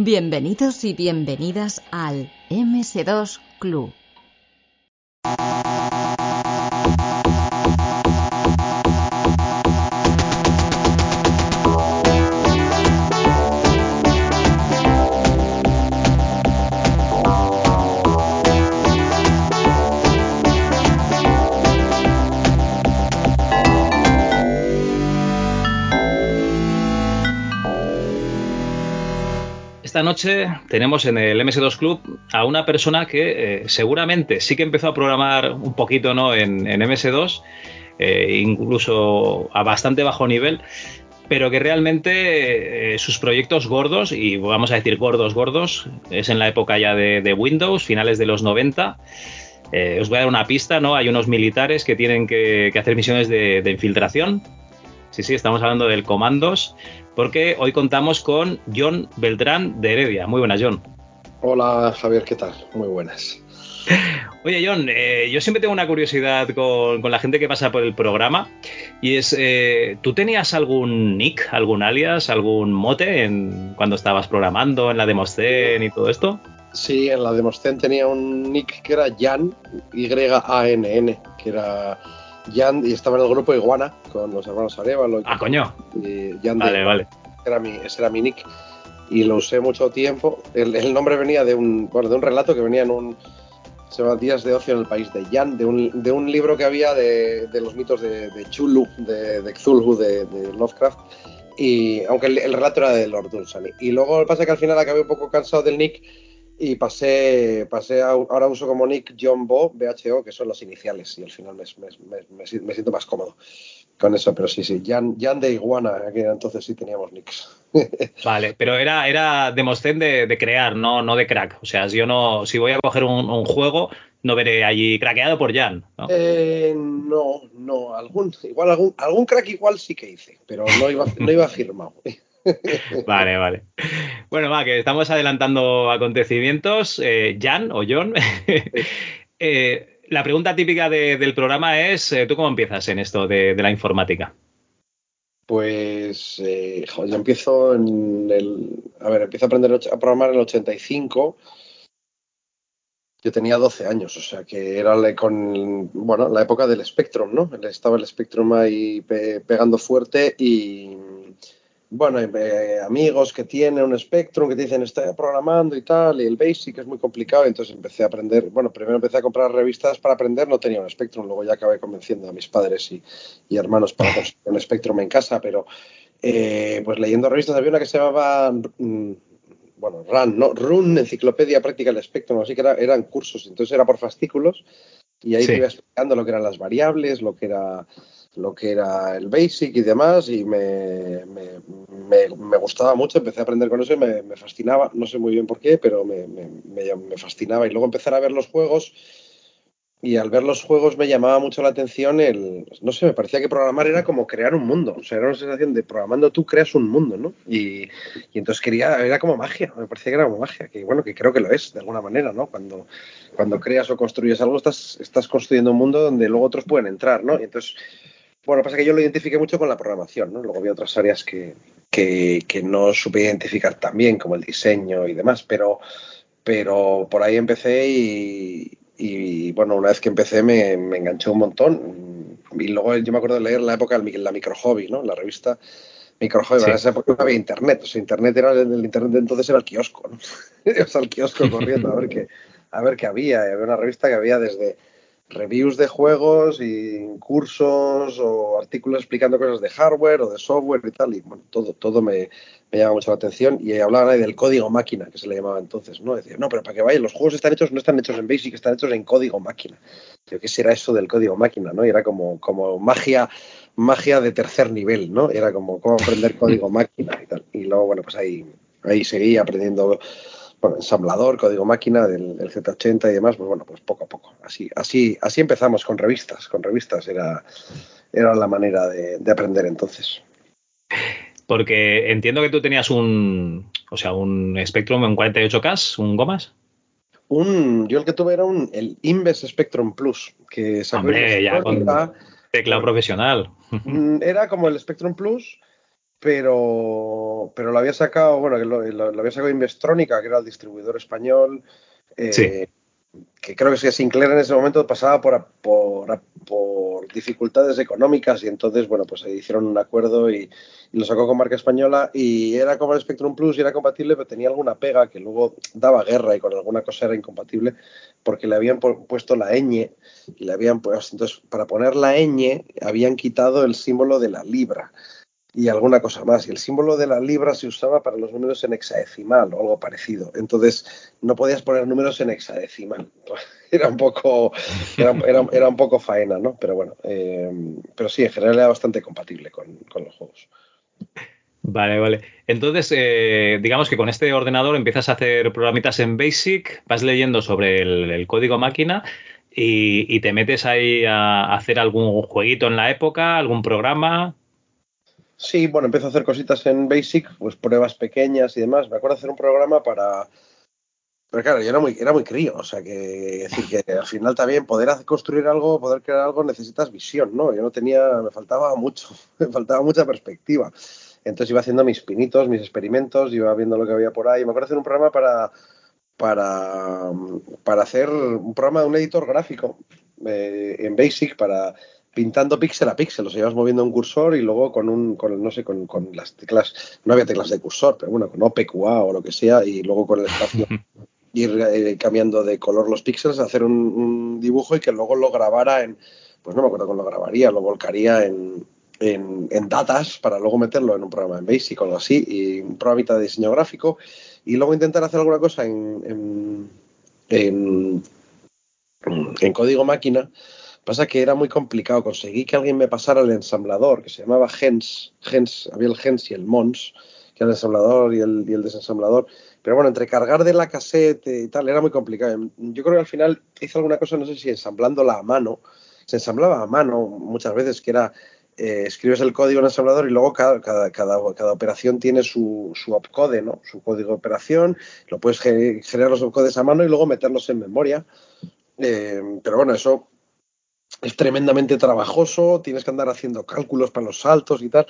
Bienvenidos y bienvenidas al MS2 Club. Esta noche tenemos en el MS2 Club a una persona que eh, seguramente sí que empezó a programar un poquito ¿no? en, MS2, eh, incluso a bastante bajo nivel, pero que realmente eh, sus proyectos gordos, y vamos a decir gordos, gordos, es en la época ya de, Windows, finales de los 90. os voy a dar una pista, ¿no? Hay unos militares que tienen que, hacer misiones de, de infiltración. Sí, sí, estamos hablando del Comandos, porque hoy contamos con John Beltrán de Heredia. Muy buenas, John. Hola, Javier, ¿qué tal? Muy buenas. Oye, John, eh, yo siempre tengo una curiosidad con, la gente que pasa por el programa y es, eh, ¿tú tenías algún nick, algún alias, algún mote en, cuando estabas programando en la Demoscene y todo esto? Sí, en la Demoscene tenía un nick que era Jan, Y-A-N-N, que era Jan, y estaba en el grupo Iguana con los hermanos Arevalo. Ah, coño. Y Jan vale, vale. Era mi, ese era mi nick. Y lo usé mucho tiempo. El, nombre venía de un, bueno, de un relato que venía en un. Se llama Días de Ocio en el País de Jan, de un, de un libro que había de, de los mitos de, de Chulu, de, de Cthulhu, de, Lovecraft. Y aunque el, relato era de Lord Dunsany. Y luego pasa que al final acabé un poco cansado del nick y pasé, pasé a, ahora uso como nick John Bo, BHO, que son las iniciales, y al final me, me, siento más cómodo con eso, pero sí, sí, Jan, Jan de Iguana, que entonces sí teníamos nicks. vale, pero era, era de, de, crear, no, no de crack. O sea, si yo no, si voy a coger un, juego, no veré allí craqueado por Jan. ¿no? Eh, no, no, algún, igual algún, algún crack igual sí que hice, pero no iba, no iba firmado. Vale, vale. Bueno, va, que estamos adelantando acontecimientos. Eh, Jan o John. Eh, la pregunta típica del programa es: eh, ¿tú cómo empiezas en esto de, la informática? Pues yo empiezo en el. A ver, empiezo a aprender a programar en el 85. Yo tenía 12 años, o sea que era con, bueno, la época del Spectrum, ¿no? Estaba el Spectrum ahí pegando fuerte y, bueno, eh, amigos que tienen un Spectrum que te dicen estoy programando y tal, y el Basic es muy complicado, entonces empecé a aprender, bueno, primero empecé a comprar revistas para aprender, no tenía un Spectrum, luego ya acabé convenciendo a mis padres y, hermanos para conseguir un Spectrum en casa, pero eh, pues leyendo revistas había una que se llamaba, mm, bueno, RUN, ¿no? RUN, Enciclopedia Práctica del Spectrum, así que eran cursos, entonces era por fascículos, y ahí te iba explicando lo que eran las variables, lo que era lo que era el basic y demás y me, me, gustaba mucho, empecé a aprender con eso y me, fascinaba, no sé muy bien por qué, pero me, fascinaba y luego empezar a ver los juegos y al ver los juegos me llamaba mucho la atención el, no sé, me parecía que programar era como crear un mundo, o sea, era una sensación de programando tú creas un mundo, ¿no? Y, y entonces quería, era como magia, me parecía que era como magia, que bueno, que creo que lo es de alguna manera, ¿no? Cuando, cuando creas o construyes algo estás, estás construyendo un mundo donde luego otros pueden entrar, ¿no? Y entonces bueno, pasa que yo lo identifiqué mucho con la programación, ¿no? Luego había otras áreas que, que, no supe identificar tan bien, como el diseño y demás, pero, pero por ahí empecé y, bueno, una vez que empecé me, enganchó un montón. Y luego yo me acuerdo de leer la época de la micro hobby, ¿no? La revista micro hobby, en esa época no había internet, o sea, internet era el, internet de entonces era el kiosco, ¿no? Ibas al kiosco corriendo a ver qué, a ver qué había, y había una revista que había desde reviews de juegos y cursos o artículos explicando cosas de hardware o de software y tal, y bueno, todo, todo me, me llama mucho la atención. Y hablaban ahí del código máquina, que se le llamaba entonces, ¿no? Decía, no, pero para que vayan, los juegos están hechos, no están hechos en Basic, están hechos en código máquina. Yo, ¿qué será eso del código máquina, no? Y era como, como magia, magia de tercer nivel, ¿no? Era como cómo aprender código máquina y tal. Y luego, bueno, pues ahí, ahí seguí aprendiendo ensamblador, código máquina del, Z80 y demás, pues bueno, pues poco a poco. Así, así, así empezamos con revistas, con revistas era, era la manera de, aprender entonces. Porque entiendo que tú tenías un, o sea, un Spectrum en 48K, un Gomas. Un, yo el que tuve era un, el Inves Spectrum Plus, que Hombre, ya con teclado profesional. Mm, era como el Spectrum Plus, pero, pero lo había sacado, bueno, lo, lo, había sacado Investronica, que era el distribuidor español. Eh, que creo que Sinclair en ese momento pasaba por, por, por, dificultades económicas y entonces, bueno, pues hicieron un acuerdo y, lo sacó con marca española y era como el Spectrum Plus y era compatible, pero tenía alguna pega que luego daba guerra y con alguna cosa era incompatible porque le habían puesto la ñ y le habían puesto, entonces para poner la ñ habían quitado el símbolo de la libra y alguna cosa más. Y el símbolo de la libra se usaba para los números en hexadecimal o algo parecido. Entonces no podías poner números en hexadecimal. Era un poco, era, un poco faena, ¿no? Pero bueno, eh, pero sí, en general era bastante compatible con, los juegos. Vale, vale. Entonces, eh, digamos que con este ordenador empiezas a hacer programitas en Basic, vas leyendo sobre el, código máquina y, y, te metes ahí a hacer algún jueguito en la época, algún programa. Sí, bueno, empiezo a hacer cositas en Basic, pues pruebas pequeñas y demás. Me acuerdo hacer un programa para. Pero claro, yo era muy, era muy crío, o sea que decir que al final también poder construir algo, poder crear algo, necesitas visión, ¿no? Yo no tenía, me faltaba mucho, me faltaba mucha perspectiva. Entonces iba haciendo mis pinitos, mis experimentos, iba viendo lo que había por ahí. Me acuerdo hacer un programa para, para, para hacer un programa de un editor gráfico eh, en Basic para pintando píxel a píxel, o sea, ibas moviendo un cursor y luego con un, con, no sé, con, con, las teclas, no había teclas de cursor, pero bueno, con OPQA o lo que sea, y luego con el espacio ir eh, cambiando de color los píxeles, hacer un, dibujo y que luego lo grabara en, pues no me acuerdo cómo lo grabaría, lo volcaría en, en, datas para luego meterlo en un programa en Basic o algo así, y un programita de diseño gráfico, y luego intentar hacer alguna cosa en, en, en código máquina Pasa que era muy complicado. Conseguí que alguien me pasara el ensamblador, que se llamaba Gens. Gens había el Gens y el Mons, que era el ensamblador y el, y desensamblador. Pero bueno, entre cargar de la cassette y tal, era muy complicado. Yo creo que al final hice alguna cosa, no sé si ensamblándola a mano. Se ensamblaba a mano muchas veces, que era eh, escribes el código en el ensamblador y luego cada, cada, cada, operación tiene su, su, opcode, ¿no? Su código de operación, lo puedes generar los opcodes a mano y luego meterlos en memoria. Eh, pero bueno, eso es tremendamente trabajoso, tienes que andar haciendo cálculos para los saltos y tal.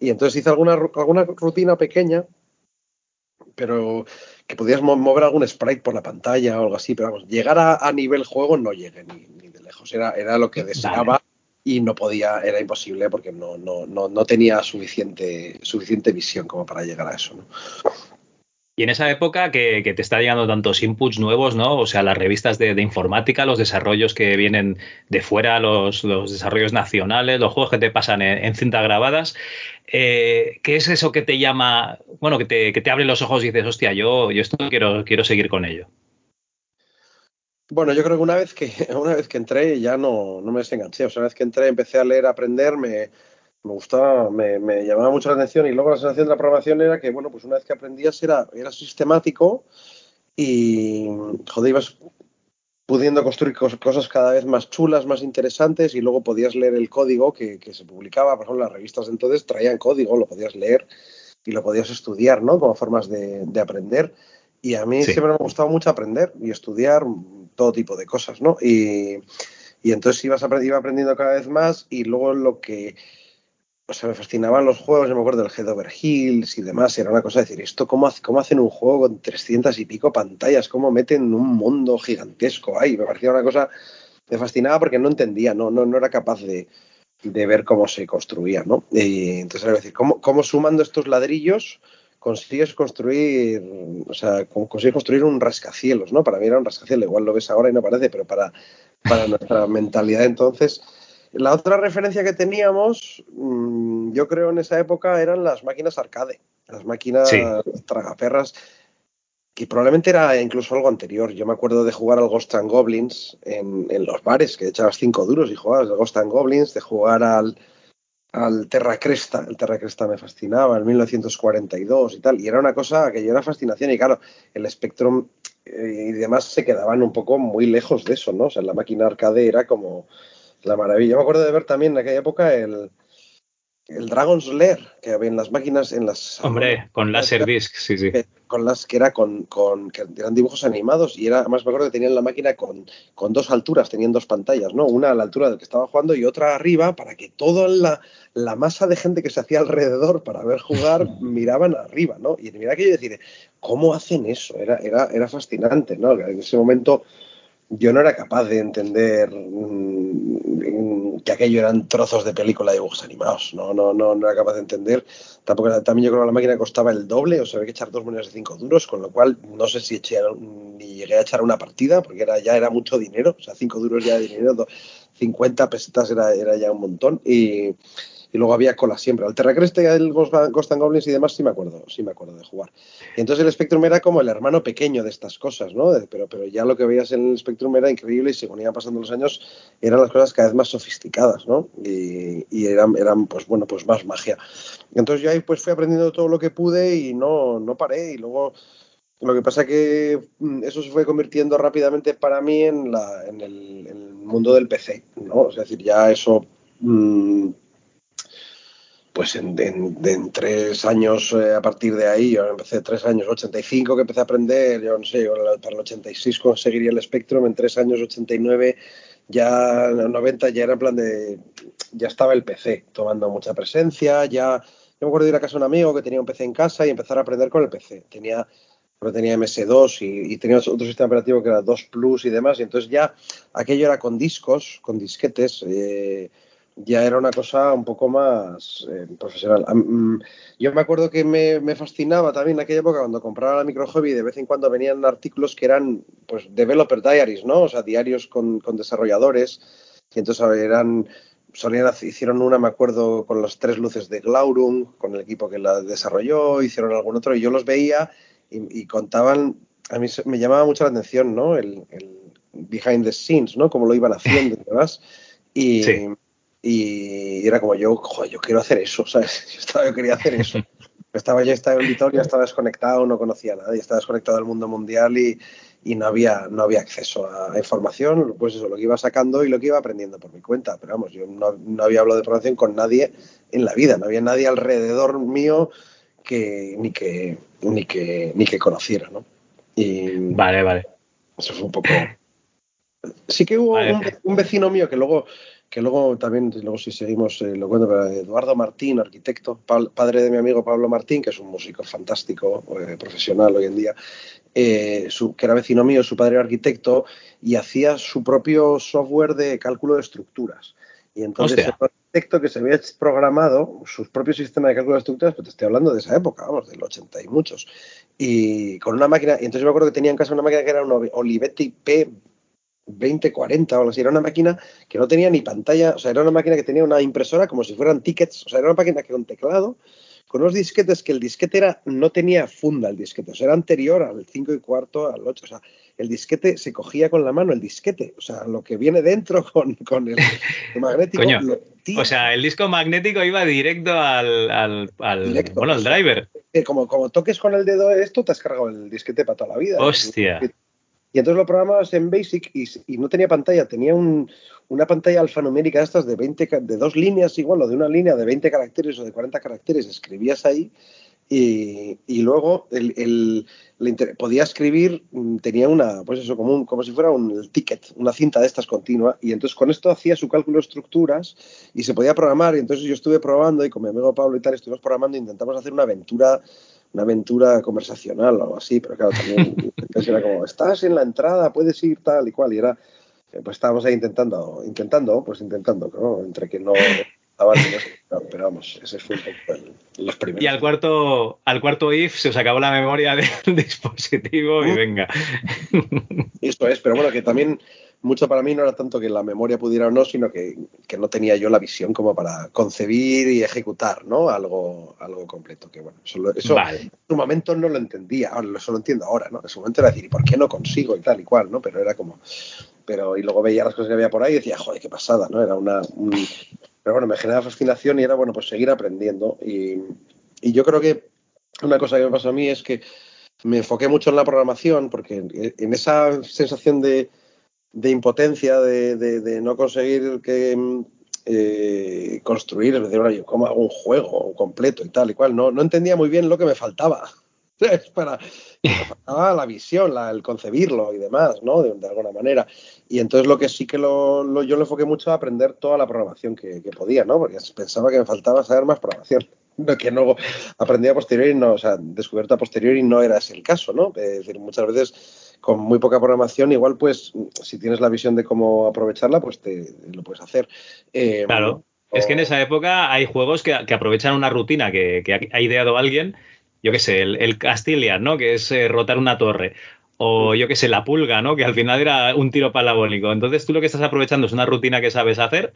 Y entonces hice alguna, alguna rutina pequeña, pero que podías mover algún sprite por la pantalla o algo así, pero vamos, llegar a, nivel juego no llegué ni, de lejos. Era, era lo que deseaba y no podía, era imposible porque no, no, no, no tenía suficiente, suficiente visión como para llegar a eso. ¿no? Y en esa época que, te está llegando tantos inputs nuevos, ¿no? O sea, las revistas de, informática, los desarrollos que vienen de fuera, los, desarrollos nacionales, los juegos que te pasan en, cinta grabadas. Eh, ¿Qué es eso que te llama, bueno, que te, que abre los ojos y dices, hostia, yo, yo esto quiero, quiero seguir con ello? Bueno, yo creo que una vez que, una vez que entré ya no, no me desenganché. O sea, una vez que entré, empecé a leer, a aprender, me, me gustaba, me, llamaba mucho la atención y luego la sensación de la programación era que, bueno, pues una vez que aprendías era, era sistemático y, joder, ibas pudiendo construir cosas cada vez más chulas, más interesantes y luego podías leer el código que, se publicaba, por ejemplo, las revistas de entonces traían código, lo podías leer y lo podías estudiar, ¿no? Como formas de, aprender. Y a mí siempre me ha gustado mucho aprender y estudiar todo tipo de cosas, ¿no? Y, y entonces ibas, iba aprendiendo cada vez más y luego lo que o sea, me fascinaban los juegos, yo me acuerdo del Head Over Hills y demás, era una cosa de decir, ¿esto cómo, cómo hacen un juego con 300 y pico pantallas? ¿Cómo meten un mundo gigantesco ahí? Me parecía una cosa, me fascinaba porque no entendía, no, no, no era capaz de, ver cómo se construía, ¿no? Y entonces era decir, ¿cómo, ¿cómo sumando estos ladrillos consigues construir, o sea, consigues construir un rascacielos, ¿no? Para mí era un rascacielos, igual lo ves ahora y no parece, pero para, para nuestra mentalidad entonces la otra referencia que teníamos, mm, yo creo en esa época, eran las máquinas arcade, las máquinas tragaperras, que probablemente era incluso algo anterior. Yo me acuerdo de jugar al Ghost and Goblins en, los bares, que echabas cinco duros y jugabas al Ghost and Goblins, de jugar al, al Terra Cresta. El Terra Cresta me fascinaba, en 1942 y tal. Y era una cosa que yo era fascinación. Y claro, el Spectrum eh, y demás se quedaban un poco muy lejos de eso, ¿no? O sea, la máquina arcade era como la maravilla. Me acuerdo de ver también en aquella época el, el Dragon's Lair que había en las máquinas, en las... Hombre, con Laserdisc, sí, sí. Con las que era con, con que eran dibujos animados y era, además me acuerdo que tenían la máquina con, con dos alturas, tenían dos pantallas, ¿no? Una a la altura del que estaba jugando y otra arriba para que toda la, la masa de gente que se hacía alrededor para ver jugar miraban arriba, ¿no? Y mira que yo decir, ¿cómo hacen eso? Era, era, era fascinante, ¿no? En ese momento yo no era capaz de entender mm, que aquello eran trozos de película de dibujos animados. No, no, no, no era capaz de entender. Tampoco también yo creo que la máquina costaba el doble, o sea, había que echar dos monedas de cinco duros, con lo cual no sé si eché, ni llegué a echar una partida, porque era, ya era mucho dinero, o sea, cinco duros ya de dinero, 50 pesetas era, era ya un montón. Y, y luego había cola siempre. Al Terracreste, el Ghost and Goblins y demás, sí me acuerdo, sí me acuerdo de jugar. Y entonces el Spectrum era como el hermano pequeño de estas cosas, ¿no? Pero, pero ya lo que veías en el Spectrum era increíble y según iban pasando los años eran las cosas cada vez más sofisticadas, ¿no? Y, y eran, eran, pues bueno, pues más magia. Entonces yo ahí pues fui aprendiendo todo lo que pude y no, no paré y luego... Lo que pasa que mm, eso se fue convirtiendo rápidamente para mí en, la, en, el, en el mundo del PC, ¿no? Es decir, ya eso mmm, pues en, en, en, tres años eh, a partir de ahí, yo empecé tres años, 85 que empecé a aprender, yo no sé, para el 86 conseguiría el Spectrum, en tres años, 89, ya en el 90 ya era en plan de, ya estaba el PC tomando mucha presencia, ya, yo me acuerdo de ir a casa de un amigo que tenía un PC en casa y empezar a aprender con el PC, tenía tenía MS2 y, y, tenía otro sistema operativo que era 2 Plus y demás, y entonces ya aquello era con discos, con disquetes, eh, ya era una cosa un poco más eh, profesional. Um, yo me acuerdo que me, me, fascinaba también en aquella época cuando compraba la micro hobby, de vez en cuando venían artículos que eran pues developer diaries, ¿no? O sea, diarios con, con desarrolladores. Y entonces eran solían, hicieron una, me acuerdo, con las tres luces de Glaurum, con el equipo que la desarrolló, hicieron algún otro, y yo los veía y, y contaban, a mí me llamaba mucho la atención, ¿no? El, el, behind the scenes, ¿no? Cómo lo iban haciendo y demás. Y, sí y era como yo, joder, yo quiero hacer eso, ¿sabes? Yo, estaba, yo quería hacer eso. Estaba ya estaba en Vitoria, estaba desconectado, no conocía a nadie, estaba desconectado del mundo mundial y, y, no, había, no había acceso a información, pues eso, lo que iba sacando y lo que iba aprendiendo por mi cuenta. Pero vamos, yo no, no había hablado de programación con nadie en la vida, no había nadie alrededor mío que ni que ni que ni que conociera, ¿no? Y vale, vale. Eso fue un poco. Sí que hubo vale. un, un, vecino mío que luego que luego también, luego si seguimos, eh, lo cuento, pero Eduardo Martín, arquitecto, padre de mi amigo Pablo Martín, que es un músico fantástico, eh, profesional hoy en día, eh, su, que era vecino mío, su padre era arquitecto, y hacía su propio software de cálculo de estructuras. Y entonces el arquitecto que se había programado sus propios sistemas de cálculo de estructuras, pues te estoy hablando de esa época, vamos, del 80 y muchos, y con una máquina, y entonces yo me acuerdo que tenía en casa una máquina que era un Olivetti P 2040 o algo así. Era una máquina que no tenía ni pantalla, o sea, era una máquina que tenía una impresora como si fueran tickets, o sea, era una máquina que con teclado, con unos disquetes que el disquete era, no tenía funda el disquete, o sea, era anterior al 5 y cuarto, al 8, o sea, el disquete se cogía con la mano, el disquete, o sea, lo que viene dentro con, con el, el, magnético. Coño, lo, o sea, el disco magnético iba directo al, al, al directo, bueno, al driver. Como, como toques con el dedo esto, te has cargado el disquete para toda la vida. Hostia. Y entonces lo programabas en Basic y, no tenía pantalla, tenía un, una pantalla alfanumérica de estas de 20, de dos líneas igual, o de una línea de 20 caracteres o de 40 caracteres, escribías ahí y, luego podía escribir, tenía una, pues eso, como, como si fuera un ticket, una cinta de estas continua, y entonces con esto hacía su cálculo de estructuras y se podía programar, y entonces yo estuve probando y con mi amigo Pablo y tal, estuvimos programando intentamos hacer una aventura una aventura conversacional o algo así, pero claro, también era como, estás en la entrada, puedes ir tal y cual, y era, pues estábamos ahí intentando, intentando, pues intentando, ¿no? Entre que no estaban, pero vamos, ese fue un poco el, los primeros. Y al cuarto, al cuarto if se os acabó la memoria del dispositivo y venga. Esto es, pero bueno, que también mucho para mí no era tanto que la memoria pudiera o no, sino que, que, no tenía yo la visión como para concebir y ejecutar ¿no? algo, algo completo. Que bueno, eso, eso vale. en su momento no lo entendía, ahora eso lo entiendo ahora, ¿no? En su momento era decir, ¿y por qué no consigo? y tal y cual, ¿no? Pero era como. Pero, y luego veía las cosas que había por ahí y decía, joder, qué pasada, ¿no? Era una. Un... pero bueno, me generaba fascinación y era, bueno, pues seguir aprendiendo. Y, y yo creo que una cosa que me pasó a mí es que me enfoqué mucho en la programación, porque en esa sensación de de impotencia, de, de, de, no conseguir que, eh, construir, es decir, yo cómo hago un juego completo y tal y cual. No, no entendía muy bien lo que me faltaba. Para me faltaba la visión, la, el concebirlo y demás, ¿no? De, alguna manera. Y entonces lo que sí que lo, lo, yo le enfoqué mucho a aprender toda la programación que, que, podía, ¿no? Porque pensaba que me faltaba saber más programación. Que no aprendí a posteriori, no, o sea, descubierto a posteriori no era ese el caso, ¿no? Es decir, muchas veces con muy poca programación, igual pues si tienes la visión de cómo aprovecharla, pues te lo puedes hacer. Eh, claro. O... Es que en esa época hay juegos que, que aprovechan una rutina que, que, ha ideado alguien, yo qué sé, el, el Castilian, ¿no? Que es eh, rotar una torre. O yo qué sé, la pulga, ¿no? Que al final era un tiro parabólico. Entonces tú lo que estás aprovechando es una rutina que sabes hacer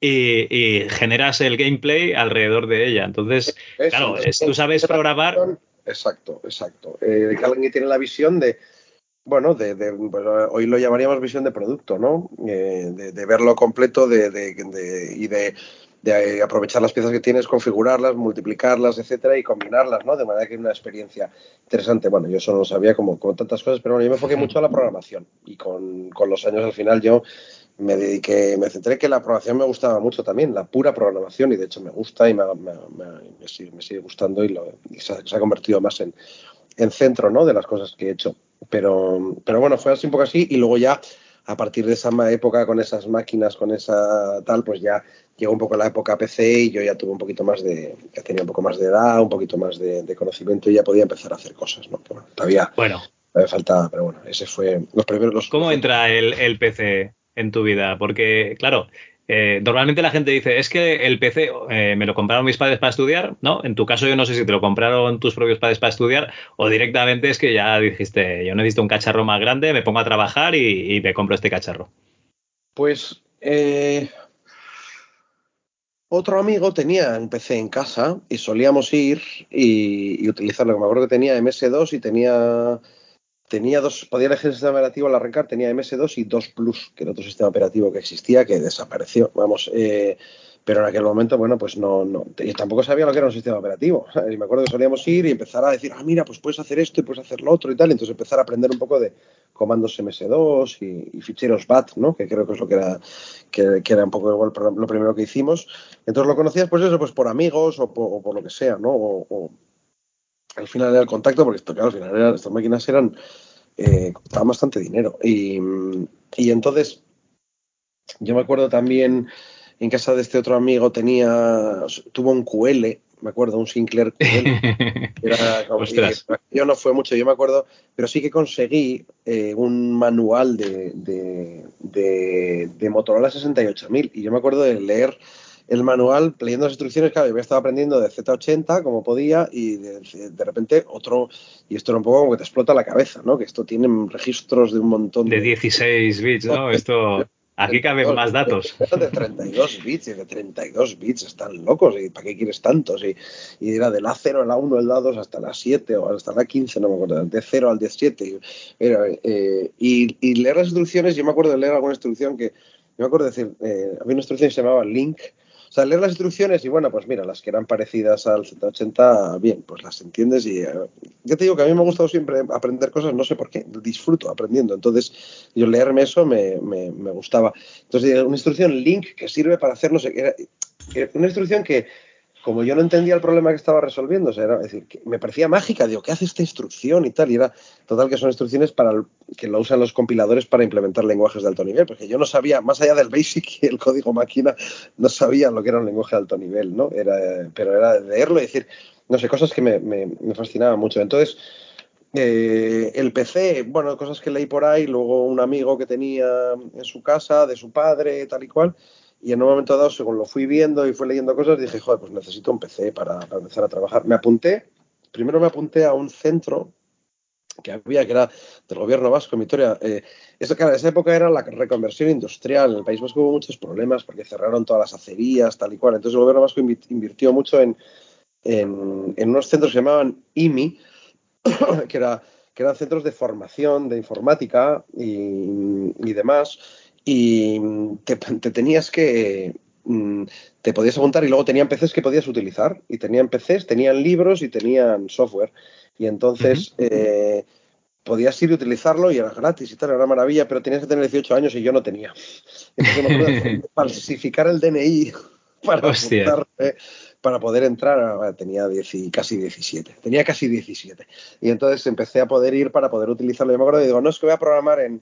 y, y generas el gameplay alrededor de ella. Entonces, Eso, claro, es, tú sabes programar. Exacto, exacto. Eh, que alguien tiene la visión de, bueno, de, de hoy lo llamaríamos visión de producto, ¿no? Eh, de, de, verlo completo de, y de, aprovechar las piezas que tienes, configurarlas, multiplicarlas, etcétera, y combinarlas, ¿no? De manera que es una experiencia interesante. Bueno, yo eso no lo sabía como, como tantas cosas, pero bueno, yo me enfoqué mucho a la programación y con, con los años al final yo me dediqué, me centré que la programación me gustaba mucho también, la pura programación, y de hecho me gusta y me, me, me sigue, me sigue gustando y, lo, y se, se, ha convertido más en, en centro ¿no? de las cosas que he hecho. Pero, pero bueno, fue así un poco así y luego ya a partir de esa época con esas máquinas, con esa tal, pues ya llegó un poco la época PC y yo ya tuve un poquito más de, ya tenía un poco más de edad, un poquito más de, de conocimiento y ya podía empezar a hacer cosas, ¿no? Que bueno, todavía bueno. me faltaba, pero bueno, ese fue los primeros. Los, ¿Cómo entra el, el PC en tu vida? Porque, claro, eh, normalmente la gente dice, es que el PC eh, me lo compraron mis padres para estudiar, ¿no? En tu caso yo no sé si te lo compraron tus propios padres para estudiar o directamente es que ya dijiste, yo necesito un cacharro más grande, me pongo a trabajar y, me compro este cacharro. Pues eh, otro amigo tenía un PC en casa y solíamos ir y, y utilizarlo. Me acuerdo que tenía MS2 y tenía tenía dos, podía elegir el sistema operativo al arrancar, tenía MS2 y 2 Plus, que era otro sistema operativo que existía, que desapareció, vamos, eh, pero en aquel momento, bueno, pues no, no, y tampoco sabía lo que era un sistema operativo, y me acuerdo que solíamos ir y empezar a decir, ah, mira, pues puedes hacer esto y puedes hacer lo otro y tal, y entonces empezar a aprender un poco de comandos MS2 y, y ficheros BAT, ¿no? Que creo que es lo que era, que, que era un poco igual lo primero que hicimos, entonces lo conocías, pues eso, pues por amigos o por, o por lo que sea, ¿no? O, o, al final era el contacto, porque esto, claro, al final era, estas máquinas eran, eh, costaban bastante dinero. Y, y, entonces, yo me acuerdo también, en casa de este otro amigo tenía, tuvo un QL, me acuerdo, un Sinclair QL. Era, yo no fue mucho, yo me acuerdo, pero sí que conseguí eh, un manual de, de, de, de Motorola 68000 y yo me acuerdo de leer el manual, leyendo las instrucciones, claro, yo había estado aprendiendo de Z80 como podía y de, de, repente otro, y esto era un poco como que te explota la cabeza, ¿no? Que esto tiene registros de un montón de... De 16 bits, ¿no? Esto... Aquí caben más datos. De 32 bits y de 32 bits están locos. ¿Y para qué quieres tantos? Y, y era de la 0 a la 1, el la 2 hasta la 7 o hasta la 15, no me acuerdo, de 0 al 17. Y, era, eh, y, y, leer las instrucciones, yo me acuerdo de leer alguna instrucción que, yo me acuerdo de decir, eh, había una instrucción que se llamaba link, o sea, leer las instrucciones y bueno, pues mira, las que eran parecidas al Z80, bien, pues las entiendes y eh, ya te digo que a mí me ha gustado siempre aprender cosas, no sé por qué, disfruto aprendiendo. Entonces, yo leerme eso me, me, me gustaba. Entonces, una instrucción link que sirve para hacer no sé una instrucción que como yo no entendía el problema que estaba resolviendo, o sea, era, me parecía mágica, digo, ¿qué hace esta instrucción y tal? Y era total que son instrucciones para el, que lo usan los compiladores para implementar lenguajes de alto nivel, porque yo no sabía, más allá del BASIC y el código máquina, no sabía lo que era un lenguaje de alto nivel, ¿no? Era, pero era leerlo y decir, no sé, cosas que me fascinaban mucho. Entonces, eh, el PC, bueno, cosas que leí por ahí, luego un amigo que tenía en su casa, de su padre, tal y cual, y en un momento dado, según lo fui viendo y fui leyendo cosas, dije, joder, pues necesito un PC para, empezar a trabajar. Me apunté, primero me apunté a un centro que había, que era del gobierno vasco en Vitoria. Eh, claro, esa época era la reconversión industrial. En el País Vasco hubo muchos problemas porque cerraron todas las acerías, tal y cual. Entonces el gobierno vasco invirtió mucho en, en, unos centros que llamaban IMI, que, era, que eran centros de formación de informática y, y demás y te, te tenías que, mm, te podías apuntar y luego tenían PCs que podías utilizar y tenían PCs, tenían libros y tenían software y entonces uh -huh. eh, podías ir y utilizarlo y era gratis y tal, era una maravilla, pero tenías que tener 18 años y yo no tenía. Entonces falsificar el DNI para, para poder entrar, tenía casi 17, tenía casi 17. Y entonces empecé a poder ir para poder utilizarlo. Yo me acuerdo y digo, no, es que voy a programar en,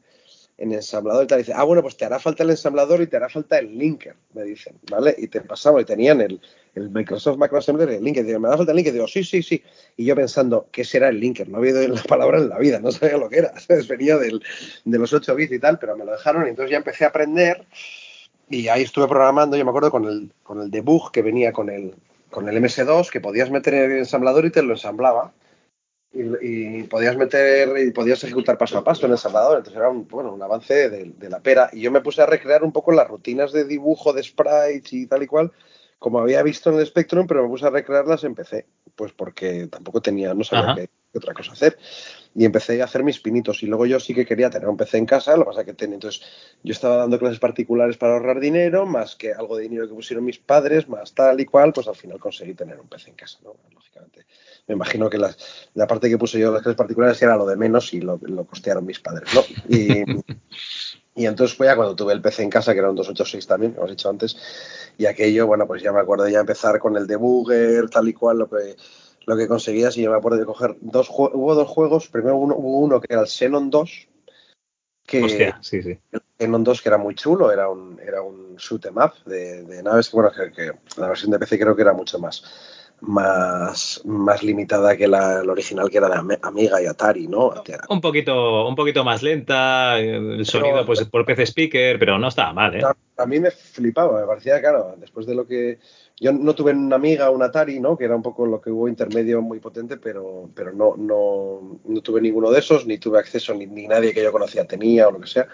en ensamblador y te dice, ah, bueno, pues te hará falta el ensamblador y te hará falta el linker, me dicen, ¿vale? Y te pasaba y tenían el, el Microsoft Macroassembler y el linker. Digo, ¿me hará falta el linker? Digo, sí, sí, sí. Y yo pensando, ¿qué será el linker? No había oído la palabra en la vida, no sabía lo que era. Venía del, de los 8 bits y tal, pero me lo dejaron y entonces ya empecé a aprender y ahí estuve programando, yo me acuerdo con el, con el debug que venía con el, con el MS2, que podías meter en el ensamblador y te lo ensamblaba y, podías meter y podías ejecutar paso a paso en El Salvador. Entonces era un, bueno, un avance de, la pera. Y yo me puse a recrear un poco las rutinas de dibujo de sprites y tal y cual, como había visto en el Spectrum, pero me puse a recrearlas en PC, pues porque tampoco tenía, no sabía qué, otra cosa hacer. Y empecé a hacer mis pinitos. Y luego yo sí que quería tener un PC en casa, lo que pasa que tenía. Entonces yo estaba dando clases particulares para ahorrar dinero, más que algo de dinero que pusieron mis padres, más tal y cual, pues al final conseguí tener un PC en casa, ¿no? Lógicamente me imagino que la parte que puse yo las clases particulares era lo de menos y lo, lo costearon mis padres, ¿no? Y, y, entonces fue ya cuando tuve el PC en casa, que era un 286 también, como has dicho antes, y aquello, bueno, pues ya me acuerdo ya empezar con el debugger, tal y cual, lo que lo que conseguías, y yo me acuerdo de coger dos hubo dos juegos, primero uno, hubo uno que era el Xenon 2, que Hostia, sí, sí. El Xenon 2 que era muy chulo, era un, era un shoot em up de, de naves, que bueno, que, que la versión de PC creo que era mucho más más, más limitada que la, original que era de Amiga y Atari, ¿no? Un poquito, un poquito más lenta, el sonido pues por PC speaker, pero no estaba mal, ¿eh? A, mí me flipaba, me parecía, claro, después de lo que... Yo no tuve una Amiga, un Atari, ¿no? Que era un poco lo que hubo intermedio muy potente, pero, pero no, no, no tuve ninguno de esos, ni tuve acceso, ni, ni nadie que yo conocía tenía o lo que sea.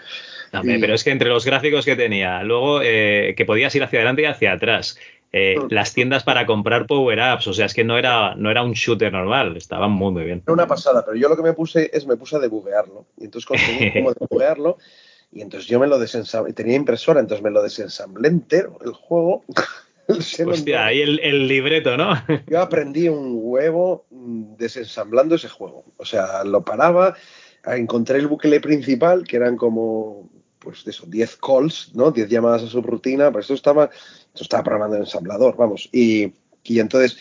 Pero es que entre los gráficos que tenía, luego eh, que podías ir hacia adelante y hacia atrás, eh, mm. las tiendas para comprar power-ups, o sea, es que no era, no era un shooter normal, estaban muy, muy bien. Era una pasada, pero yo lo que me puse es, me puse a debuguearlo, y entonces conseguí como debuguearlo, y entonces yo me lo desensamblé, tenía impresora, entonces me lo desensamblé entero, el juego. Hostia, ahí el, el, libreto, ¿no? Yo aprendí un huevo mm, desensamblando ese juego. O sea, lo paraba, encontré el bucle principal, que eran como, pues de eso, 10 calls, ¿no? 10 llamadas a su rutina, pues esto estaba estaba programando en ensamblador, vamos. Y, y entonces,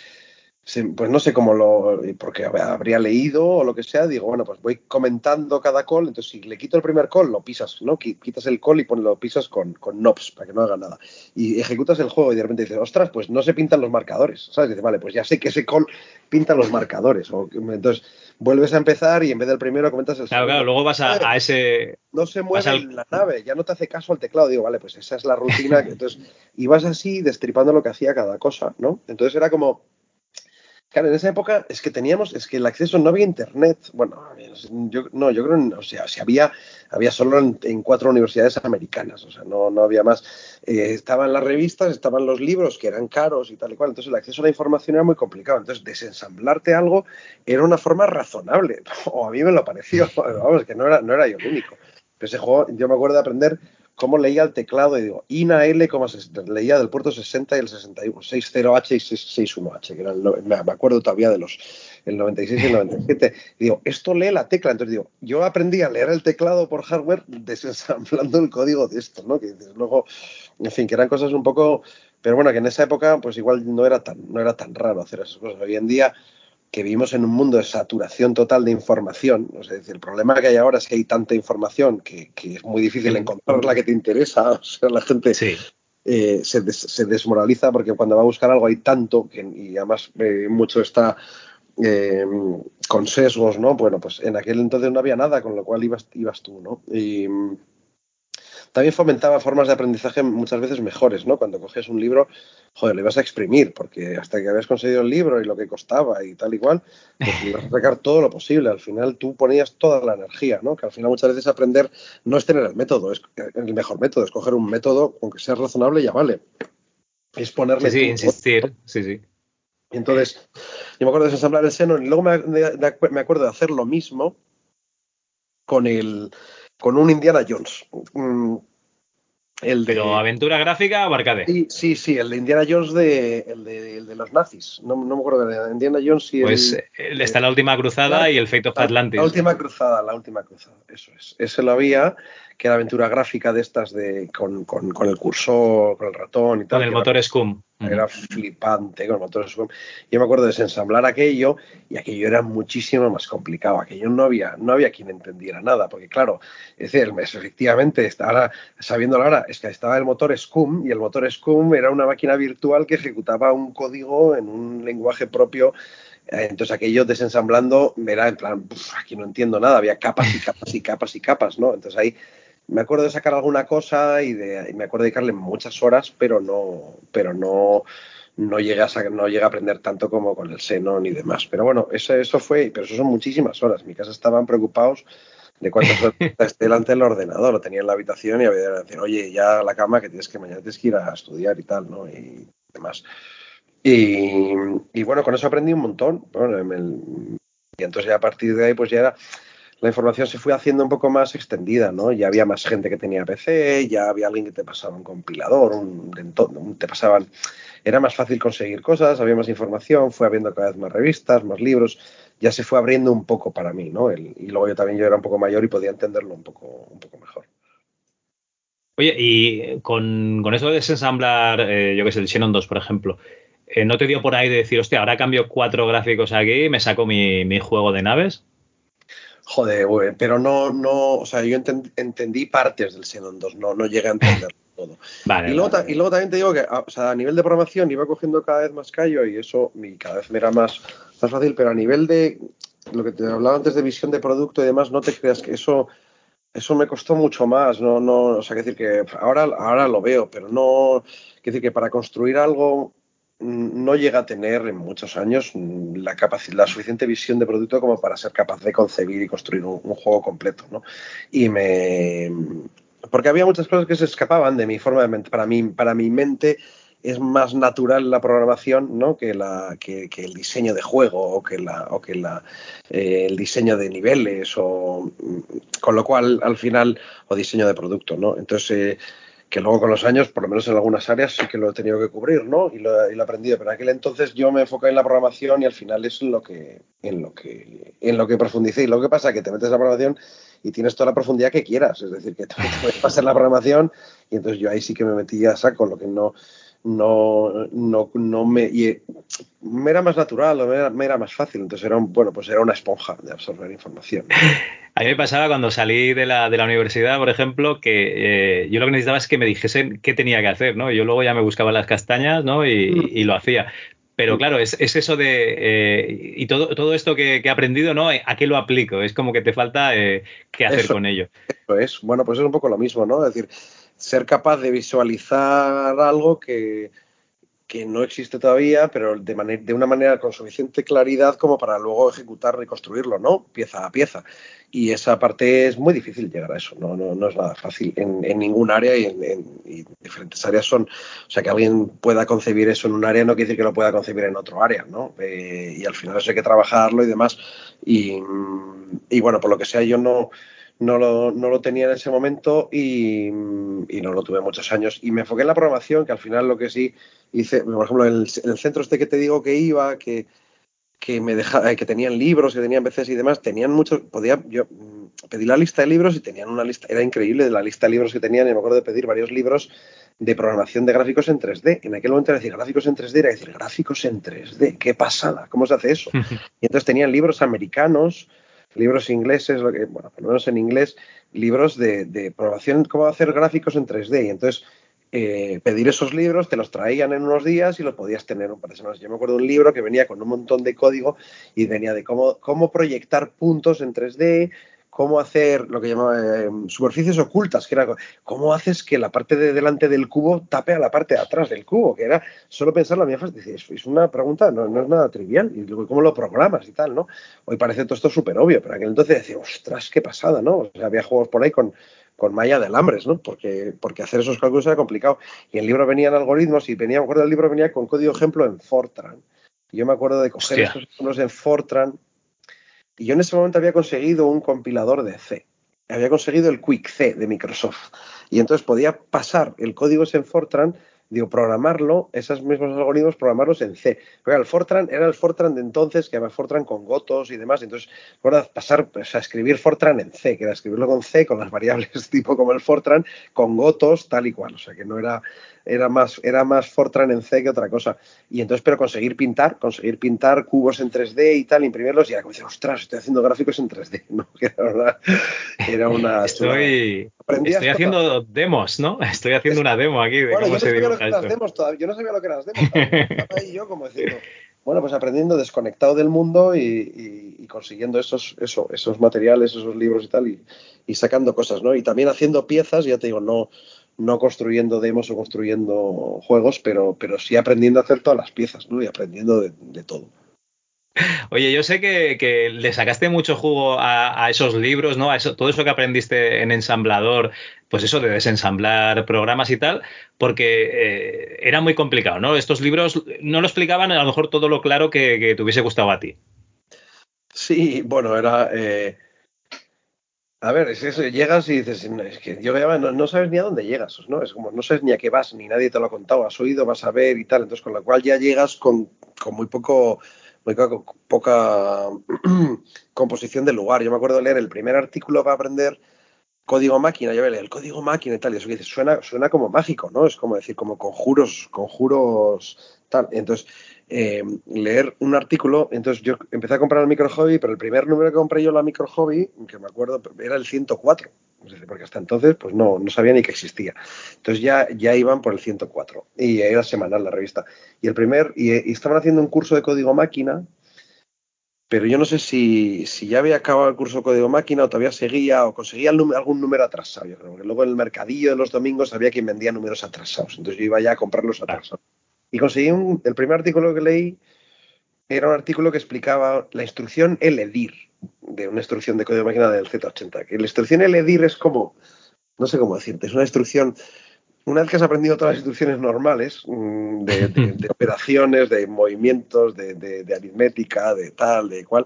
pues no sé cómo lo, porque habría leído o lo que sea, digo, bueno, pues voy comentando cada call, entonces si le quito el primer call, lo pisas, ¿no? Quitas el call y lo pisas con, con knobs para que no haga nada. Y ejecutas el juego y de repente dices, ostras, pues no se pintan los marcadores, ¿sabes? dice, vale, pues ya sé que ese call pinta los marcadores. O, entonces, vuelves a empezar y en vez del primero comentas el Claro, claro, luego vas a, ese. No se mueve la nave, ya no te hace caso al teclado. Digo, vale, pues esa es la rutina. entonces, y vas así destripando lo que hacía cada cosa, ¿no? Entonces era como. Claro, en esa época es que teníamos, es que el acceso no había internet. Bueno, yo, no, yo creo, o sea, si había, había solo en, cuatro universidades americanas, o sea, no, no había más. Eh, estaban las revistas, estaban los libros que eran caros y tal y cual. Entonces el acceso a la información era muy complicado. Entonces desensamblarte algo era una forma razonable, o a mí me lo pareció. Vamos, que no era, no era yo el único. Pero ese juego, yo me acuerdo de aprender cómo leía el teclado y digo, INA L, leía del puerto 60 y el 61, 60H y 61H, que era me acuerdo todavía de los el 96 y el 97. Y digo, esto lee la tecla. Entonces digo, yo aprendí a leer el teclado por hardware desensamblando el código de esto, ¿no? Que luego, en fin, que eran cosas un poco, pero bueno, que en esa época pues igual no era tan, no era tan raro hacer esas cosas. Hoy en día que vivimos en un mundo de saturación total de información. O sea, el problema que hay ahora es que hay tanta información que, es muy difícil encontrar la que te interesa. O sea, la gente eh, se, desmoraliza porque cuando va a buscar algo hay tanto que, y además eh, mucho está eh, con sesgos, ¿no? Bueno, pues en aquel entonces no había nada, con lo cual ibas, ibas tú, ¿no? Y, también fomentaba formas de aprendizaje muchas veces mejores, ¿no? Cuando coges un libro, joder, le ibas a exprimir, porque hasta que habías conseguido el libro y lo que costaba y tal y cual, pues ibas a sacar todo lo posible. Al final tú ponías toda la energía, ¿no? Que al final muchas veces aprender no es tener el método, es el mejor método, es coger un método, aunque sea razonable, ya vale. Es ponerle. Sí, sí insistir, sí, sí. entonces, yo me acuerdo de desensamblar el seno y luego me, me acuerdo de hacer lo mismo con el con un Indiana Jones. Mm, El de... ¿Pero aventura gráfica o arcade? Sí, sí, sí, el de Indiana Jones de, el de, el de los nazis. No, no, me acuerdo de Indiana Jones y Pues el, está la última cruzada y el Fate of Atlantis. La última cruzada, la última cruzada, eso es. Ese lo había, que era aventura gráfica de estas de con, con, con el cursor, con el ratón y tal. Con el motor Scum. Era flipante con el motor Scum. Yo me acuerdo de desensamblar aquello y aquello era muchísimo más complicado. Aquello no había, no había quien entendiera nada, porque claro, es decir, efectivamente, ahora, sabiéndolo ahora, es que estaba el motor Scum y el motor Scum era una máquina virtual que ejecutaba un código en un lenguaje propio eh, entonces aquello desensamblando era en plan, aquí no entiendo nada, había capas y capas y capas y capas, ¿no? Entonces ahí me acuerdo de sacar alguna cosa y, de, me acuerdo de dedicarle muchas horas, pero no, pero no, no llegué a no llega a aprender tanto como con el seno ni demás. Pero bueno, eso, eso fue, pero eso son muchísimas horas. En mi casa estaban preocupados de cuántas horas esté delante del ordenador, lo tenía en la habitación y había que decir, oye, ya a la cama que tienes que mañana tienes que ir a estudiar y tal, ¿no? Y demás. Y, y bueno, con eso aprendí un montón. Bueno, y entonces ya a partir de ahí, pues ya era la información se fue haciendo un poco más extendida, ¿no? Ya había más gente que tenía PC, ya había alguien que te pasaba un compilador, un, te pasaban, era más fácil conseguir cosas, había más información, fue habiendo cada vez más revistas, más libros, ya se fue abriendo un poco para mí, ¿no? y luego yo también yo era un poco mayor y podía entenderlo un poco, un poco mejor. Oye, y con, eso de desensamblar, eh, yo que sé, el Xenon 2, por ejemplo, eh, ¿no te dio por ahí de decir, hostia, ahora cambio cuatro gráficos aquí y me saco mi, mi juego de naves? Joder, pero no, no, o sea, yo entendí partes del Xenon 2, no, no llegué a entender todo. y, luego, y, luego, también te digo que a, o sea, a nivel de programación iba cogiendo cada vez más callo y eso cada vez me era más, más fácil, pero a nivel de lo que te hablaba antes de visión de producto y demás, no te creas que eso eso me costó mucho más, no, no, o sea, que decir que ahora, ahora lo veo, pero no, que decir que para construir algo no llega a tener en muchos años la, capacidad, la suficiente visión de producto como para ser capaz de concebir y construir un, juego completo, ¿no? Y me... Porque había muchas cosas que se escapaban de mi forma de mente. Para mí, para mi mente es más natural la programación ¿no? que, la, que, el diseño de juego o que, la, o que la, eh, el diseño de niveles o con lo cual al final o diseño de producto ¿no? entonces eh, que luego con los años, por lo menos en algunas áreas, sí que lo he tenido que cubrir, ¿no? Y lo, he aprendido. Pero en aquel entonces yo me enfoqué en la programación y al final es en lo que, en lo que, en lo que profundicé. Y lo que pasa es que te metes en la programación y tienes toda la profundidad que quieras. Es decir, que te puedes pasar la programación y entonces yo ahí sí que me metí a saco, lo que no, no, no, no me, me era más natural, me era, me era, más fácil. Entonces era un, bueno, pues era una esponja de absorber información. A mí me pasaba cuando salí de la, de la universidad, por ejemplo, que eh, yo lo que necesitaba es que me dijesen qué tenía que hacer, ¿no? Yo luego ya me buscaba las castañas, ¿no? Y, mm. lo hacía. Pero claro, es, es eso de. Eh, y todo, todo esto que, he aprendido, ¿no? ¿A qué lo aplico? Es como que te falta eh, qué hacer con ello. Eso es. Bueno, pues es un poco lo mismo, ¿no? Es decir, ser capaz de visualizar algo que, que no existe todavía, pero de, de una manera con suficiente claridad como para luego ejecutar, reconstruirlo, ¿no? Pieza a pieza. Y esa parte es muy difícil llegar a eso, no, no, no es nada fácil en, en ningún área y en, diferentes áreas son. O sea, que alguien pueda concebir eso en un área no quiere decir que lo pueda concebir en otro área, ¿no? Eh, y al final eso hay que trabajarlo y demás. Y, y bueno, por lo que sea, yo no no lo, no lo, tenía en ese momento y, y, no lo tuve muchos años. Y me enfoqué en la programación, que al final lo que sí hice, por ejemplo, en el, centro este que te digo que iba, que, que me dejaba, eh, que tenían libros, que tenían veces y demás, tenían muchos, podía, yo mm, pedí la lista de libros y tenían una lista, era increíble de la lista de libros que tenían, y me acuerdo de pedir varios libros de programación de gráficos en 3D. En aquel momento era decir gráficos en 3D, era decir gráficos en 3D, qué pasada, ¿cómo se hace eso? Y entonces tenían libros americanos, libros ingleses, lo que, bueno, por lo menos en inglés, libros de, de programación, cómo hacer gráficos en 3D. Y entonces eh, pedir esos libros, te los traían en unos días y los podías tener un par de semanas. Yo me acuerdo de un libro que venía con un montón de código y venía de cómo, cómo proyectar puntos en 3D, cómo hacer lo que llamaba eh, superficies ocultas, que era cómo haces que la parte de delante del cubo tape a la parte de atrás del cubo, que era solo pensar la mía es una pregunta, no, es nada trivial, y luego cómo lo programas y tal, ¿no? Hoy parece todo esto súper obvio, pero aquel entonces decía, ostras, qué pasada, ¿no? O sea, había juegos por ahí con, con malla de alambres, ¿no? Porque, porque hacer esos cálculos era complicado. Y el libro venía en algoritmos y venía, me acuerdo, el libro venía con código ejemplo en Fortran. Y yo me acuerdo de coger esos ejemplos en Fortran y yo en ese momento había conseguido un compilador de C. había conseguido el Quick C de Microsoft. Y entonces podía pasar el código en Fortran digo, programarlo, esos mismos algoritmos, programarlos en C. Pero el Fortran era el Fortran de entonces, que era Fortran con gotos y demás. Entonces, recuerda pasar a escribir Fortran en C, que era escribirlo con C, con las variables tipo como el Fortran, con gotos, tal y cual. O sea, que no era, era más, era más Fortran en C que otra cosa. Y entonces, pero conseguir pintar, conseguir pintar cubos en 3D y tal, imprimirlos, y era como decir, ostras, estoy haciendo gráficos en 3D. ¿no? Era una. estoy, estoy haciendo demos, ¿no? Estoy haciendo una demo aquí de cómo se dibuja yo no sabía lo que eran las demos. Yo como diciendo, bueno, pues aprendiendo desconectado del mundo y, consiguiendo esos, eso, esos materiales, esos libros y tal, y, sacando cosas, ¿no? Y también haciendo piezas, ya te digo, no, no construyendo demos o construyendo juegos, pero, pero sí aprendiendo a hacer todas las piezas, ¿no? Y aprendiendo de todo. Oye, yo sé que, le sacaste mucho jugo a, esos libros, ¿no? A eso, todo eso que aprendiste en ensamblador, pues eso de desensamblar programas y tal, porque eh, era muy complicado, ¿no? Estos libros no lo explicaban a lo mejor todo lo claro que, te hubiese gustado a ti. Sí, bueno, era. Eh, a ver, es eso, llegas y dices, es que yo no, no, sabes ni a dónde llegas, ¿no? Es como, no sabes ni a qué vas, ni nadie te lo ha contado, has oído, vas a ver y tal, entonces con lo cual ya llegas con muy poco poca, composición del lugar. Yo me acuerdo de leer el primer artículo para aprender código máquina, yo leí el código máquina y tal, y eso que dices, suena, suena como mágico, ¿no? Es como decir, como conjuros, conjuros, tal. Entonces, eh, leer un artículo, entonces yo empecé a comprar el micro hobby, pero el primer número que compré yo la micro hobby, que me acuerdo, era el 104 porque hasta entonces pues no, no sabía ni que existía. Entonces ya, ya iban por el 104 y era semanal la revista. Y el primer, y, estaban haciendo un curso de código máquina, pero yo no sé si, si, ya había acabado el curso de código máquina o todavía seguía o conseguía algún número atrasado. Yo creo que luego en el mercadillo de los domingos había quien vendía números atrasados. Entonces yo iba ya a comprarlos atrasados. Y conseguí un, el primer artículo que leí era un artículo que explicaba la instrucción ELEDIR, de una instrucción de código de máquina del Z80. Que la instrucción ELEDIR es como, no sé cómo decirte, es una instrucción, una vez que has aprendido todas las instrucciones normales mm, de, operaciones, de movimientos, de, aritmética, de tal, de cual,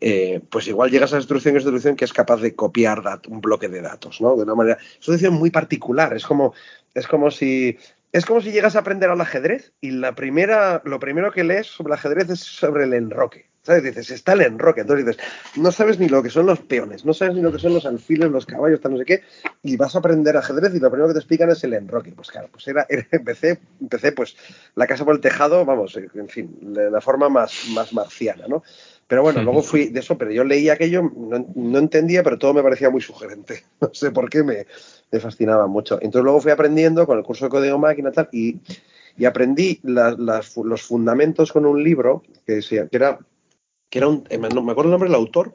eh, pues igual llegas a esa instrucción, esa instrucción que es capaz de copiar un bloque de datos, ¿no? De una manera, es una instrucción muy particular, es como, es como si es como si llegas a aprender al ajedrez y la primera, lo primero que lees sobre el ajedrez es sobre el enroque. ¿Sabes? Dices, está el enroque. Entonces dices, no sabes ni lo que son los peones, no sabes ni lo que son los alfiles, los caballos, tal, no sé qué, y vas a aprender ajedrez y lo primero que te explican es el enroque. Pues claro, pues era, empecé, empecé pues la casa por el tejado, vamos, en fin, de la forma más, más marciana, ¿no? Pero bueno, luego fui de eso, pero yo leí aquello, no, entendía, pero todo me parecía muy sugerente. No sé por qué me, fascinaba mucho. Entonces luego fui aprendiendo con el curso de código máquina tal, y, y aprendí los fundamentos con un libro que, que era, que era un, eh, no me acuerdo el nombre del autor,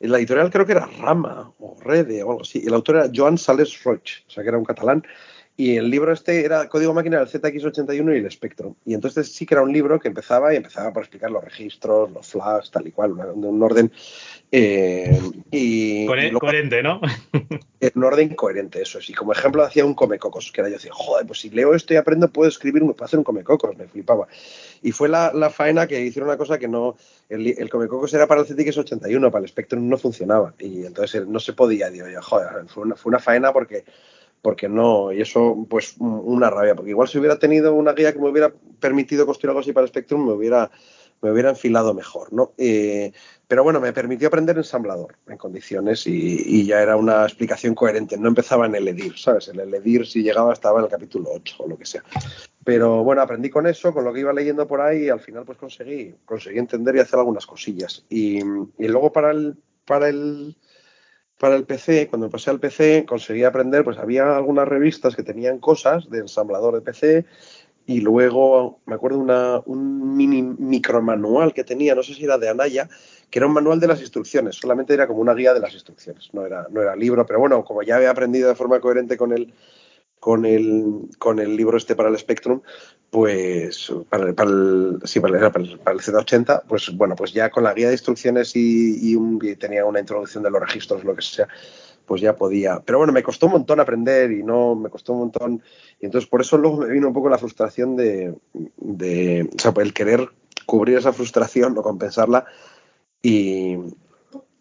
en la editorial creo que era Rama o Rede o algo así. El autor era Joan Sales Roig, o sea que era un catalán. Y el libro este era Código Máquina del ZX81 y el Spectrum. Y entonces sí que era un libro que empezaba y empezaba por explicar los registros, los flags, tal y cual, un, un orden. Eh, y, coherente, ¿no? un orden coherente, eso es. Y como ejemplo hacía un comecocos, que era yo decía, joder, pues si leo esto y aprendo, puedo escribir, puedo hacer un comecocos, me flipaba. Y fue la, faena que hicieron una cosa que no. El, el comecocos era para el ZX81, para el Spectrum no funcionaba. Y entonces no se podía, digo yo, joder, fue una, fue una faena porque porque no, y eso, pues una rabia, porque igual si hubiera tenido una guía que me hubiera permitido construir algo así para Spectrum, me hubiera, me hubiera enfilado mejor, ¿no? Eh, pero bueno, me permitió aprender ensamblador en condiciones y, ya era una explicación coherente, no empezaba en el EDIR, ¿sabes? El EDIR si llegaba estaba en el capítulo 8 o lo que sea. Pero bueno, aprendí con eso, con lo que iba leyendo por ahí y al final pues conseguí, conseguí entender y hacer algunas cosillas. Y, y luego para el, para el para el PC, cuando pasé al PC, conseguí aprender, pues había algunas revistas que tenían cosas de ensamblador de PC y luego me acuerdo una, un mini micromanual que tenía, no sé si era de Anaya, que era un manual de las instrucciones, solamente era como una guía de las instrucciones, no era, no era libro, pero bueno, como ya había aprendido de forma coherente con el, con el, con el libro este para el Spectrum, pues para, el, para el, sí, para el, para el, Z80, pues bueno, pues ya con la guía de instrucciones y, un, tenía una introducción de los registros, lo que sea, pues ya podía. Pero bueno, me costó un montón aprender y no, me costó un montón. Y entonces por eso luego me vino un poco la frustración de, de o sea, el querer cubrir esa frustración o compensarla y,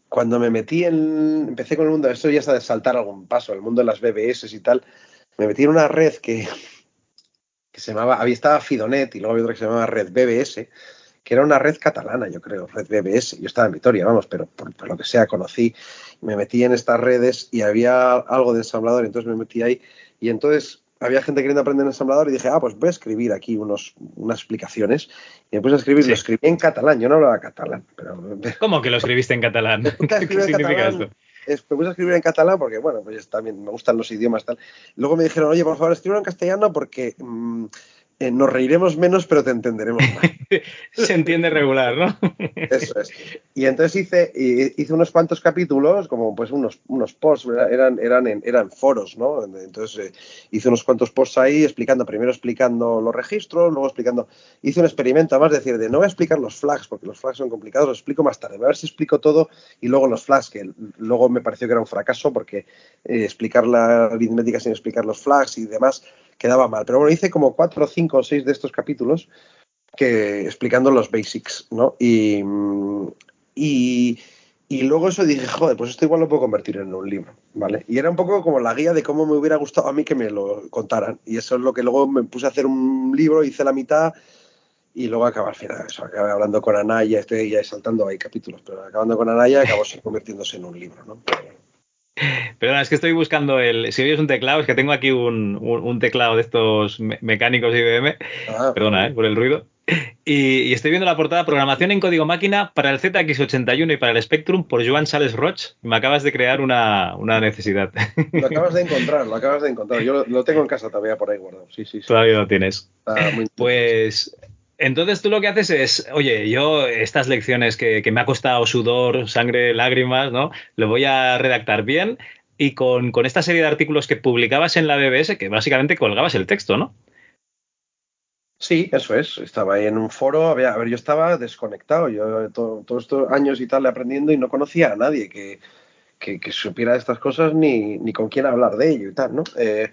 cuando me metí en, empecé con el mundo, esto ya está de saltar algún paso, el mundo de las BBS y tal, me metí en una red que, que se llamaba, había estaba Fidonet y luego había otra que se llamaba Red BBS, que era una red catalana, yo creo, Red BBS. Yo estaba en Vitoria, vamos, pero por, por, lo que sea, conocí, me metí en estas redes y había algo de ensamblador, entonces me metí ahí y entonces había gente queriendo aprender ensamblador y dije, ah, pues voy a escribir aquí unos, unas explicaciones. Y me puse a escribir, sí. lo escribí en catalán, yo no hablaba catalán. Pero... ¿Cómo que lo escribiste en catalán? ¿Qué significa catalán, esto? Es, me puse a escribir en catalán porque, bueno, pues también me gustan los idiomas tal. Luego me dijeron, oye, por favor, escribe en castellano porque mmm, eh, nos reiremos menos, pero te entenderemos más. Se entiende regular, ¿no? Eso es. Y entonces hice, hice unos cuantos capítulos, como pues unos, unos posts, eran, eran, en, eran foros, ¿no? Entonces eh, hice unos cuantos posts ahí explicando, primero explicando los registros, luego explicando, hice un experimento, además de decir, de no voy a explicar los flags, porque los flags son complicados, los explico más tarde, a ver si explico todo y luego los flags, que luego me pareció que era un fracaso, porque eh, explicar la aritmética sin explicar los flags y demás quedaba mal. Pero bueno, hice como cuatro, cinco o seis de estos capítulos que explicando los basics, ¿no? Y, y, y, luego eso dije, joder, pues esto igual lo puedo convertir en un libro, ¿vale? Y era un poco como la guía de cómo me hubiera gustado a mí que me lo contaran. Y eso es lo que luego me puse a hacer un libro, hice la mitad y luego acaba al final eso, acabé hablando con Anaya, estoy ya saltando ahí capítulos, pero acabando con Anaya acabó convirtiéndose en un libro, ¿no? Perdona, es que estoy buscando el. Si oyes un teclado, es que tengo aquí un, un, un teclado de estos me mecánicos IBM. Ah, Perdona, ¿eh? por el ruido. Y, y, estoy viendo la portada Programación en código máquina para el ZX81 y para el Spectrum por Joan Sales Roch. Me acabas de crear una, una, necesidad. Lo acabas de encontrar, lo acabas de encontrar. Yo lo, lo tengo en casa todavía por ahí guardado. Sí, sí, sí. Todavía lo tienes. pues entonces tú lo que haces es, oye, yo estas lecciones que, que, me ha costado sudor, sangre, lágrimas, ¿no? Lo voy a redactar bien y con, con, esta serie de artículos que publicabas en la BBS, que básicamente colgabas el texto, ¿no? Sí, eso es. Estaba ahí en un foro, había, a ver, yo estaba desconectado, yo todos todo estos años y tal aprendiendo y no conocía a nadie que, que, supiera estas cosas ni, ni, con quién hablar de ello y tal, ¿no? Eh,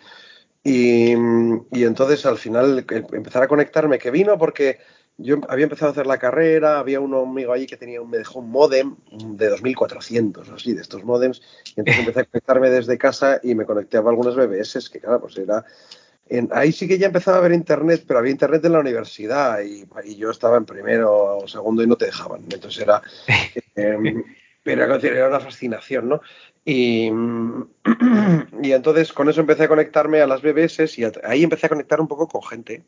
y, y, entonces al final empezar a conectarme, que vino porque yo había empezado a hacer la carrera, había un amigo allí que tenía, me dejó un modem de 2400, así, de estos modems, y entonces empecé a conectarme desde casa y me conecté a algunas BBS, que claro, pues era... En, ahí sí que ya empezaba a ver internet, pero había internet en la universidad y, y yo estaba en primero o segundo y no te dejaban. Entonces era... Eh, pero era una fascinación, ¿no? Y, y, entonces con eso empecé a conectarme a las BBS y ahí empecé a conectar un poco con gente.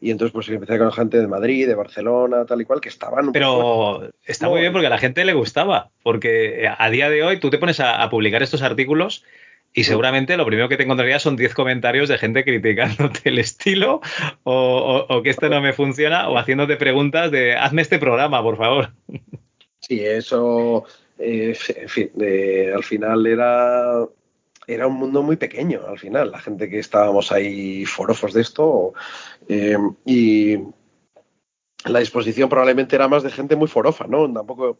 Y entonces pues empecé con gente de Madrid, de Barcelona, tal y cual, que estaban... Pero poco... está muy bien porque a la gente le gustaba, porque a día de hoy tú te pones a, a publicar estos artículos y seguramente lo primero que te encontrarías son 10 comentarios de gente criticándote el estilo o, o, o, que esto no me funciona o haciéndote preguntas de hazme este programa, por favor. Sí, eso, eh, en fin, al final era, era un mundo muy pequeño, al final, la gente que estábamos ahí forofos de esto. Eh, y la disposición probablemente era más de gente muy forofa, ¿no? Tampoco.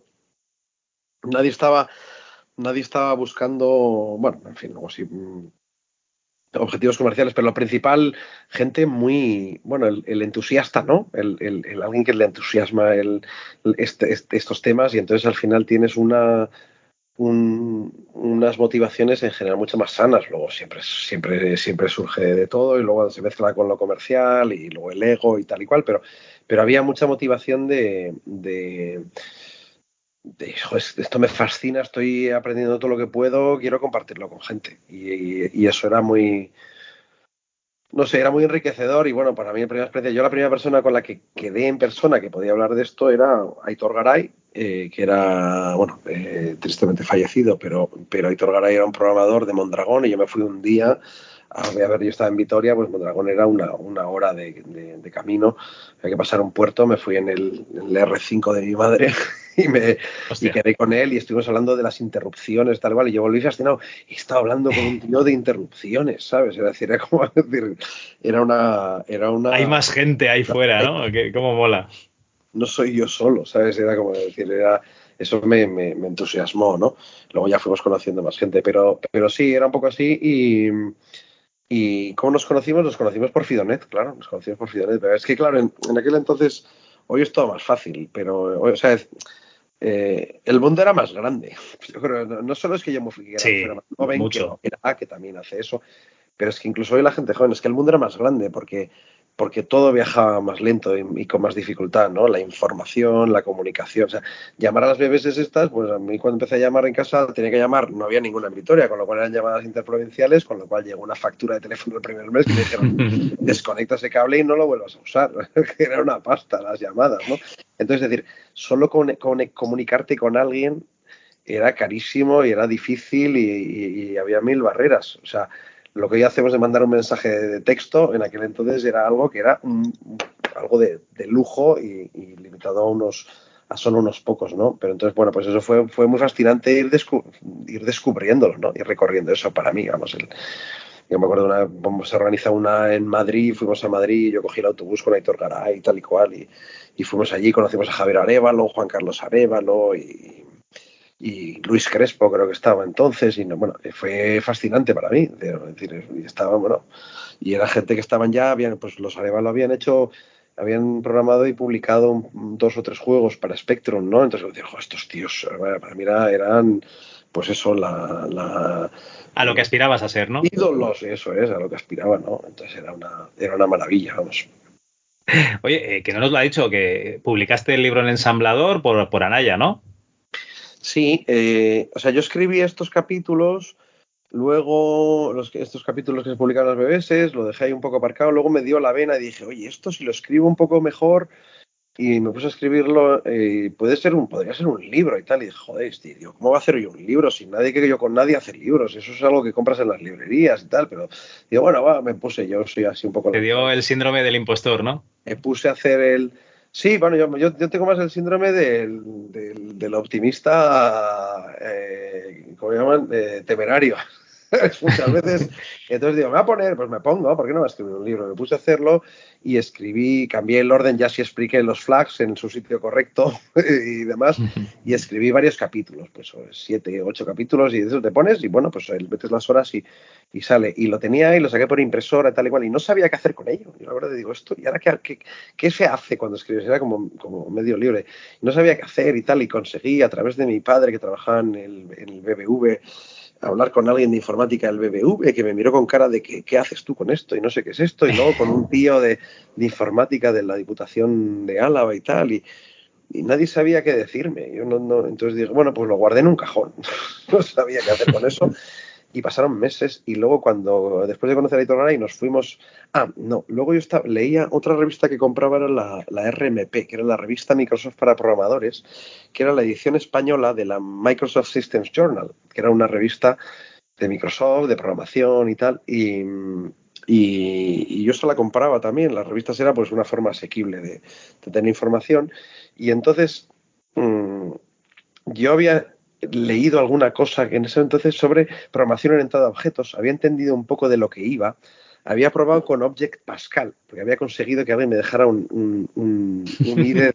Nadie estaba. Nadie estaba buscando. Bueno, en fin, luego sí objetivos comerciales, pero lo principal, gente muy, bueno, el, entusiasta, ¿no? El, el, alguien que le entusiasma este, este, estos temas y entonces al final tienes una, un, unas motivaciones en general mucho más sanas. Luego siempre, siempre, siempre surge de todo y luego se mezcla con lo comercial y luego el ego y tal y cual, pero, pero había mucha motivación de, de esto me fascina, estoy aprendiendo todo lo que puedo, quiero compartirlo con gente. Y, eso era muy, no sé, era muy enriquecedor y bueno, para mí la primera experiencia, yo la primera persona con la que quedé en persona que podía hablar de esto era Aitor Garay, eh, que era, bueno, eh, tristemente fallecido, pero, pero Aitor Garay era un programador de Mondragón y yo me fui un día a ver, yo estaba en Vitoria, pues Mondragón era una, una hora de, camino, había que pasar un puerto, me fui en el, en el R5 de mi madre y me y quedé con él y estuvimos hablando de las interrupciones, tal cual, y yo volví fascinado y estaba hablando con un tío de interrupciones, ¿sabes? Es decir, era como decir, era una, era una... Hay más gente ahí fuera, ¿no? ¿Cómo mola? No soy yo solo, ¿sabes? Era como decir, era eso me, me, me, entusiasmó, ¿no? Luego ya fuimos conociendo más gente, pero, pero sí, era un poco así y, y ¿cómo nos conocimos? Nos conocimos por Fidonet, claro, nos conocimos por Fidonet. Pero es que, claro, en, en aquel entonces, hoy es todo más fácil, pero, o sea, eh, el mundo era más grande. Yo creo, no, solo es que yo me fui, que era más joven, mucho. que era, que también hace eso, pero es que incluso hoy la gente joven, es que el mundo era más grande porque porque todo viajaba más lento y, con más dificultad, ¿no? La información, la comunicación. O sea, llamar a las BBS estas, pues a mí cuando empecé a llamar en casa tenía que llamar, no había ninguna en Vitoria, con lo cual eran llamadas interprovinciales, con lo cual llegó una factura de teléfono el primer mes y me dijeron, desconecta ese cable y no lo vuelvas a usar, que era una pasta las llamadas, ¿no? Entonces, es decir, solo con, comunicarte con alguien era carísimo y era difícil y había mil barreras. O sea, lo que hoy hacemos de mandar un mensaje de texto, en aquel entonces era algo que era algo de, lujo y, limitado a unos a solo unos pocos, ¿no? Pero entonces, bueno, pues eso fue, fue muy fascinante ir, ir descubriéndolo, ¿no? Ir recorriendo eso para mí, vamos. yo me acuerdo, una, se organiza una en Madrid, fuimos a Madrid, yo cogí el autobús con Aitor Garay y tal y cual, y, y fuimos allí, conocimos a Javier Arevalo, Juan Carlos Arevalo, y, y Luis Crespo creo que estaba entonces y no, bueno fue fascinante para mí decir estaba bueno y era gente que estaban ya habían pues los Arevalo habían hecho habían programado y publicado dos o tres juegos para Spectrum no entonces estos tíos para mí eran pues eso la, a lo que aspirabas a ser no ídolos eso es a lo que aspiraba no entonces era una era una maravilla vamos Oye, eh, que no nos lo ha dicho, que publicaste el libro en ensamblador por, por Anaya, ¿no? Sí, eh, o sea, yo escribí estos capítulos, luego los, estos capítulos que se publicaron en las BBS, lo dejé ahí un poco aparcado, luego me dio la vena y dije, oye, esto si lo escribo un poco mejor, y me puse a escribirlo, eh, puede ser un, podría ser un libro y tal, y dije, joder, tío, ¿cómo va a hacer yo un libro si nadie que yo con nadie hace libros? Eso es algo que compras en las librerías y tal, pero digo, bueno, va, me puse, yo soy así un poco... Te dio el síndrome del impostor, ¿no? Me puse a hacer el Sí, bueno, yo, yo, tengo más el síndrome del, del, optimista, eh, ¿cómo llaman? Eh, temerario. Muchas veces, entonces digo, me voy a poner, pues me pongo, ¿por qué no voy a escribir un libro? Me puse a hacerlo y escribí, cambié el orden, ya sí expliqué los flags en su sitio correcto y demás, y escribí varios capítulos, pues siete, ocho capítulos, y de eso te pones y bueno, pues metes las horas y, y sale. Y lo tenía y lo saqué por impresora, tal y cual, y no sabía qué hacer con ello. Y la verdad digo, esto, ¿y ahora qué, qué, se hace cuando escribes? Era como, como medio libre. No sabía qué hacer y tal, y conseguí a través de mi padre que trabajaba en el, en el BBV hablar con alguien de informática del BBV que me miró con cara de que, qué haces tú con esto y no sé qué es esto, y luego con un tío de, informática de la Diputación de Álava y tal, y, nadie sabía qué decirme. Yo no, no, entonces dije, bueno, pues lo guardé en un cajón, no sabía qué hacer con eso. Y pasaron meses y luego cuando, después de conocer a Editor y nos fuimos, ah, no, luego yo estaba, leía otra revista que compraba, era la, la, RMP, que era la revista Microsoft para programadores, que era la edición española de la Microsoft Systems Journal, que era una revista de Microsoft, de programación y tal, y, y, yo se la compraba también, las revistas era pues una forma asequible de, tener información, y entonces mm, yo había leído alguna cosa en ese entonces sobre programación orientada a objetos, había entendido un poco de lo que iba, había probado con Object Pascal, porque había conseguido que alguien me dejara un, un, un, IDE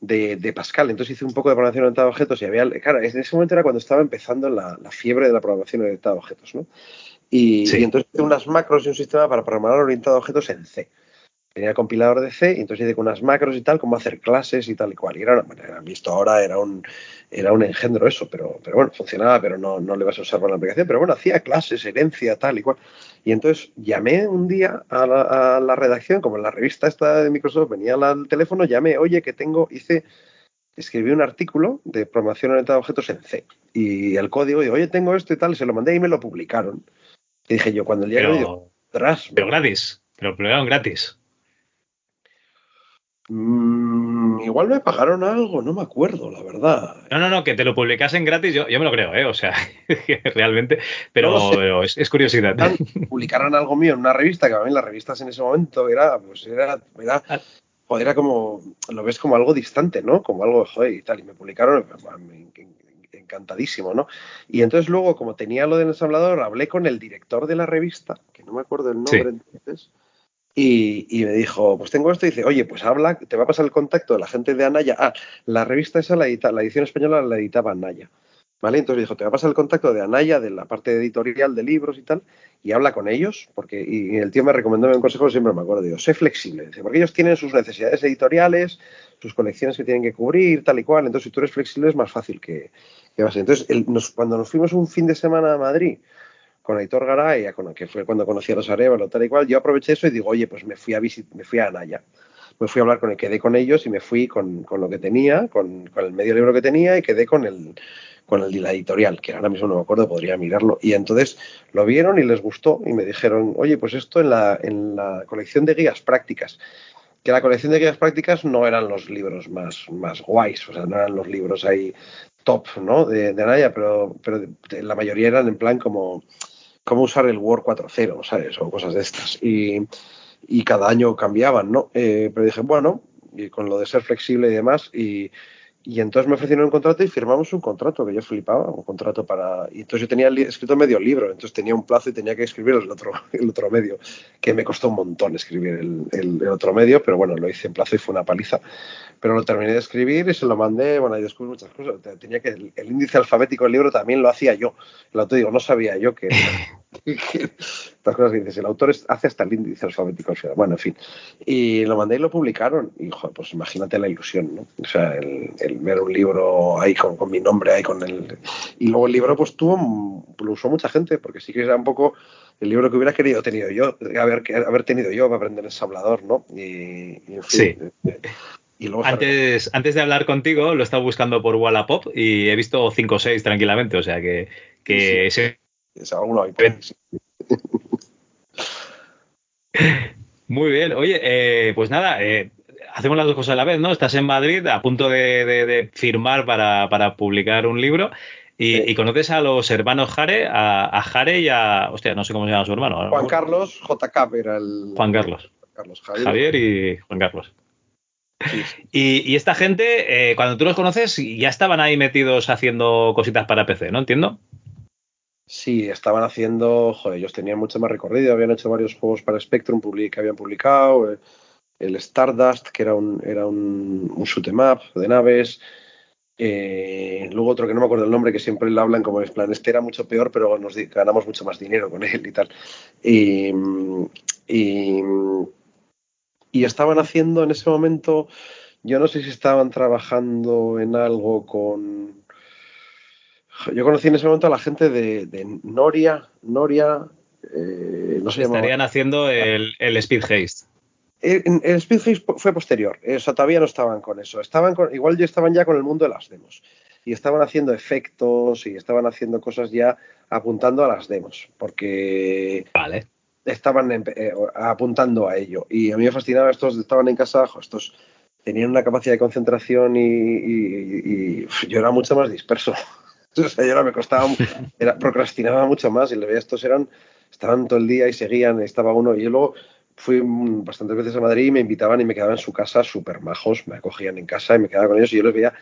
de, Pascal. Entonces hice un poco de programación orientada a objetos y había, claro, en ese momento era cuando estaba empezando la, fiebre de la programación orientada a objetos, ¿no? Y, y entonces hice unas macros y un sistema para programar orientado a objetos en C tenía compilador de C, y entonces hice con unas macros y tal, cómo hacer clases y tal y cual. Y era, bueno, visto ahora, era un, era un engendro eso, pero, pero bueno, funcionaba, pero no, no le vas a usar para la aplicación. Pero bueno, hacía clases, herencia, tal y cual. Y entonces llamé un día a la, redacción, como en la revista esta de Microsoft venía al teléfono, llamé, oye, que tengo, hice, escribí un artículo de programación orientada a objetos en C. Y el código, y oye, tengo esto y tal, y se lo mandé y me lo publicaron. Y dije yo, cuando el día pero, pero gratis, pero lo gratis. Mm, igual me pagaron algo, no me acuerdo, la verdad. No, no, no, que te lo publicasen gratis, yo, yo me lo creo, ¿eh? O sea, realmente, pero, es, curiosidad. Publicaron algo mío en una revista, que a mí las revistas en ese momento era, pues era, era, ah. era como, lo ves como algo distante, ¿no? Como algo, joder, y tal, y me publicaron, encantadísimo, ¿no? Y entonces luego, como tenía lo del ensamblador, hablé con el director de la revista, que no me acuerdo el nombre entonces, y, me dijo, pues tengo esto, y dice, oye, pues habla, te va a pasar el contacto de la gente de Anaya. Ah, la revista esa, la, edita, la edición española la editaba Anaya. ¿Vale? Entonces dijo, te va a pasar el contacto de Anaya, de la parte editorial de libros y tal, y habla con ellos, porque y el tío me recomendó un consejo, siempre me acuerdo, digo, sé flexible, porque ellos tienen sus necesidades editoriales, sus colecciones que tienen que cubrir, tal y cual, entonces si tú eres flexible es más fácil que, que vas. Entonces, cuando nos fuimos un fin de semana a Madrid, con Aitor Garay, que fue cuando conocí a los Arevalo, tal y cual, yo aproveché eso y digo, oye, pues me fui a visit, me fui a Anaya. Me fui a hablar con él, quedé con ellos y me fui con, con lo que tenía, con, con, el medio libro que tenía y quedé con el, con el de la editorial, que ahora mismo no me acuerdo, podría mirarlo. Y entonces lo vieron y les gustó y me dijeron, oye, pues esto en la, en la colección de guías prácticas, que la colección de guías prácticas no eran los libros más, más guays, o sea, no eran los libros ahí top, ¿no? De, de Anaya, pero, pero la mayoría eran en plan como cómo usar el Word 4.0, ¿sabes? O cosas de estas. Y, y cada año cambiaban, ¿no? Eh, pero dije, bueno, con lo de ser flexible y demás, y, y entonces me ofrecieron un contrato y firmamos un contrato que yo flipaba, un contrato para... Y entonces yo tenía escrito medio libro, entonces tenía un plazo y tenía que escribir el otro, el otro medio, que me costó un montón escribir el, el, otro medio, pero bueno, lo hice en plazo y fue una paliza. Pero lo terminé de escribir y se lo mandé, bueno, ahí descubrí muchas cosas. Tenía que... El, el índice alfabético del libro también lo hacía yo. El autor digo, no sabía yo que... Estas cosas que dices, el autor hace hasta el índice alfabético Bueno, en fin. Y lo mandé y lo publicaron. Y, joder, pues imagínate la ilusión, ¿no? O sea, el, el ver un libro ahí con, con, mi nombre, ahí con el... Y luego el libro, pues tuvo, lo usó mucha gente, porque sí que era un poco el libro que hubiera querido tenido yo, haber, haber tenido yo para aprender ensablador, ¿no? Y, y en fin, sí. Y luego antes, antes de hablar contigo, lo he estado buscando por Wallapop y he visto 5 o 6 tranquilamente, o sea que, que sí. Es alguno. Muy bien, oye, eh, pues nada, eh, hacemos las dos cosas a la vez, ¿no? Estás en Madrid a punto de, de, de firmar para, para, publicar un libro y, sí. y, conoces a los hermanos Jare, a, a, Jare y a, hostia, no sé cómo se llama su hermano. Juan Carlos, JK era el... Juan Carlos. Carlos Javier. Javier y Juan Carlos. Sí, sí. Y, y, esta gente, eh, cuando tú los conoces, ya estaban ahí metidos haciendo cositas para PC, ¿no? Entiendo. Sí, estaban haciendo, joder, ellos tenían mucho más recorrido, habían hecho varios juegos para Spectrum que habían publicado, el Stardust, que era un, era un, shoot em up de naves, eh, luego otro que no me acuerdo el nombre, que siempre le hablan como en plan, este era mucho peor, pero nos ganamos mucho más dinero con él y tal. Y estaban haciendo en ese momento, yo no sé si estaban trabajando en algo con yo conocí en ese momento a la gente de, de Noria, Noria, eh, no sé Estarían llamaba. haciendo el, el, Speed Haste. El, el, Speed Haste fue posterior, o sea, todavía no estaban con eso. Estaban con, igual ya estaban ya con el mundo de las demos. Y estaban haciendo efectos y estaban haciendo cosas ya apuntando a las demos, porque vale. estaban eh, apuntando a ello. Y a mí me fascinaba, estos estaban en casa, estos tenían una capacidad de concentración y, y, y yo era mucho más disperso. O sea, yo era, me costaba, era, procrastinaba mucho más y le veía estos eran, estaban todo el día y seguían, estaba uno y yo luego fui bastantes veces a Madrid y me invitaban y me quedaban en su casa súper majos, me acogían en casa y me quedaba con ellos y yo les veía,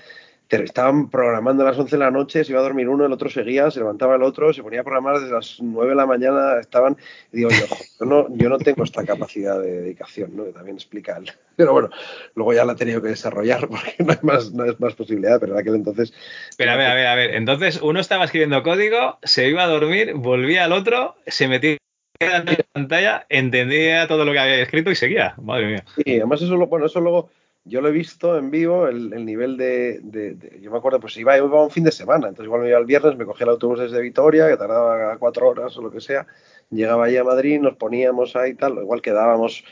estaban programando a las 11 de la noche, se iba a dormir uno, el otro seguía, se levantaba el otro, se ponía a programar desde las 9 de la mañana, estaban, y digo yo, yo no, yo no tengo esta capacidad de dedicación, ¿no? Que también explica el, pero bueno, luego ya la he tenido que desarrollar porque no hay más, no es más posibilidad, pero en aquel entonces... Pero a ver, a ver, a ver, entonces uno estaba escribiendo código, se iba a dormir, volvía al otro, se metía en la pantalla, entendía todo lo que había escrito y seguía, madre mía. Sí, además eso, bueno, eso luego yo lo he visto en vivo, el, el nivel de, de, de, Yo me acuerdo, pues iba, iba un fin de semana, entonces igual me iba el viernes, me cogía el autobús desde Vitoria, que tardaba cuatro horas o lo que sea, llegaba allí a Madrid, nos poníamos ahí y tal, igual quedábamos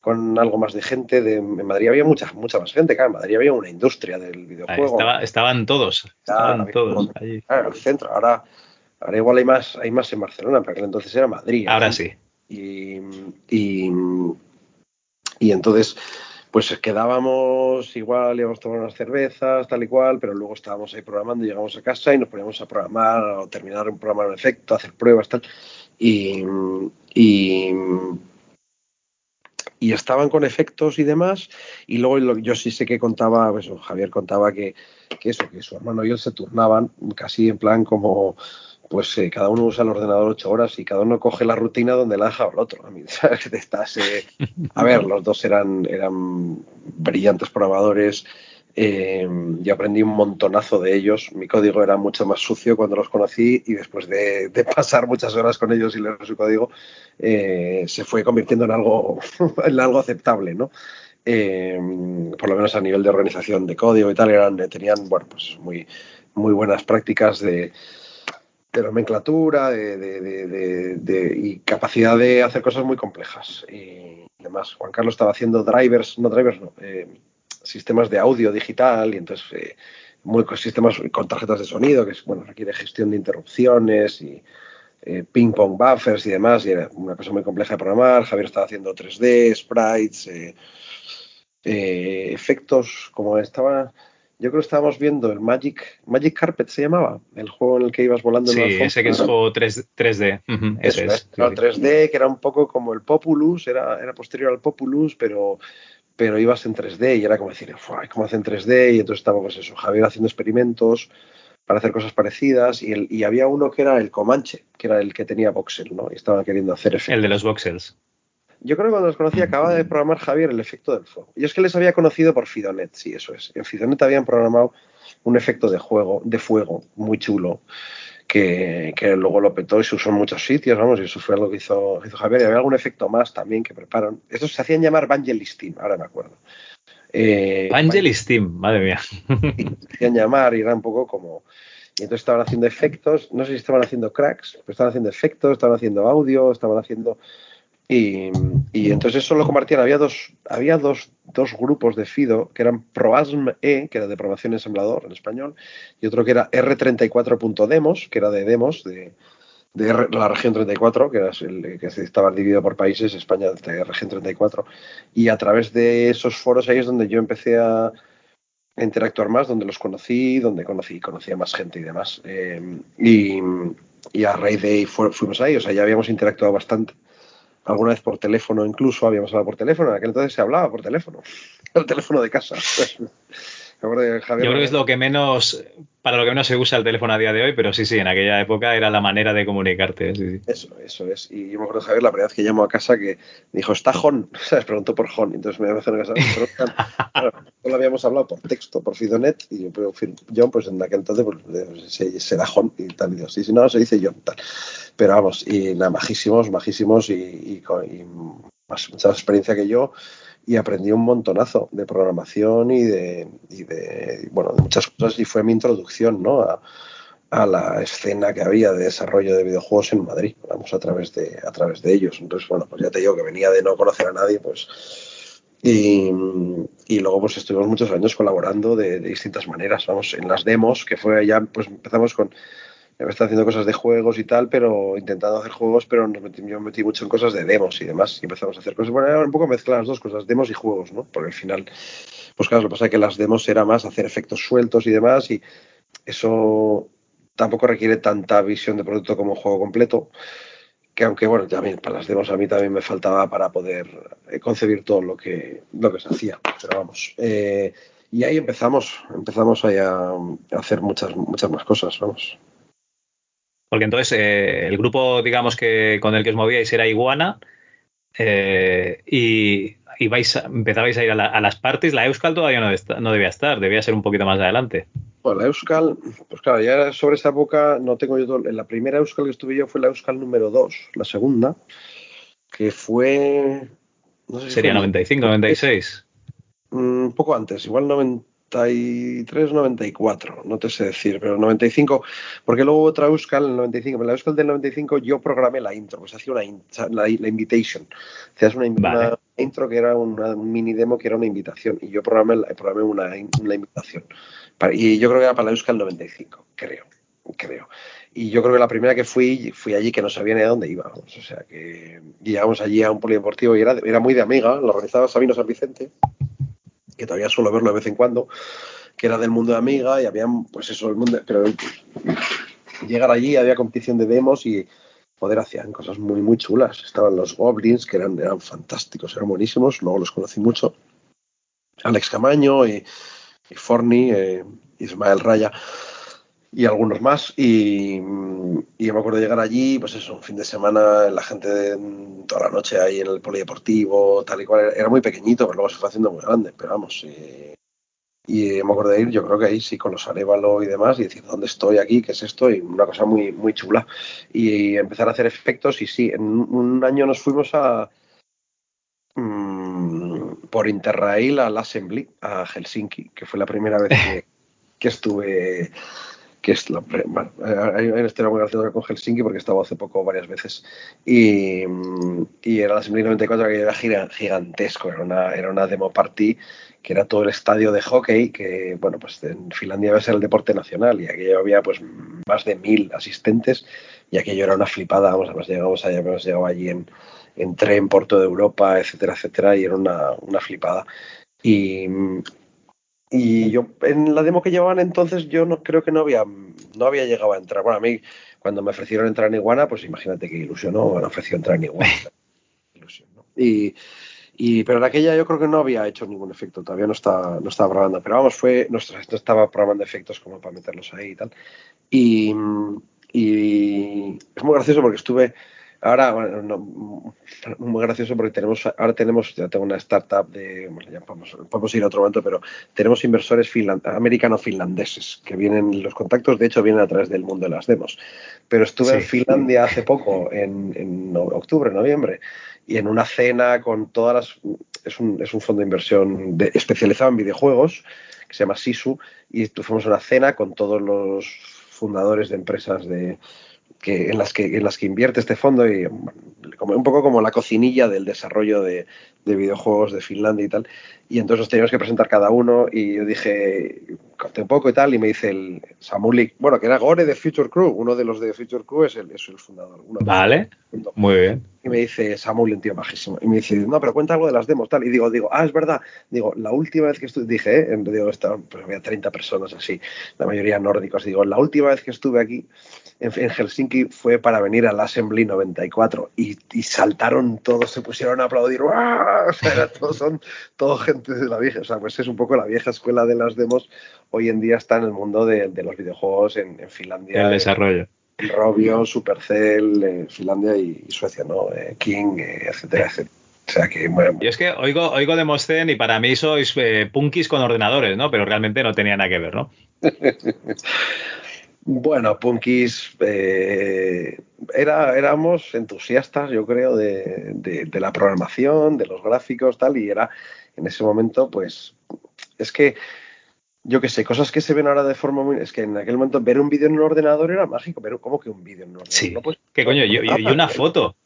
con algo más de gente. De, en Madrid había mucha, mucha más gente, claro, en Madrid había una industria del videojuego. Estaba, estaban todos, estaban todos allí. Claro, el centro, ahora, ahora igual hay más, hay más en Barcelona, pero aquel entonces era Madrid. Ahora sí. Y, y, y entonces pues quedábamos igual, íbamos a tomar unas cervezas, tal y cual, pero luego estábamos ahí programando, llegamos a casa y nos poníamos a programar o terminar un programa en efecto, hacer pruebas, tal. Y, y, y, estaban con efectos y demás. Y luego yo sí sé que contaba, pues, Javier contaba que, que eso, que su hermano y él se turnaban casi en plan como pues eh, cada uno usa el ordenador ocho horas y cada uno coge la rutina donde la ha dejado el otro. A, mí, ¿sabes? Estás, eh... a ver, los dos eran, eran brillantes programadores, Eh, yo aprendí un montonazo de ellos. Mi código era mucho más sucio cuando los conocí y después de, pasar muchas horas con ellos y leer su código, eh, se fue convirtiendo en algo, en algo aceptable, ¿no? Por lo menos a nivel de organización de código y tal, eran, tenían, bueno, pues muy, muy buenas prácticas de, de nomenclatura de, y capacidad de hacer cosas muy complejas. Y además, Juan Carlos estaba haciendo drivers, no drivers, no, sistemas de audio digital y entonces eh, muy, sistemas con tarjetas de sonido, que bueno, requiere gestión de interrupciones y eh, ping pong buffers y demás, y era una cosa muy compleja de programar. Javier estaba haciendo 3D, sprites, eh, efectos, como estaba, yo creo que estábamos viendo el Magic, Magic Carpet se llamaba, el juego en el que ibas volando. Sí, en ese que es juego 3, d ese es. 3D, que era un poco como el Populus, era, era posterior al Populus, pero pero ibas en 3D y era como decir, ¿cómo hacen 3D? Y entonces estaba pues eso, Javier haciendo experimentos para hacer cosas parecidas y, el, y había uno que era el Comanche, que era el que tenía voxel, ¿no? Y estaban queriendo hacer efectos. El de los voxels. Yo creo que cuando los conocí acababa de programar Javier el efecto del fuego. Yo es que les había conocido por Fidonet, sí, eso es. En Fidonet habían programado un efecto de juego, de fuego, muy chulo, que, luego lo petó y se usó en muchos sitios, vamos, y eso fue algo que hizo, Javier. Y había algún efecto más también que preparan. Estos se hacían llamar Vangelistim, ahora me acuerdo. Eh, Vangelistim, madre mía. Se hacían llamar y era un poco como... Y entonces estaban haciendo efectos, no sé si estaban haciendo cracks, pero estaban haciendo efectos, estaban haciendo audio, estaban haciendo y, entonces eso lo compartían. Había dos, había dos, dos, grupos de FIDO que eran ProASM-E, que era de programación ensamblador en español, y otro que era R34.demos, que era de demos de, de la región 34, que, era el, que estaba dividido por países, España de región 34. Y a través de esos foros ahí es donde yo empecé a, interactuar más, donde los conocí, donde conocí, conocía más gente y demás. Eh, y, y, a raíz de ahí fuimos ahí, o sea, ya habíamos interactuado bastante alguna vez por teléfono incluso, habíamos hablado por teléfono, en aquel entonces se hablaba por teléfono, el teléfono de casa. Yo creo que es lo que menos, para lo que menos se usa el teléfono a día de hoy, pero sí, sí, en aquella época era la manera de comunicarte. Eso, eso es. Y yo me acuerdo Javier la primera vez que llamó a casa que dijo, ¿está Jon? ¿Sabes? Preguntó por Jon. Entonces me hacer a casa. Pero, lo habíamos hablado por texto, por Fidonet, y yo, pero John, pues en aquel entonces pues, será Jon y tal. Y digo, sí, si no, se dice John, tal. Pero vamos, y nada, majísimos, majísimos y, y, y más, mucha experiencia que yo y aprendí un montonazo de programación y de, y de, bueno, de muchas cosas y fue mi introducción ¿no? a, la escena que había de desarrollo de videojuegos en Madrid, vamos, a través de, a través de ellos. Entonces, bueno, pues ya te digo que venía de no conocer a nadie, pues... Y, y luego pues estuvimos muchos años colaborando de, de distintas maneras, vamos, en las demos, que fue ya, pues empezamos con está haciendo cosas de juegos y tal, pero intentando hacer juegos, pero nos metí, yo me metí mucho en cosas de demos y demás. Y empezamos a hacer cosas. Bueno, era un poco mezclar las dos cosas, demos y juegos, ¿no? Porque al final, pues claro, lo que pasa es que las demos era más hacer efectos sueltos y demás, y eso tampoco requiere tanta visión de producto como un juego completo. Que aunque, bueno, también para las demos a mí también me faltaba para poder eh, concebir todo lo que, lo que se hacía. Pero vamos. Eh, y ahí empezamos, empezamos ahí a, a hacer muchas, muchas más cosas, vamos. Porque entonces eh, el grupo, digamos que con el que os movíais era Iguana eh, y, vais empezabais a ir a, las parties. La Euskal todavía no, no, debía estar, debía ser un poquito más adelante. Pues la Euskal, pues claro, ya sobre esa época no tengo yo todo. La primera Euskal que estuve yo fue la Euskal número 2, la segunda, que fue. No sé si Sería 95, 96. Un poco antes, igual 90 93, 94, no te sé decir, pero 95, porque luego otra Euskal en el 95, en la Euskal del 95 yo programé la intro, pues hacía una la, invitation, hacías una, una, intro que era una, un mini demo que era una invitación y yo programé, programé una, una invitación y yo creo que era para la Euskal 95, creo, creo. Y yo creo que la primera que fui, fui allí que no sabía ni a dónde íbamos. O sea que llegamos allí a un polideportivo y era, era muy de amiga, lo organizaba Sabino San Vicente que todavía suelo verlo de vez en cuando, que era del mundo de Amiga y había, pues eso, el mundo, pero llegar allí había competición de demos y poder hacían cosas muy, muy chulas. Estaban los Goblins, que eran, eran fantásticos, eran buenísimos, luego los conocí mucho. Alex Camaño y, y Forni, eh, Ismael Raya y algunos más. Y, y, me acuerdo de llegar allí, pues eso, un fin de semana, la gente de, toda la noche ahí en el polideportivo, tal y cual. Era muy pequeñito, pero luego se fue haciendo muy grande. Pero vamos, eh, Y me acuerdo de ir, yo creo que ahí sí, con los Arevalo y demás, y decir, ¿dónde estoy aquí? ¿Qué es esto? Y una cosa muy, muy chula. Y empezar a hacer efectos, y sí, en un año nos fuimos a. Mmm, por Interrail al Assembly, a Helsinki, que fue la primera vez que, que estuve que es la, bueno, hay una historia muy graciosa con Helsinki porque he estado hace poco varias veces y, y era la Assembly 94 que era gigantesco, era una, era una demo party que era todo el estadio de hockey que, bueno, pues en Finlandia debe ser el deporte nacional y aquello había pues más de mil asistentes y aquello era una flipada, vamos, además llegamos allá, hemos llegado allí en, en tren por toda Europa, etcétera, etcétera, y era una, una flipada. Y, y yo, en la demo que llevaban entonces, yo no creo que no había, no había llegado a entrar. Bueno, a mí, cuando me ofrecieron entrar en Iguana, pues imagínate qué ilusionó, me ofreció entrar en Iguana. y, y, pero en aquella yo creo que no había hecho ningún efecto, todavía no estaba, no estaba probando. Pero vamos, fue, no, no estaba probando efectos como para meterlos ahí y tal. Y, y es muy gracioso porque estuve Ahora, bueno, no, muy gracioso porque tenemos, ahora tenemos, ya tengo una startup de, bueno, ya podemos, podemos, ir a otro momento, pero tenemos inversores americano-finlandeses que vienen, los contactos de hecho vienen a través del mundo de las demos. Pero estuve en Finlandia hace poco, en, en, octubre, noviembre, y en una cena con todas las, es un, es un fondo de inversión de, especializado en videojuegos que se llama Sisu, y fuimos a una cena con todos los fundadores de empresas de que, en, las que, en las que invierte este fondo y como, un poco como la cocinilla del desarrollo de, de, videojuegos de Finlandia y tal. Y entonces nos teníamos que presentar cada uno y yo dije, corté un poco y tal, y me dice el Samulik, bueno, que era Gore de Future Crew, uno de los de Future Crew es el, es el fundador. vale, muy bien. Y me dice Samuel, un tío bajísimo, y me dice, no, pero cuenta algo de las demos, tal. Y digo, digo, ah, es verdad. Digo, la última vez que estuve, dije, ¿eh? digo, estaba, pues había 30 personas así, la mayoría nórdicos. Digo, la última vez que estuve aquí en, en Helsinki fue para venir al Assembly 94 y, y saltaron todos, se pusieron a aplaudir. O sea, todos son, todo gente de la vieja, o sea, pues es un poco la vieja escuela de las demos, hoy en día está en el mundo de, de los videojuegos en, en Finlandia. El desarrollo. En Robio, Supercell, Finlandia y, y Suecia, ¿no? Eh, King, eh, etcétera, etcétera. O sea que, bueno. Yo es que oigo, oigo Demoscen y para mí sois eh, punkis con ordenadores, ¿no? Pero realmente no tenía nada que ver, ¿no? Bueno, Punkis, eh, era, éramos entusiastas, yo creo, de, de, de, la programación, de los gráficos, tal, y era en ese momento, pues, es que, yo qué sé, cosas que se ven ahora de forma muy... Es que en aquel momento ver un vídeo en un ordenador era mágico, pero ¿cómo que un vídeo en un ordenador? Sí, no, pues, ¿qué coño? Yo, y una foto.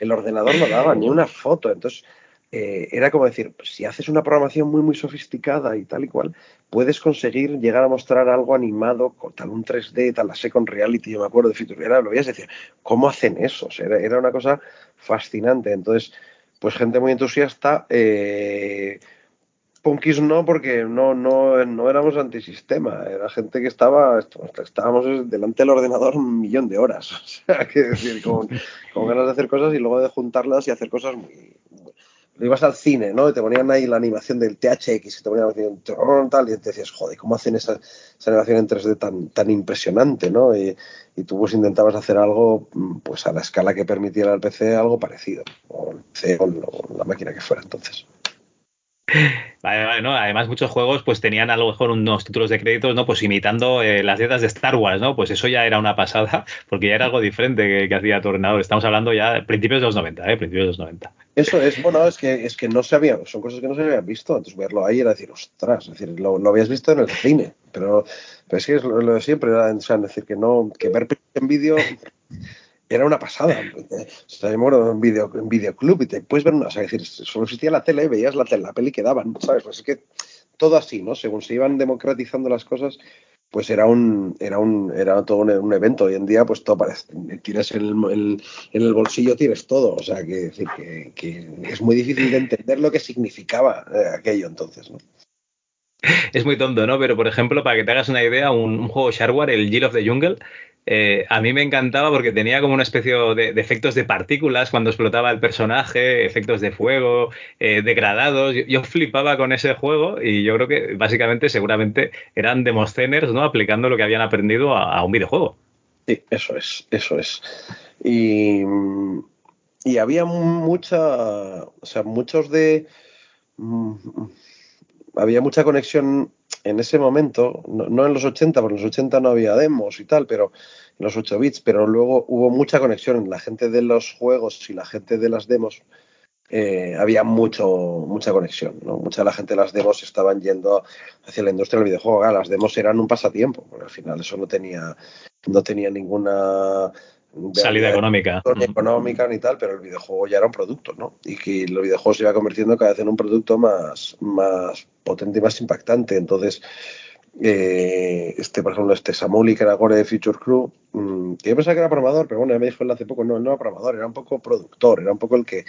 El ordenador no daba ni una foto, entonces eh, era como decir, pues, si haces una programación muy, muy sofisticada y tal y cual, puedes conseguir llegar a mostrar algo animado, con tal un 3D, tal la Second Reality, yo me acuerdo de Future, era, lo veías decir, ¿cómo hacen eso? Era, era, una cosa fascinante. Entonces, pues gente muy entusiasta. Eh, Punkis no, porque no, no, no éramos antisistema, era gente que estaba, estábamos delante del ordenador un millón de horas, o sea, que decir, con, con ganas de hacer cosas y luego de juntarlas y hacer cosas muy, ibas al cine, ¿no? Y te ponían ahí la animación del THX, y te ponían la animación tal, y te decías, joder, ¿cómo hacen esa, esa animación en 3D tan, tan impresionante, ¿no? Y, y, tú pues intentabas hacer algo, pues a la escala que permitiera el PC, algo parecido, o el PC o la máquina que fuera entonces. Vale, vale, ¿no? Además, muchos juegos pues tenían a lo mejor unos títulos de créditos, ¿no? Pues imitando eh, las dietas de Star Wars, ¿no? Pues eso ya era una pasada, porque ya era algo diferente que, hacía tu. Estamos hablando ya de principios de los 90, ¿eh? Principios de los 90. Eso es, bueno, es que, es que no se había, son cosas que no se habían visto, entonces verlo ahí era decir, ostras, es decir, lo, lo habías visto en el cine, pero, pero es que es lo, lo de siempre, era, o sea, decir, que no, que ver en vídeo era una pasada. Acuerdo en, video, en videoclub y te puedes ver una, o sea, es decir, solo existía la tele, veías la, la peli que daban, ¿sabes? Pues es que todo así, ¿no? Según se iban democratizando las cosas, pues era un, era un, era todo un, un evento. Hoy en día, pues todo parece, tienes en el, en el bolsillo, tienes todo. O sea, que, que, es muy difícil de entender lo que significaba eh, aquello entonces, ¿no? Es muy tonto, ¿no? Pero, por ejemplo, para que te hagas una idea, un, un juego Shareware, el Jill of the Jungle, eh, a mí me encantaba porque tenía como una especie de, efectos de partículas cuando explotaba el personaje, efectos de fuego, eh, degradados. Yo, flipaba con ese juego y yo creo que básicamente seguramente eran demosceners, ¿no? Aplicando lo que habían aprendido a, un videojuego. Sí, eso es, eso es. Y, y había mucha, o sea, muchos de... había mucha conexión en ese momento, no, en los 80, porque en los 80 no había demos y tal, pero en los 8 bits, pero luego hubo mucha conexión. La gente de los juegos y la gente de las demos eh, había mucho, mucha conexión. ¿no? Mucha de la gente de las demos estaban yendo hacia la industria del videojuego. las demos eran un pasatiempo, porque al final eso no tenía, no tenía ninguna salida económica. económica ni tal, pero el videojuego ya era un producto, ¿no? Y que el videojuego se iba convirtiendo cada vez en un producto más, más potente y más impactante. Entonces, eh, este, por ejemplo, este Samuli, que era Gore de Future Crew, mm, que yo pensaba que era programador, pero bueno, ya me dijo él hace poco, no, no era programador, era un poco productor, era un poco el que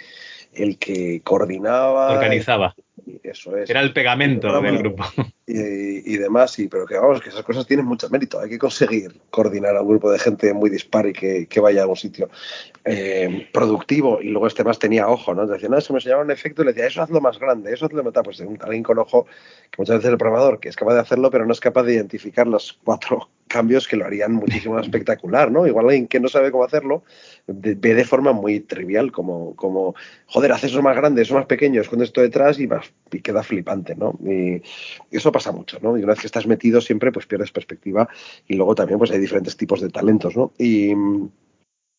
el que coordinaba. Organizaba. Eso es. Era el pegamento del grupo. Y, demás, y, pero que vamos, que esas cosas tienen mucho mérito. Hay que conseguir coordinar a un grupo de gente muy dispar y que, vaya a algún sitio eh, productivo. Y luego este más tenía ojo, ¿no? Decía, no, es que me enseñaba un efecto y le decía, eso hazlo más grande, eso hazlo más. Pues alguien con ojo, que muchas veces el programador, que es capaz de hacerlo, pero no es capaz de identificar los cuatro cambios que lo harían muchísimo más espectacular, ¿no? Igual alguien que no sabe cómo hacerlo ve de forma muy trivial, como, como joder, haces eso más grande, eso más pequeño, escondes esto detrás y, vas, y queda flipante, ¿no? Y, eso pasa mucho, ¿no? Y una vez que estás metido siempre, pues pierdes perspectiva y luego también pues hay diferentes tipos de talentos, ¿no? Y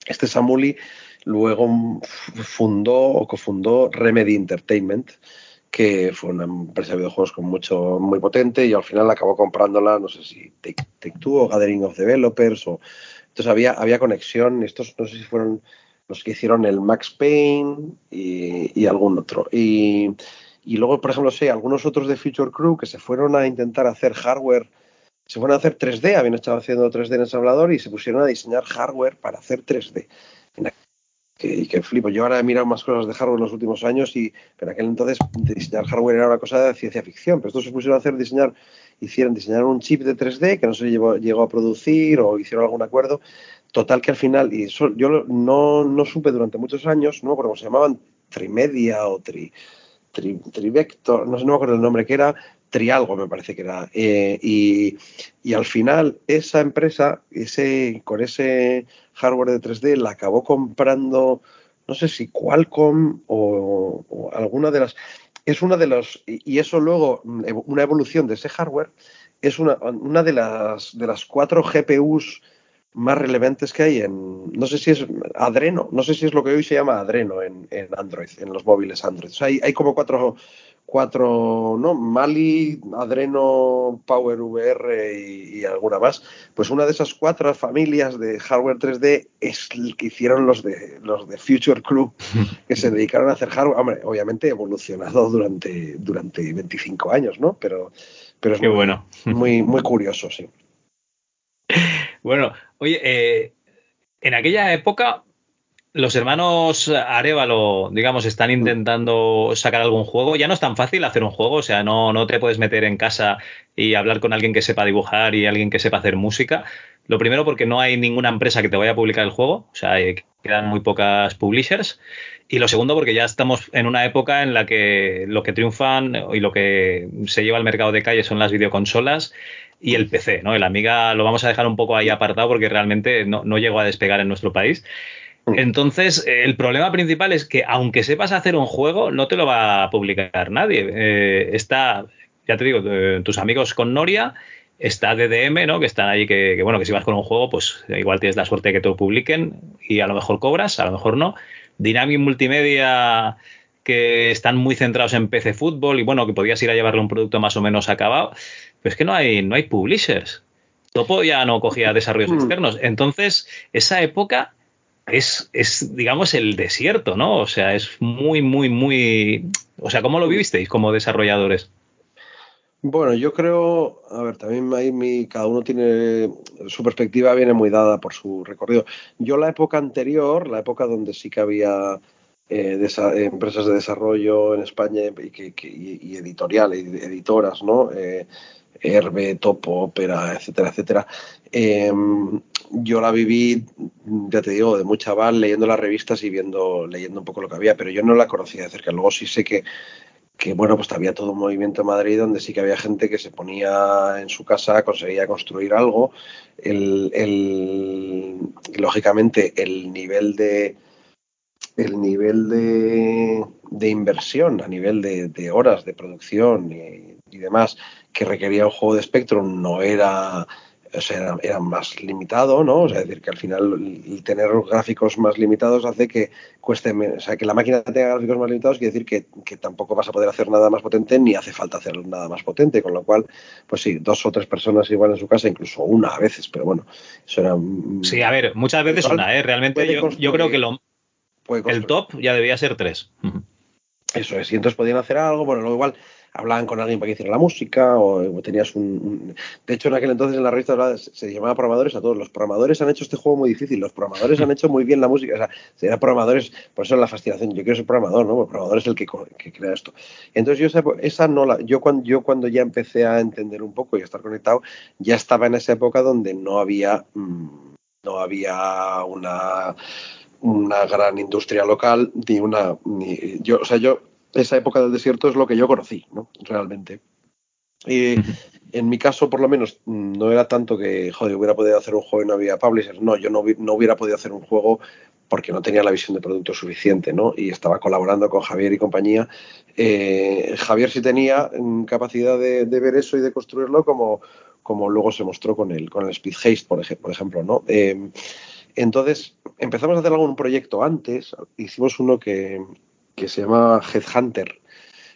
este Samuli luego fundó o cofundó Remedy Entertainment, que fue una empresa de videojuegos con mucho, muy potente y al final acabó comprándola, no sé si Take, Two o Gathering of Developers o entonces había, había conexión, estos no sé si fueron los que hicieron el Max Payne y, algún otro. Y, y, luego, por ejemplo, sé, algunos otros de Future Crew que se fueron a intentar hacer hardware, se fueron a hacer 3D, habían estado haciendo 3D en ensamblador y se pusieron a diseñar hardware para hacer 3D que, que, flipo. Yo ahora he mirado más cosas de hardware en los últimos años y en aquel entonces diseñar hardware era una cosa de ciencia ficción, pero estos se pusieron a hacer diseñar, hicieron diseñar un chip de 3D que no se llegó, a producir o hicieron algún acuerdo. Total que al final, y yo no, no, supe durante muchos años, no me acuerdo cómo se llamaban, Trimedia o tri, Trivector, no sé, no me acuerdo el nombre que era, Trialgo me parece que era. Eh, y, y, al final esa empresa, ese, con ese hardware de 3D, la acabó comprando, no sé si Qualcomm o, alguna de las... Es una de los... Y eso luego, una evolución de ese hardware, es una, una de, las, de las cuatro GPUs más relevantes que hay en, no sé si es Adreno, no sé si es lo que hoy se llama Adreno en, en Android, en los móviles Android. O sea, hay, hay como cuatro cuatro, ¿no? Mali, Adreno, Power VR y, alguna más. Pues una de esas cuatro familias de hardware 3D es el que hicieron los de los de Future Crew, que se dedicaron a hacer hardware. Hombre, obviamente evolucionado durante, durante 25 años, ¿no? Pero, pero es muy, bueno. muy, muy curioso, sí. Bueno, oye, eh, en aquella época los hermanos Arevalo, digamos, están mm. intentando sacar algún juego. Ya no es tan fácil hacer un juego, o sea, no, no te puedes meter en casa y hablar con alguien que sepa dibujar y alguien que sepa hacer música. Lo primero porque no hay ninguna empresa que te vaya a publicar el juego, o sea, quedan muy pocas publishers. Y lo segundo porque ya estamos en una época en la que lo que triunfan y lo que se lleva al mercado de calle son las videoconsolas y el PC, ¿no? El Amiga lo vamos a dejar un poco ahí apartado porque realmente no, no llegó a despegar en nuestro país. Mm. Entonces, el problema principal es que aunque sepas hacer un juego, no te lo va a publicar nadie. Eh, está, ya te digo, eh, tus amigos con Noria, está DDM, ¿no? Que están ahí que, bueno, que si vas con un juego, pues igual tienes la suerte de que te lo publiquen y a lo mejor cobras, a lo mejor no. Dynamic Multimedia, que están muy centrados en PC Fútbol y bueno, que podías ir a llevarle un producto más o menos acabado, pero es que no hay, no hay publishers. Topo ya no cogía desarrollos mm. externos. Entonces, esa época es, es, digamos, el desierto, ¿no? O sea, es muy, muy, muy... O sea, ¿cómo lo vivisteis como desarrolladores? Bueno, yo creo, a ver, también mi, cada uno tiene, su perspectiva viene muy dada por su recorrido. Yo la época anterior, la época donde sí que había eh, empresas de desarrollo en España y, y, editoriales, editoras, ¿no? Eh, Herbe, Topo, Opera, etcétera, etcétera. Em, yo la viví, ya te digo, de muy chaval, leyendo las revistas y viendo, leyendo un poco lo que había, pero yo no la conocía de cerca. Luego sí sé que, que bueno, pues había todo un movimiento en Madrid donde sí que había gente que se ponía en su casa, conseguía construir algo. El, lógicamente, el nivel de, el nivel de, de inversión a nivel de, horas de producción y, y, demás que requería un juego de Spectrum no era o sea, era, más limitado, ¿no? O sea, es decir, que al final el tener gráficos más limitados hace que cueste menos, o sea, que la máquina tenga gráficos más limitados quiere decir que, que, tampoco vas a poder hacer nada más potente ni hace falta hacer nada más potente, con lo cual, pues sí, dos o tres personas igual en su casa, incluso una a veces, pero bueno, eso era... Sí, a ver, muchas veces una, ¿eh? Realmente yo, yo, creo que lo, el top ya debía ser tres. Eso es, y entonces podían hacer algo, bueno, luego igual hablaban con alguien para que hiciera la música o, tenías un, De hecho, en aquel entonces en la revista se, llamaba programadores a todos. Los programadores han hecho este juego muy difícil, los programadores han hecho muy bien la música. O sea, eran programadores, por eso es la fascinación. Yo quiero ser programador, ¿no? El programador es el que, crea esto. Entonces yo esa, esa no la... Yo cuando, yo cuando ya empecé a entender un poco y a estar conectado, ya estaba en esa época donde no había... Mm, no había una una gran industria local ni una ni, yo o sea yo esa época del desierto es lo que yo conocí, ¿no? Realmente. Y en mi caso, por lo menos, no era tanto que, joder, hubiera podido hacer un juego y no había publishers. No, yo no, no hubiera podido hacer un juego porque no tenía la visión de producto suficiente, ¿no? Y estaba colaborando con Javier y compañía. Eh, Javier sí tenía capacidad de, ver eso y de construirlo como, como luego se mostró con el, con el Speed Haste, por, por ejemplo, ¿no? Eh, entonces, empezamos a hacer algún proyecto antes. Hicimos uno que, que se llama Headhunter.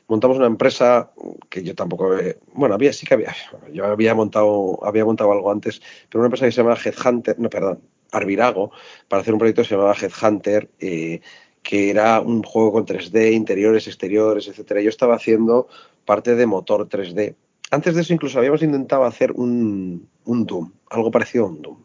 Montamos una empresa que yo tampoco, bueno, había sí que había, yo había montado, había montado algo antes, pero una empresa que se llama Headhunter, no, perdón, Arvirago, para hacer un proyecto que se llamaba Headhunter, eh, que era un juego con 3D, interiores, exteriores, etcétera. Yo estaba haciendo parte de motor 3D. Antes de eso incluso habíamos intentado hacer un, un Doom, algo parecido a un Doom.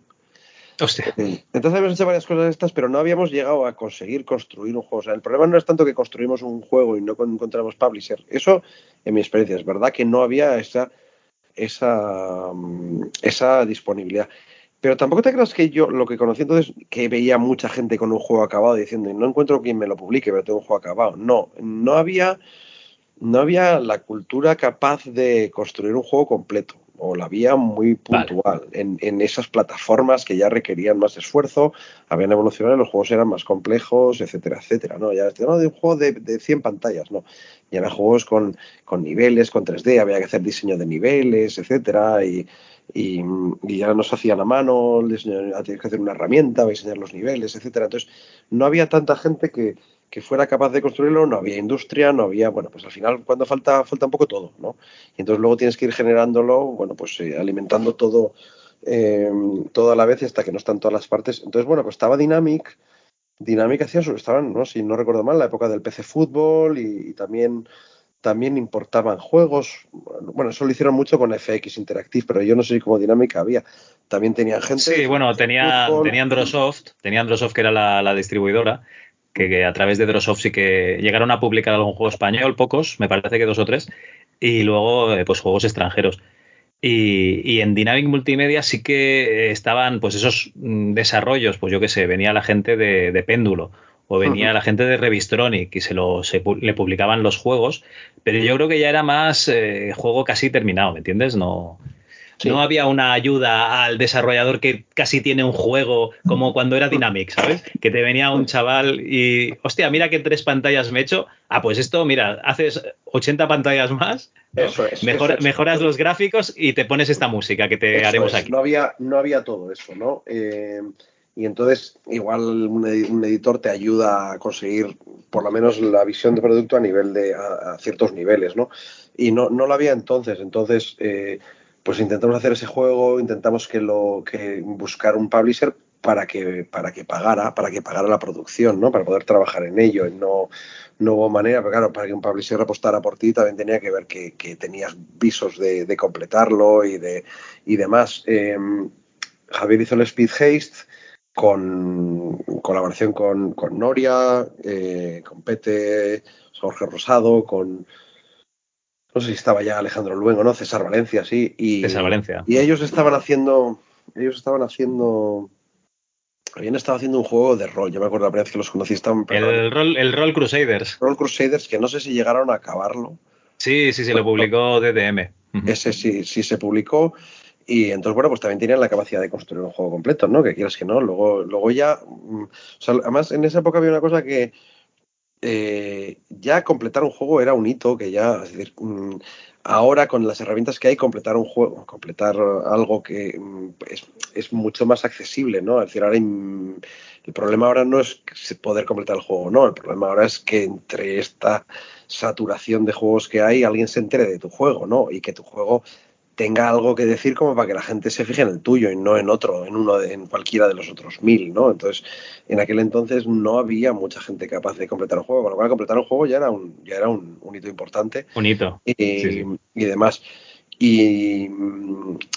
Entonces habíamos hecho varias cosas de estas, pero no habíamos llegado a conseguir construir un juego. O sea, el problema no es tanto que construimos un juego y no encontramos publisher. Eso, en mi experiencia, es verdad que no había esa, esa, mm, esa disponibilidad. Pero tampoco te creas que yo lo que conocí entonces, que veía mucha gente con un juego acabado diciendo, no encuentro quien me lo publique, pero tengo un juego acabado. No, no había, no había la cultura capaz de construir un juego completo o la vía muy puntual en, esas plataformas que ya requerían más esfuerzo, habían evolucionado, los juegos eran más complejos, etcétera, etcétera, ¿no? Ya este, de un juego de, de 100 pantallas, ¿no? Ya eran juegos con, con, niveles, con 3D, había que hacer diseño de niveles, etcétera, y, y, ya no se hacían a mano, el diseño, que hacer una herramienta, diseñar los niveles, etcétera. Entonces, no había tanta gente que, que fuera capaz de construirlo, no había industria, no había, bueno, pues al final cuando falta, falta un poco todo, ¿no? Y entonces luego tienes que ir generándolo, bueno, pues eh, alimentando todo, eh, todo a la vez hasta que no están todas las partes. Entonces, bueno, pues estaba Dynamic, Dynamic hacía eso, estaban, ¿no? Si no recuerdo mal, la época del PC Fútbol y, también también importaban juegos. Bueno, eso lo hicieron mucho con FX Interactive, pero yo no sé si como Dinámica había. También tenían gente. Sí, bueno, tenía, tenían Androsoft, tenía Androsoft que era la, la distribuidora, que, a través de Drosoft sí que llegaron a publicar algún juego español, pocos, me parece que dos o tres, y luego eh, pues juegos extranjeros. Y, en Dynamic Multimedia sí que estaban pues esos mm, desarrollos, pues yo qué sé, venía la gente de, Péndulo o venía la gente de Revistronic y se, lo, le publicaban los juegos, pero yo creo que ya era más eh, juego casi terminado, ¿me entiendes? No, no había una ayuda al desarrollador que casi tiene un juego como cuando era Dynamic, ¿sabes? Que te venía un chaval y, hostia, mira que tres pantallas me he hecho. Ah, pues esto, mira, haces 80 pantallas más, eso es, mejoras los gráficos y te pones esta música que te haremos aquí. No había, no había todo eso, ¿no? Eh, y entonces, igual un, editor te ayuda a conseguir por lo menos la visión de producto a nivel de a, ciertos niveles, ¿no? Y no, no lo había entonces. Entonces, eh, pues intentamos hacer ese juego, intentamos que lo que buscar un publisher para que para que pagara, para que pagara la producción, ¿no? Para poder trabajar en ello. No, no hubo manera, pero claro, para que un publisher apostara por ti también tenía que ver que, tenías visos de, completarlo y de y demás. Em, Javier hizo el Speed Haste con colaboración con, con Noria, eh, con Pete, Jorge Rosado, con no sé si estaba ya Alejandro Luengo, ¿no? César Valencia, sí. Y, César Valencia. Y ellos estaban haciendo, ellos estaban haciendo, habían estado haciendo un juego de rol. Yo me acuerdo la primera vez que los conocí. Estaban el rol, el rol Crusaders. Rol Crusaders, que no sé si llegaron a acabarlo. Sí, sí, sí, lo publicó DDM. Ese sí, sí se publicó. Y entonces, bueno, pues también tenían la capacidad de construir un juego completo, ¿no? Que quieras que no. Luego, luego ya. Mm, o sea, además, en esa época había una cosa que. Eh, ya completar un juego era un hito que ya. Es decir, mm, ahora con las herramientas que hay, completar un juego, completar algo que mm, es, es mucho más accesible, ¿no? Es decir, ahora el problema ahora no es poder completar el juego, no. El problema ahora es que entre esta saturación de juegos que hay, alguien se entere de tu juego, ¿no? Y que tu juego tenga algo que decir como para que la gente se fije en el tuyo y no en otro, en uno de, en cualquiera de los otros mil, ¿no? Entonces, en aquel entonces no había mucha gente capaz de completar un juego, con lo cual completar un juego ya era un, ya era un, hito importante. Un hito. Y, y demás. Y,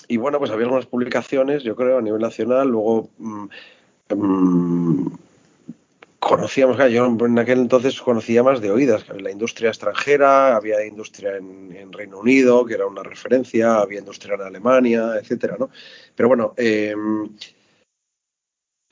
y, bueno, pues había algunas publicaciones, yo creo, a nivel nacional, luego mmm, mmm, conocíamos, yo en aquel entonces conocía más de oídas, la industria extranjera, había industria en, Reino Unido, que era una referencia, había industria en Alemania, etcétera, ¿no? Pero bueno, eh,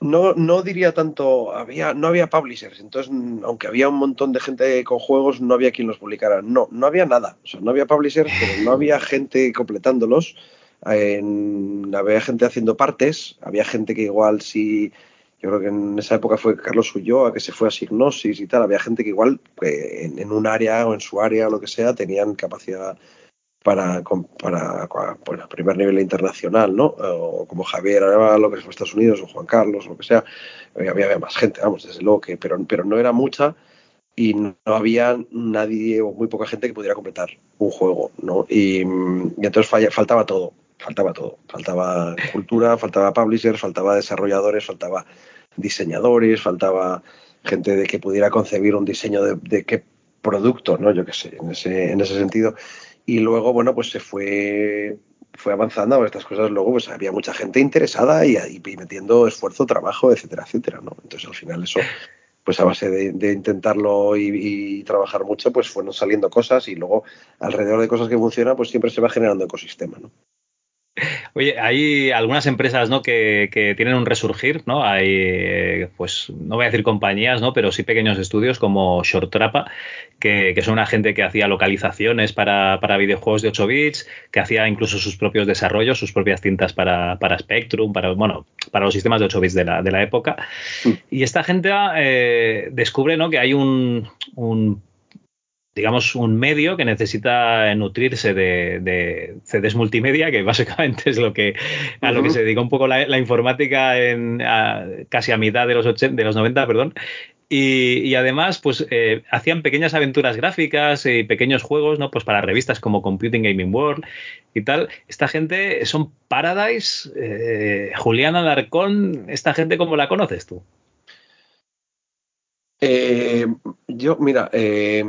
no, no diría tanto, había, no había publishers, entonces, aunque había un montón de gente con juegos, no había quien los publicara. No, no había nada, o sea, no había publishers, pero no había gente completándolos, había gente haciendo partes, había gente que igual si yo creo que en esa época fue Carlos Ulloa que se fue a Signosis y tal. Había gente que igual en, un área o en su área o lo que sea tenían capacidad para, para bueno, primer nivel internacional, ¿no? O como Javier lo que fue a Estados Unidos, o Juan Carlos, o lo que sea. Eh, había, más gente, vamos, desde luego que, pero, pero no era mucha y no había nadie o muy poca gente que pudiera completar un juego, ¿no? Y, entonces faltaba todo, faltaba todo. Faltaba cultura, faltaba publishers, faltaba desarrolladores, faltaba diseñadores, faltaba gente de que pudiera concebir un diseño de, qué producto, ¿no? Yo qué sé, en ese, en ese sentido. Y luego, bueno, pues se fue, fue avanzando a estas cosas. Luego, pues había mucha gente interesada y, metiendo esfuerzo, trabajo, etcétera, etcétera, ¿no? Entonces, al final, eso, pues a base de, intentarlo y, y, trabajar mucho, pues fueron saliendo cosas y luego, alrededor de cosas que funcionan, pues siempre se va generando ecosistema, ¿no? Oye, hay algunas empresas ¿no? que, tienen un resurgir, ¿no? Hay, eh, pues, no voy a decir compañías, ¿no? Pero sí pequeños estudios como Shortrapa, que, que son una gente que hacía localizaciones para, videojuegos de 8 bits, que hacía incluso sus propios desarrollos, sus propias cintas para, Spectrum, para, bueno, para los sistemas de 8 bits de la, de la época. Mm. Y esta gente eh, descubre, ¿no? Que hay un, un digamos, un medio que necesita nutrirse de, CDs multimedia, que básicamente es lo que a lo que se dedica un poco la, informática en casi a mitad de los, 80, de los 90, perdón. Y, además, pues eh, hacían pequeñas aventuras gráficas y pequeños juegos, ¿no? Pues para revistas como Computing Gaming World y tal. Esta gente son Paradise, eh, Juliana Alarcón, esta gente, ¿cómo la conoces tú? Eh, yo, mira, eh,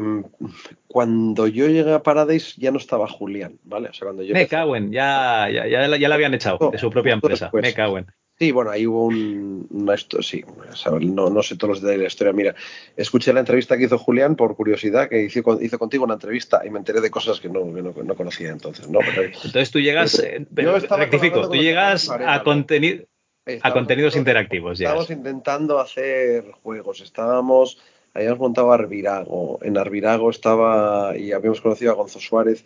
cuando yo llegué a Paradise ya no estaba Julián, ¿vale? O sea, cuando yo me cago en, ya, ya, ya, la habían echado de su propia empresa. me cago en. Sí, bueno, ahí hubo un, esto, sí, no, no, sé todos los detalles de la historia. Mira, escuché la entrevista que hizo Julián por curiosidad, que hizo, hizo contigo una entrevista y me enteré de cosas que no, no, conocía entonces, ¿no? entonces tú llegas, eh, rectifico, tú llegas a contenido, a contenidos interactivos, ya. Estábamos intentando hacer juegos, estábamos, habíamos montado Arvirago, en Arvirago estaba, y habíamos conocido a Gonzo Suárez,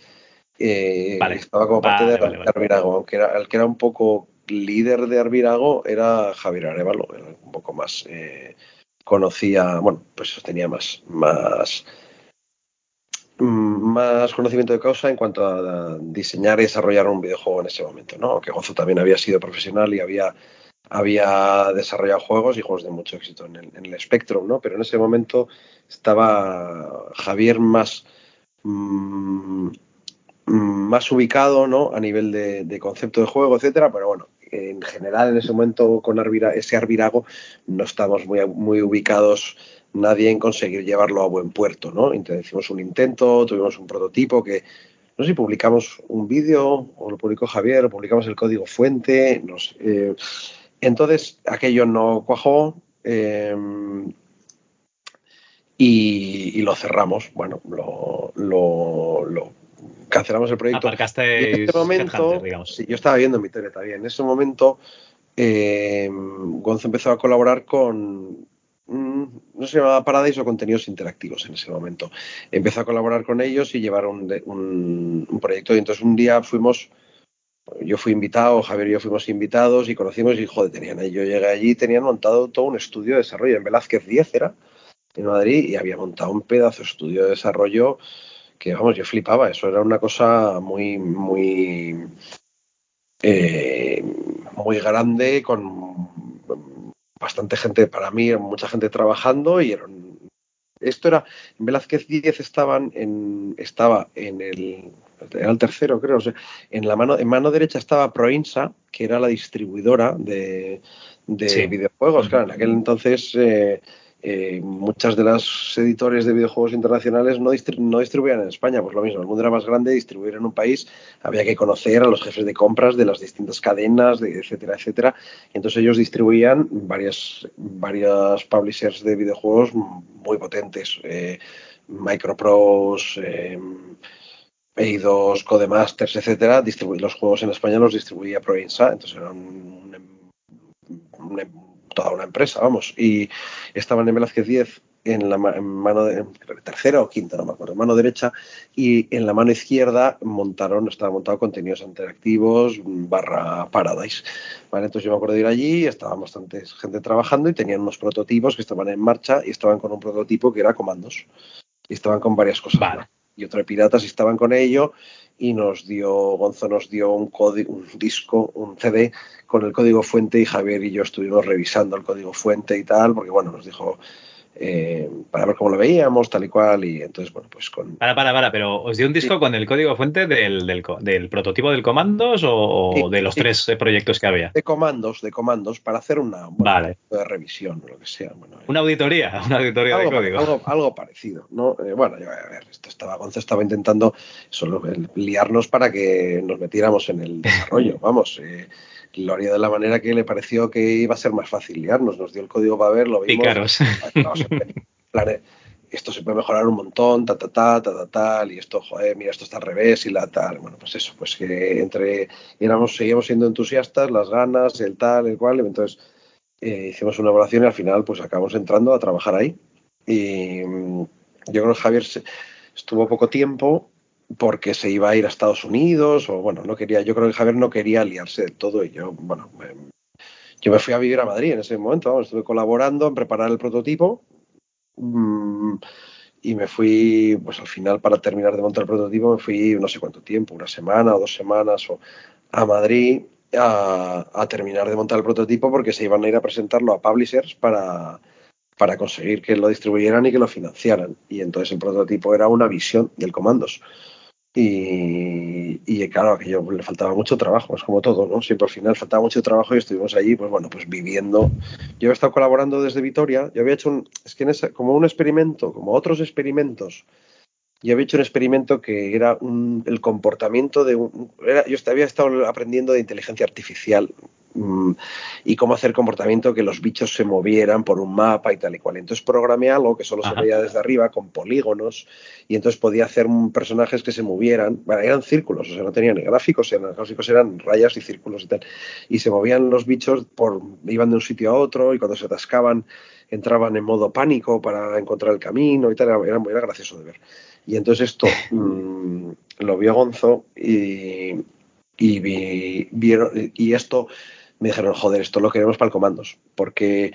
eh, estaba como parte de Arvirago, aunque era, el que era un poco líder de Arvirago era Javier Arevalo, era un poco más, eh, conocía, bueno, pues tenía más, más más conocimiento de causa en cuanto a diseñar y desarrollar un videojuego en ese momento, ¿no? Que Gonzo también había sido profesional y había había desarrollado juegos y juegos de mucho éxito en el, en Spectrum, ¿no? Pero en ese momento estaba Javier más, mm, más ubicado, ¿no? A nivel de, concepto de juego, etcétera, pero bueno, en general en ese momento con ese Arvirago no estamos muy, muy ubicados nadie en conseguir llevarlo a buen puerto, ¿no? Entonces hicimos un intento, tuvimos un prototipo que no sé si publicamos un vídeo o lo publicó Javier, o publicamos el código fuente, no sé. Eh, entonces, aquello no cuajó em, y, lo cerramos. Bueno, lo, cancelamos el proyecto. en ese momento, digamos. yo estaba viendo mi tele también. En ese momento, eh, Gonzo empezó a colaborar con. Mm, no se llamaba Paradise o contenidos interactivos en ese momento. Empezó a colaborar con ellos y llevaron un, un proyecto. Y entonces un día fuimos yo fui invitado, Javier y yo fuimos invitados y conocimos y joder, tenían yo llegué allí tenían montado todo un estudio de desarrollo. En Velázquez 10 era en Madrid y había montado un pedazo de estudio de desarrollo que vamos, yo flipaba, eso era una cosa muy, muy, eh, muy grande, con bastante gente, para mí, mucha gente trabajando y esto era, en Velázquez 10 estaban en, estaba en el, era el tercero creo, en la mano, en mano derecha estaba Proinsa, que era la distribuidora de, videojuegos, claro, en aquel entonces eh, eh, muchas de las editores de videojuegos internacionales no, no, distribuían en España, pues lo mismo, el mundo era más grande, distribuir en un país había que conocer a los jefes de compras de las distintas cadenas, de, etcétera, etcétera. Y entonces ellos distribuían varias, varias publishers de videojuegos muy potentes, eh, Microprose, eh, Eidos, Codemasters, etcétera. Los juegos en España los distribuía Provenza, entonces era un, toda una empresa, vamos. Y estaban en Velázquez 10 en la mano de, tercera o quinta, no me acuerdo, mano derecha, y en la mano izquierda montaron, estaba montado contenidos interactivos barra Paradise. ¿vale? Entonces yo me acuerdo de ir allí, estaba bastante gente trabajando y tenían unos prototipos que estaban en marcha y estaban con un prototipo que era comandos. Y estaban con varias cosas. Y otro de piratas estaban con ello y nos dio, Gonzo nos dio un, código, un disco, un CD con el código fuente y Javier y yo estuvimos revisando el código fuente y tal, porque bueno, nos dijo, eh, para ver cómo lo veíamos, tal y cual, y entonces, bueno, pues con... Para, para, para, pero ¿os dio un disco con el código fuente del, del, prototipo del comandos o, de los tres proyectos que había? De comandos, de comandos, para hacer una vale. de revisión lo que sea. Bueno, una auditoría, una auditoría de código. Algo, parecido, ¿no? Eh, bueno, yo, a ver, esto estaba, Gonzo estaba intentando solo liarnos para que nos metiéramos en el desarrollo, vamos, eh, lo haría de la manera que le pareció que iba a ser más fácil liarnos. Nos dio el código para ver, lo vimos. esto se puede mejorar un montón, ta, ta, ta, ta, ta, tal, y esto, joder, mira, esto está al revés y la tal. Bueno, pues eso, pues que entre, éramos, seguíamos siendo entusiastas, las ganas, el tal, el cual, entonces eh, hicimos una evaluación y al final, pues acabamos entrando a trabajar ahí. Y mm, yo creo que Javier estuvo poco tiempo porque se iba a ir a Estados Unidos o bueno, no quería, yo creo que Javier no quería liarse del todo y yo, bueno, yo me fui a vivir a Madrid en ese momento, estuve colaborando en preparar el prototipo mm, y me fui, pues al final para terminar de montar el prototipo me fui no sé cuánto tiempo, una semana o dos semanas o a Madrid a, a terminar de montar el prototipo porque se iban a ir a presentarlo a publishers para para conseguir que lo distribuyeran y que lo financiaran. Y entonces el prototipo era una visión del comandos. Y, y, claro, aquello le faltaba mucho trabajo, es como todo, ¿no? Siempre al final faltaba mucho trabajo y estuvimos allí, pues bueno, pues viviendo. Yo he estado colaborando desde Vitoria, yo había hecho un, es que en como un experimento, como otros experimentos, yo había hecho un experimento que era el comportamiento de un, yo había estado aprendiendo de inteligencia artificial Mm, y cómo hacer comportamiento que los bichos se movieran por un mapa y tal y cual. Entonces programé algo que solo se veía desde arriba con polígonos y entonces podía hacer personajes que se movieran, bueno, eran círculos, o sea, no tenían ni gráficos, eran gráficos eran rayas y círculos y tal. Y se movían los bichos por iban de un sitio a otro y cuando se atascaban entraban en modo pánico para encontrar el camino y tal, era, era gracioso de ver. Y entonces esto mm, lo vio Gonzo y, y vieron y esto me dijeron, joder, esto lo queremos para el comandos, porque,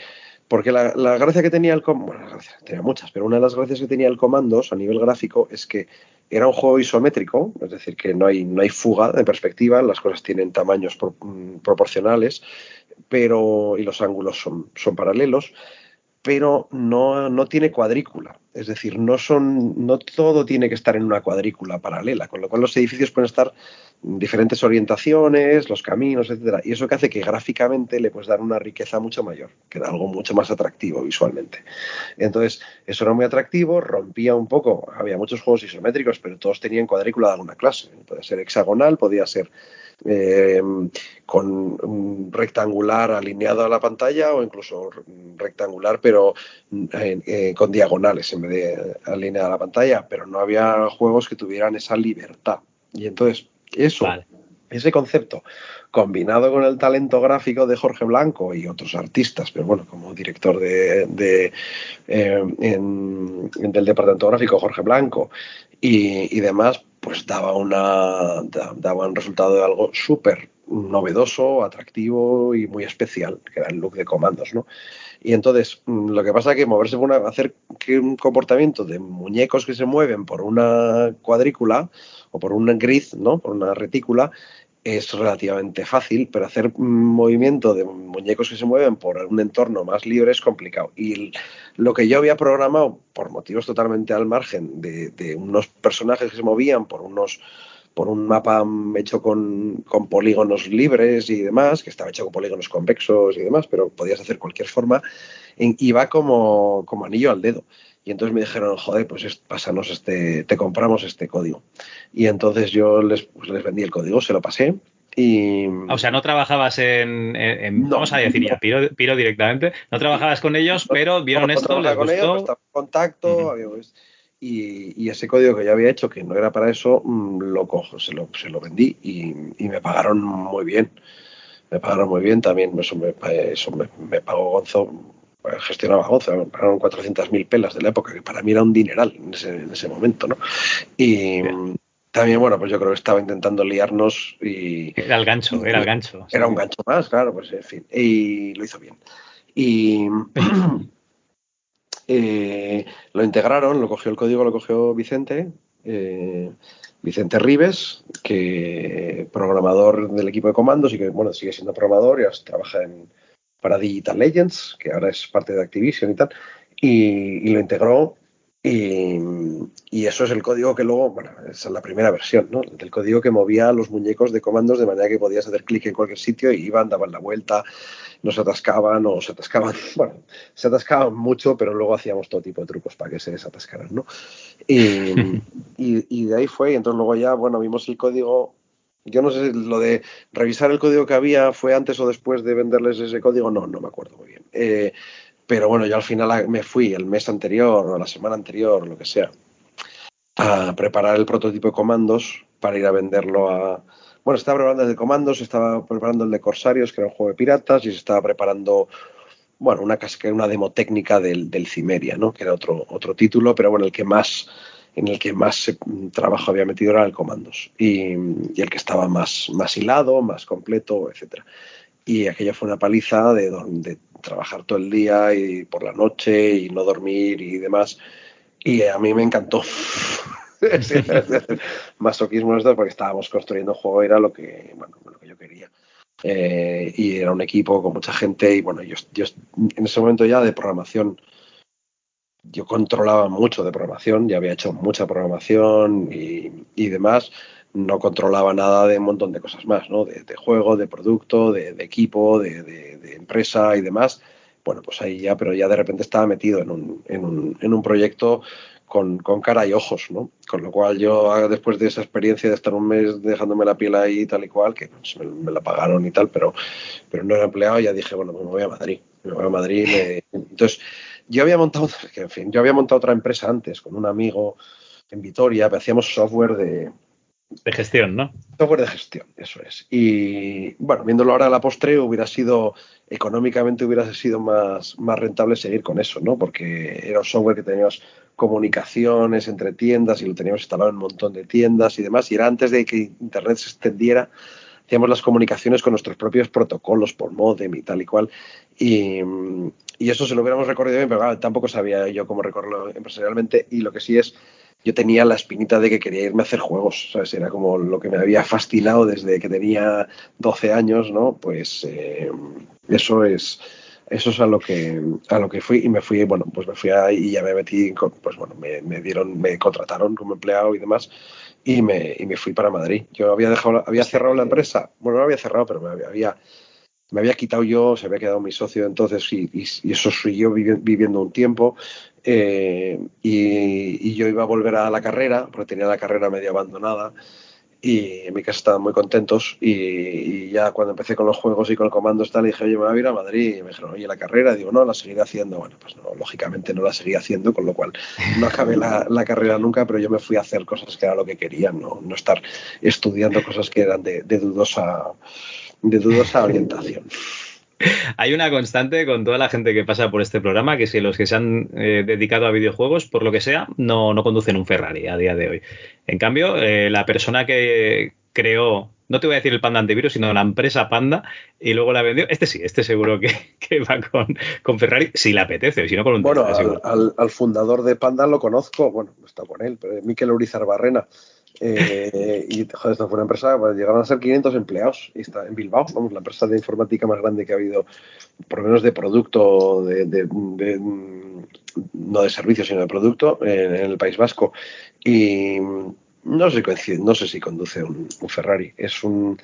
porque la, gracia que tenía el comandos, bueno, tenía muchas, pero una de las gracias que tenía el comandos a nivel gráfico es que era un juego isométrico, es decir, que no hay, no hay fuga de perspectiva, las cosas tienen tamaños mm, proporcionales, pero y los ángulos son, son paralelos, pero no, no, tiene cuadrícula. Es decir, no, son, no todo tiene que estar en una cuadrícula paralela, con lo cual los edificios pueden estar diferentes orientaciones, los caminos, etcétera. Y eso que hace que gráficamente le puedes dar una riqueza mucho mayor, que da algo mucho más atractivo visualmente. Entonces, eso era muy atractivo, rompía un poco, había muchos juegos isométricos, pero todos tenían cuadrícula de alguna clase. Podía ser hexagonal, podía ser eh, con un rectangular alineado a la pantalla o incluso rectangular pero eh, con diagonales en vez de alineado a la pantalla, pero no había juegos que tuvieran esa libertad. Y entonces eso, ese concepto, combinado con el talento gráfico de Jorge Blanco y otros artistas, pero bueno, como director de, eh, del departamento gráfico Jorge Blanco y, demás, pues daba, una, daba un resultado de algo súper novedoso, atractivo y muy especial, que era el look de comandos, ¿no? Y entonces, mm, lo que pasa es que moverse por una, hacer que un comportamiento de muñecos que se mueven por una cuadrícula o por un grid, ¿no? Por una retícula, es relativamente fácil, pero hacer movimiento de muñecos que se mueven por un entorno más libre es complicado. Y lo que yo había programado, por motivos totalmente al margen, de, unos personajes que se movían por unos por un mapa hecho con, polígonos libres y demás, que estaba hecho con polígonos convexos y demás, pero podías hacer cualquier forma, y va como, como anillo al dedo. Y entonces me dijeron, joder, pues pásanos este, te compramos este código. Y entonces yo les, pues les vendí el código, se lo pasé. Y... O sea, no trabajabas en, vamos a decir ya, Piro, directamente, no trabajabas con ellos, pero vieron esto, les gustó. Ellos, en contacto, y, ese código que yo había hecho, que no era para eso, mm, lo cojo, se lo, se lo vendí y, me pagaron muy bien. Me pagaron muy bien también, eso me, eso me, pagó Gonzo, pues, gestionaba Gonzo, me pagaron 400.000 pelas de la época, que para mí era un dineral en ese, en ese momento, ¿no? Y también, bueno, pues yo creo que estaba intentando liarnos y... Era el gancho, era el gancho. Era un gancho más, claro, pues en fin, y lo hizo bien. Y... Eh, lo integraron, lo cogió el código, lo cogió Vicente, eh, Vicente Rives, que programador del equipo de comandos y que bueno, sigue siendo programador y trabaja en, para Digital Legends, que ahora es parte de Activision y tal, y, lo integró. Y, eso es el código que luego, bueno, esa es la primera versión, ¿no? Del código que movía los muñecos de comandos de manera que podías hacer clic en cualquier sitio y iban, daban la vuelta, no se atascaban o se atascaban, bueno, se atascaban mucho, pero luego hacíamos todo tipo de trucos para que se desatascaran, ¿no? Y, de ahí fue, y entonces luego ya, bueno, vimos el código, yo no sé, lo de revisar el código que había fue antes o después de venderles ese código, no, no me acuerdo muy bien. Eh, pero bueno, yo al final me fui el mes anterior o la semana anterior, lo que sea, a preparar el prototipo de comandos para ir a venderlo a, bueno, estaba preparando el de comandos, estaba preparando el de Corsarios, que era un juego de piratas, y se estaba preparando, bueno, una, una demo técnica del, del Cimeria, ¿no? Que era otro, otro título, pero bueno, el que más, en el que más trabajo había metido era el comandos. Y, el que estaba más, más hilado, más completo, etcétera. Y aquello fue una paliza de, de trabajar todo el día y por la noche y no dormir y demás. Y a mí me encantó. masoquismo esto porque estábamos construyendo un juego, era lo que, bueno, lo que yo quería. Eh, y era un equipo con mucha gente y bueno, yo, yo en ese momento ya de programación, yo controlaba mucho de programación, ya había hecho mucha programación y, y demás, no controlaba nada de un montón de cosas más, ¿no? De, juego, de producto, de, equipo, de, de, empresa y demás. Bueno, pues ahí ya, pero ya de repente estaba metido en un, en un, en un proyecto con, cara y ojos, ¿no? Con lo cual yo, ah, después de esa experiencia de estar un mes dejándome la piel ahí tal y cual, que pues, me, la pagaron y tal, pero, pero no era empleado, ya dije, bueno, pues me voy a Madrid. Me voy a Madrid. Entonces, yo había montado, en fin, yo había montado otra empresa antes con un amigo en Vitoria, hacíamos software de, de gestión, ¿no? Software de gestión, eso es. Y bueno, viéndolo ahora a la postre, hubiera sido, económicamente hubiera sido más, más rentable seguir con eso, ¿no? Porque era un software que teníamos comunicaciones entre tiendas y lo teníamos instalado en un montón de tiendas y demás. Y era antes de que Internet se extendiera, hacíamos las comunicaciones con nuestros propios protocolos por modem y tal y cual. Y, y eso se lo hubiéramos recorrido bien, pero tampoco sabía yo cómo recorrerlo empresarialmente. Y lo que sí es yo tenía la espinita de que quería irme a hacer juegos, ¿sabes? Era como lo que me había fascinado desde que tenía 12 años, ¿no? Pues eh, eso es eso es a lo que a lo que fui y me fui, bueno, pues me fui ahí y ya me metí, pues bueno, me, dieron, me contrataron como empleado y demás y me, y me fui para Madrid. Yo había dejado, había cerrado la empresa, bueno, no había cerrado, pero me había, me había quitado yo, se había quedado mi socio entonces y, y, eso soy yo viviendo un tiempo eh, y, yo iba a volver a la carrera, porque tenía la carrera medio abandonada y en mi casa estaban muy contentos y, ya cuando empecé con los juegos y con el comando tal, dije, oye, me voy a ir a Madrid y me dijeron, oye, la carrera, digo, no, la seguiré haciendo. Bueno, pues no, lógicamente no la seguí haciendo, con lo cual no acabé la, carrera nunca, pero yo me fui a hacer cosas que era lo que quería, no, no estar estudiando cosas que eran de, dudosa, de dudosa orientación. Hay una constante con toda la gente que pasa por este programa, que si los que se han eh, dedicado a videojuegos, por lo que sea, no, no, conducen un Ferrari a día de hoy. En cambio, eh, la persona que creó, no te voy a decir el Panda antivirus, sino la empresa Panda, y luego la vendió, este sí, este seguro que, que va con, con, Ferrari, si le apetece, si no con un Bueno, al, al, al, fundador de Panda lo conozco, bueno, no está con él, pero Miquel Urizar Barrena. Eh, y joder, esto fue una empresa, pues, llegaron a ser 500 empleados y está en Bilbao, vamos, la empresa de informática más grande que ha habido, por lo menos de producto, de, de, de no de servicios, sino de producto en, el País Vasco. Y no sé, no sé si conduce un, un, Ferrari. Es un,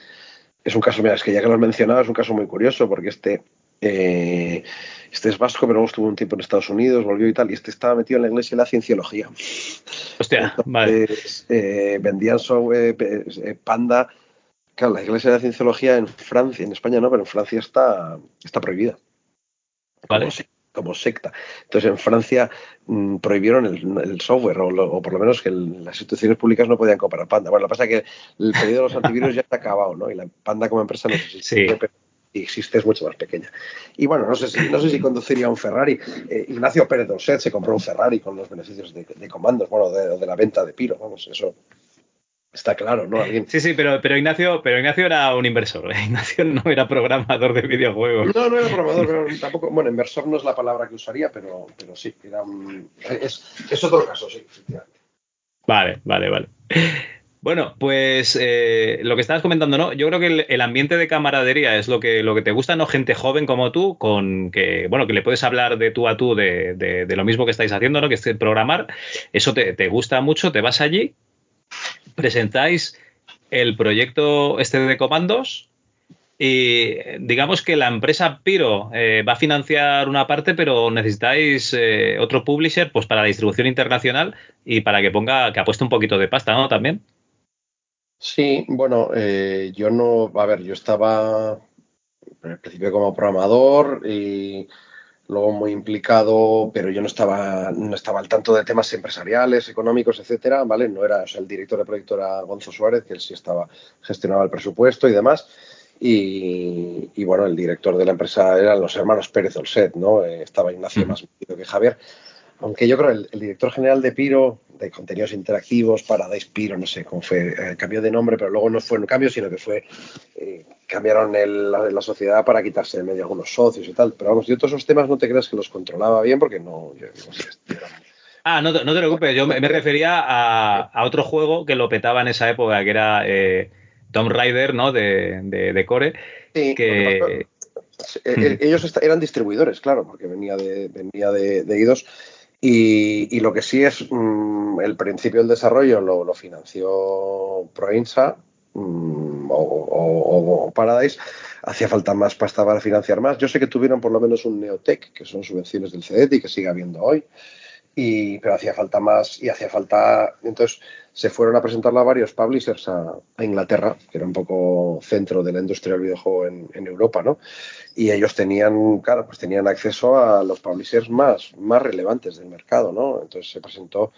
es un caso, mira, es que ya que lo has mencionado, es un caso muy curioso porque este. Eh, este es vasco, pero luego estuvo un tiempo en Estados Unidos, volvió y tal, y este estaba metido en la iglesia y la cienciología. Hostia, Entonces, vale. Eh, vendían software, eh, Panda. Claro, la iglesia de la cienciología en Francia, en España no, pero en Francia está, está prohibida. Vale. Como, como secta. Entonces, en Francia mmm, prohibieron el, el software, o, lo, o, por lo menos que el, las instituciones públicas no podían comprar Panda. Bueno, lo que pasa es que el pedido de los antivirus ya está acabado, ¿no? Y la Panda como empresa no existe. Sí. Pero existe es mucho más pequeña. Y bueno, no sé si, no sé si conduciría un Ferrari. Eh, Ignacio Pérez Dorset se compró un Ferrari con los beneficios de, de comandos, bueno, de, de, la venta de Piro, vamos, eso está claro, ¿no? ¿Alguien? Sí, sí, pero, pero, Ignacio, pero Ignacio era un inversor. ¿eh? Ignacio no era programador de videojuegos. No, no era programador, pero tampoco, bueno, inversor no es la palabra que usaría, pero, pero sí, era un, es, es otro caso, sí, efectivamente. Vale, vale, vale. Bueno, pues eh, lo que estabas comentando, ¿no? Yo creo que el, ambiente de camaradería es lo que, lo que te gusta, ¿no? Gente joven como tú, con que, bueno, que le puedes hablar de tú a tú de, de, de lo mismo que estáis haciendo, ¿no? Que es programar. Eso te, te, gusta mucho, te vas allí, presentáis el proyecto este de comandos y digamos que la empresa Piro eh, va a financiar una parte, pero necesitáis eh, otro publisher pues para la distribución internacional y para que ponga, que apueste un poquito de pasta, ¿no? También. Sí, bueno, eh, yo no, a ver, yo estaba al principio como programador y luego muy implicado, pero yo no estaba, no estaba al tanto de temas empresariales, económicos, etcétera, ¿vale? No era, o sea, el director de proyecto era Gonzo Suárez, que él sí estaba, gestionaba el presupuesto y demás. Y, y bueno, el director de la empresa eran los hermanos Pérez Olset, ¿no? Eh, estaba Ignacio más metido que Javier aunque yo creo el, el, director general de Piro, de contenidos interactivos, Paradise Piro, no sé cómo fue, eh, cambió de nombre, pero luego no fue un cambio, sino que fue, eh, cambiaron el, la, la, sociedad para quitarse de medio algunos socios y tal. Pero vamos, yo todos esos temas no te creas que los controlaba bien, porque no, yo, no sé. Ah, no, no te preocupes, yo me, me refería a, a, otro juego que lo petaba en esa época, que era eh, Tomb Raider, ¿no? De, de, de Core. Sí, que... Hmm. Ellos eran distribuidores, claro, porque venía de, venía de, de IDOS. Y, y, lo que sí es mmm, el principio del desarrollo lo, financió Proinsa mmm, o, Paradise. Hacía falta más pasta para financiar más. Yo sé que tuvieron por lo menos un Neotech, que son subvenciones del CEDET y que sigue habiendo hoy. Y, pero hacía falta más y hacía falta. Entonces se fueron a presentarla a varios publishers a, a, Inglaterra, que era un poco centro de la industria del videojuego en, en, Europa, ¿no? Y ellos tenían, claro, pues tenían acceso a los publishers más, más relevantes del mercado, ¿no? Entonces se presentó.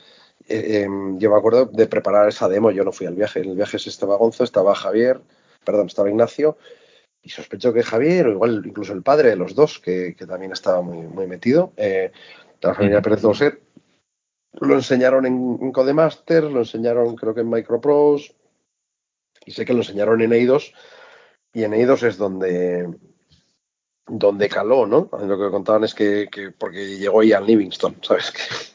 Eh, eh, yo me acuerdo de preparar esa demo, yo no fui al viaje, en el viaje estaba Gonzo, estaba Javier, perdón, estaba Ignacio, y sospecho que Javier, o igual incluso el padre de los dos, que, que también estaba muy, muy metido, eh, la familia Pérez Doset, lo enseñaron en, Codemaster, lo enseñaron creo que en Microprose y sé que lo enseñaron en Eidos y en Eidos es donde donde caló, ¿no? Lo que contaban es que, que porque llegó Ian Livingston, ¿sabes?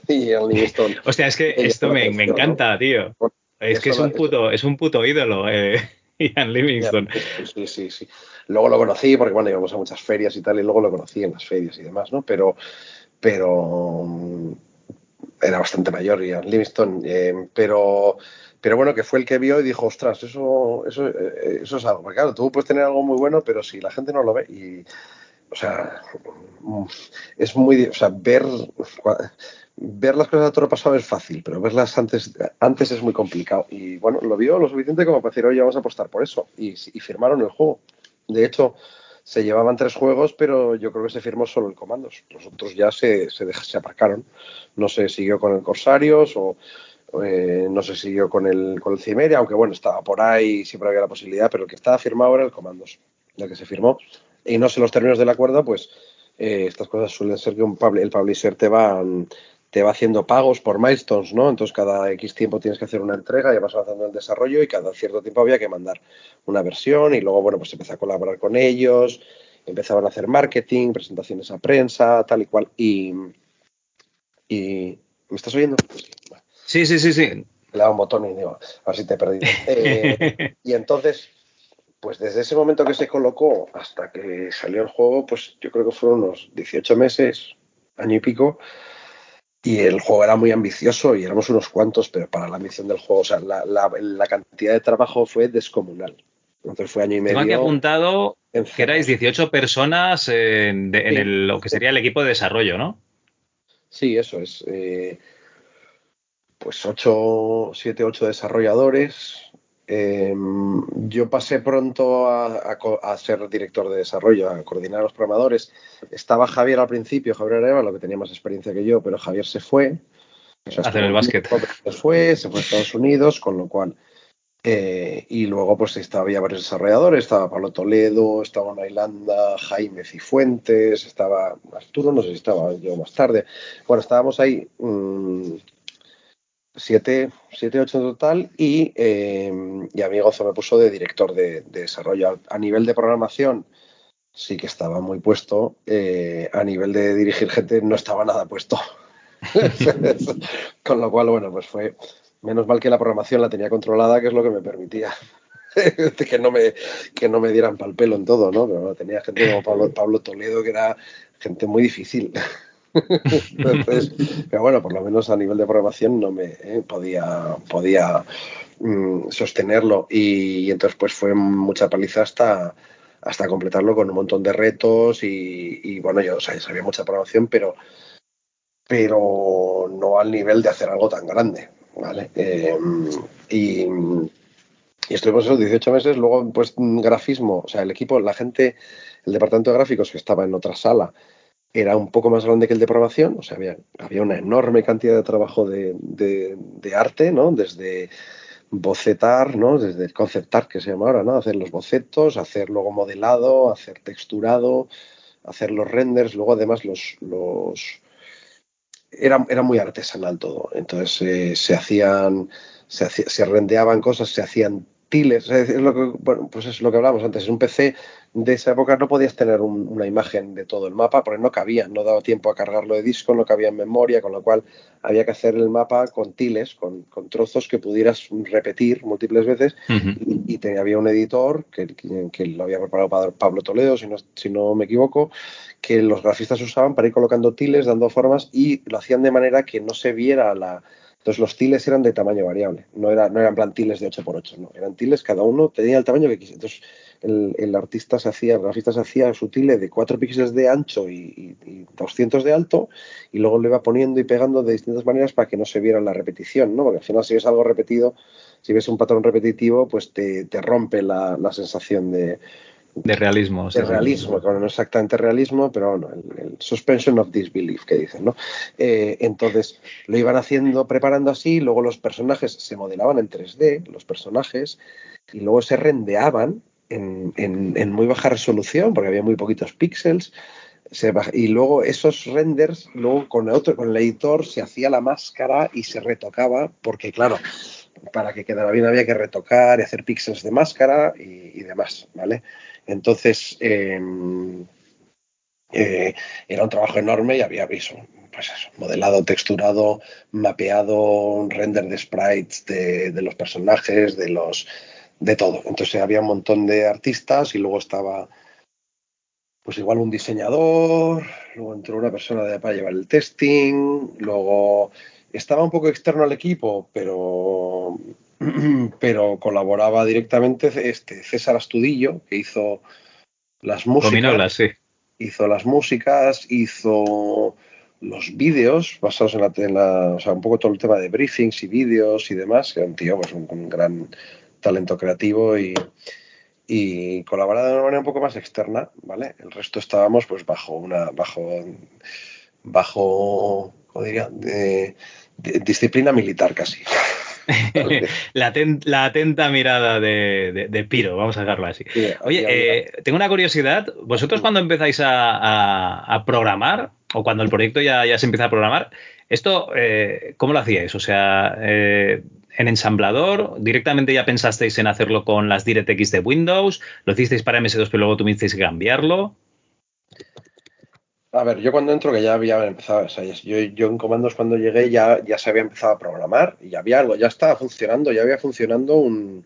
Ian Livingston. O sea, es que esto me, me encanta, ¿no? tío. Bueno, es que es un puto, es un puto ídolo, eh, Ian Livingston. Sí, sí, sí. Luego lo conocí porque bueno, íbamos a muchas ferias y tal, y luego lo conocí en las ferias y demás, ¿no? Pero, pero era bastante mayor Ian Livingston, eh, pero, pero bueno, que fue el que vio y dijo, ostras, eso, eso, eh, eso es algo. Porque claro, tú puedes tener algo muy bueno, pero si la gente no lo ve y, o sea, es muy, o sea, ver, ver las cosas a toro pasado es fácil, pero verlas antes, antes es muy complicado. Y bueno, lo vio lo suficiente como para decir, oye, vamos a apostar por eso. Y, y firmaron el juego. De hecho, se llevaban tres juegos, pero yo creo que se firmó solo el Comandos. Los otros ya se, se, se aparcaron. No se siguió con el Corsarios o eh, no se siguió con el, con el Cimeria, aunque bueno, estaba por ahí, siempre había la posibilidad, pero el que estaba firmado era el Comandos, el que se firmó. y no sé los términos del acuerdo, pues eh, estas cosas suelen ser que un el publisher te va, te va haciendo pagos por milestones, ¿no? Entonces cada X tiempo tienes que hacer una entrega y vas avanzando el desarrollo y cada cierto tiempo había que mandar una versión y luego, bueno, pues empecé a colaborar con ellos, empezaban a hacer marketing, presentaciones a prensa, tal y cual. Y, y ¿me estás oyendo? Sí, sí, sí, sí. Le dado un botón y digo, a ver si te he perdido. Eh, y entonces, pues desde ese momento que se colocó hasta que salió el juego, pues yo creo que fueron unos 18 meses, año y pico, y el juego era muy ambicioso y éramos unos cuantos, pero para la ambición del juego, o sea, la, la, cantidad de trabajo fue descomunal. Entonces fue año y medio. Tengo aquí apuntado que erais 18 personas en, el, lo que sería el equipo de desarrollo, ¿no? Sí, eso es. Eh, pues 8, 7, 8 desarrolladores, eh, yo pasé pronto a, a, a, ser director de desarrollo, a coordinar a los programadores. Estaba Javier al principio, Javier Arevalo, que tenía más experiencia que yo, pero Javier se fue. O sea, hacer el básquet. Se fue, se fue a Estados Unidos, con lo cual. Eh, y luego, pues estaba, había varios desarrolladores: estaba Pablo Toledo, estaba una Jaime Cifuentes, estaba Arturo, no sé si estaba yo más tarde. Bueno, estábamos ahí. Mmm, 7, 7, 8 total y, eh, y a mí me puso de director de, desarrollo. A nivel de programación sí que estaba muy puesto, eh, a nivel de dirigir gente no estaba nada puesto. Con lo cual, bueno, pues fue menos mal que la programación la tenía controlada, que es lo que me permitía. que no me que no me dieran pal pelo en todo, ¿no? Pero bueno, tenía gente como Pablo, Pablo Toledo que era gente muy difícil. pero bueno, por lo menos a nivel de programación no me eh, podía, podía mm, sostenerlo y, entonces pues fue mucha paliza hasta, hasta completarlo con un montón de retos y, bueno, yo sabía mucha programación, pero, pero no al nivel de hacer algo tan grande, ¿vale? Eh, y, y estuvimos esos 18 meses, luego pues grafismo, o sea, el equipo, la gente, el departamento de gráficos que estaba en otra sala, era un poco más grande que el de programación, o sea, había, había una enorme cantidad de trabajo de, de, arte, ¿no? Desde bocetar, ¿no? Desde conceptar, que se llama ahora, ¿no? Hacer los bocetos, hacer luego modelado, hacer texturado, hacer los renders, luego además los... los... Era, era muy artesanal todo, entonces eh, se hacían, se, se rendeaban cosas, se hacían tiles, es lo que, bueno, pues es lo que hablábamos antes, en un PC de esa época no podías tener una imagen de todo el mapa porque no cabía, no daba tiempo a cargarlo de disco, no cabía en memoria, con lo cual había que hacer el mapa con tiles, con, trozos que pudieras repetir múltiples veces. Y, había un editor que, que, lo había preparado Pablo Toledo, si no, si no me equivoco, que los grafistas usaban para ir colocando tiles, dando formas y lo hacían de manera que no se viera la entonces los tiles eran de tamaño variable, no, era, no eran plan tiles de 8x8, no, eran tiles, cada uno tenía el tamaño que quisiera. Entonces el, artista se hacía, el grafista se hacía su tile de 4 píxeles de ancho y, 200 de alto y luego lo iba poniendo y pegando de distintas maneras para que no se viera la repetición, ¿no? Porque al final si ves algo repetido, si ves un patrón repetitivo, pues te, rompe la sensación de, de realismo. De realismo, bueno, no exactamente realismo, pero bueno, el, suspension of disbelief que dicen, ¿no? Eh, entonces lo iban haciendo, preparando así, luego los personajes se modelaban en 3D, los personajes, y luego se rendeaban en, en, muy baja resolución, porque había muy poquitos píxeles. y luego esos renders, luego con el, otro, con el editor se hacía la máscara y se retocaba, porque claro, para que quedara bien había que retocar y hacer píxeles de máscara y, y demás, ¿vale? Entonces, em, eh, era un trabajo enorme y había pues eso, modelado, texturado, mapeado, un render de sprites de, los personajes, de los de todo. Entonces había un montón de artistas y luego estaba pues igual un diseñador, luego entró una persona de, para llevar el testing, luego estaba un poco externo al equipo, pero pero colaboraba directamente este César Astudillo, que hizo las músicas. Hizo las músicas, hizo los vídeos basados en la, o sea, un poco todo el tema de briefings y vídeos y demás, que era un tío pues, un, gran talento creativo y, y colaboraba de una manera un poco más externa, ¿vale? El resto estábamos pues bajo una, bajo, bajo, ¿cómo diría? de disciplina militar casi. la, atenta mirada de, Piro, vamos a dejarlo así. Oye, eh, tengo una curiosidad. ¿Vosotros cuando empezáis a, programar, o cuando el proyecto ya, ya se empieza a programar, esto, eh, ¿cómo lo hacíais? O sea, eh, en ensamblador, directamente ya pensasteis en hacerlo con las DirectX de Windows, lo hicisteis para MS2, pero luego tuvisteis que cambiarlo. A ver, yo cuando entro que ya había empezado, o sea, yo, yo, en comandos cuando llegué ya, ya se había empezado a programar y ya había algo, ya estaba funcionando, ya había funcionando un,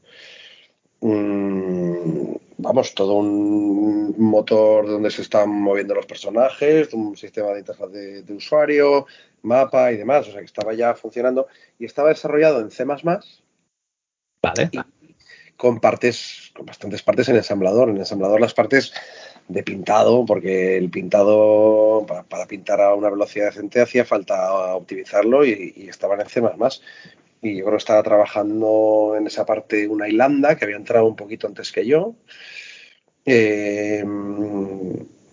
vamos, todo un motor donde se están moviendo los personajes, un sistema de interfaz de, usuario, mapa y demás, o sea que estaba ya funcionando y estaba desarrollado en C++. Vale. con partes, con bastantes partes en ensamblador. En ensamblador las partes de pintado, porque el pintado para, pintar a una velocidad decente hacía falta optimizarlo y, y estaban en C++ y yo creo que estaba trabajando en esa parte una Irlanda que había entrado un poquito antes que yo. Eh,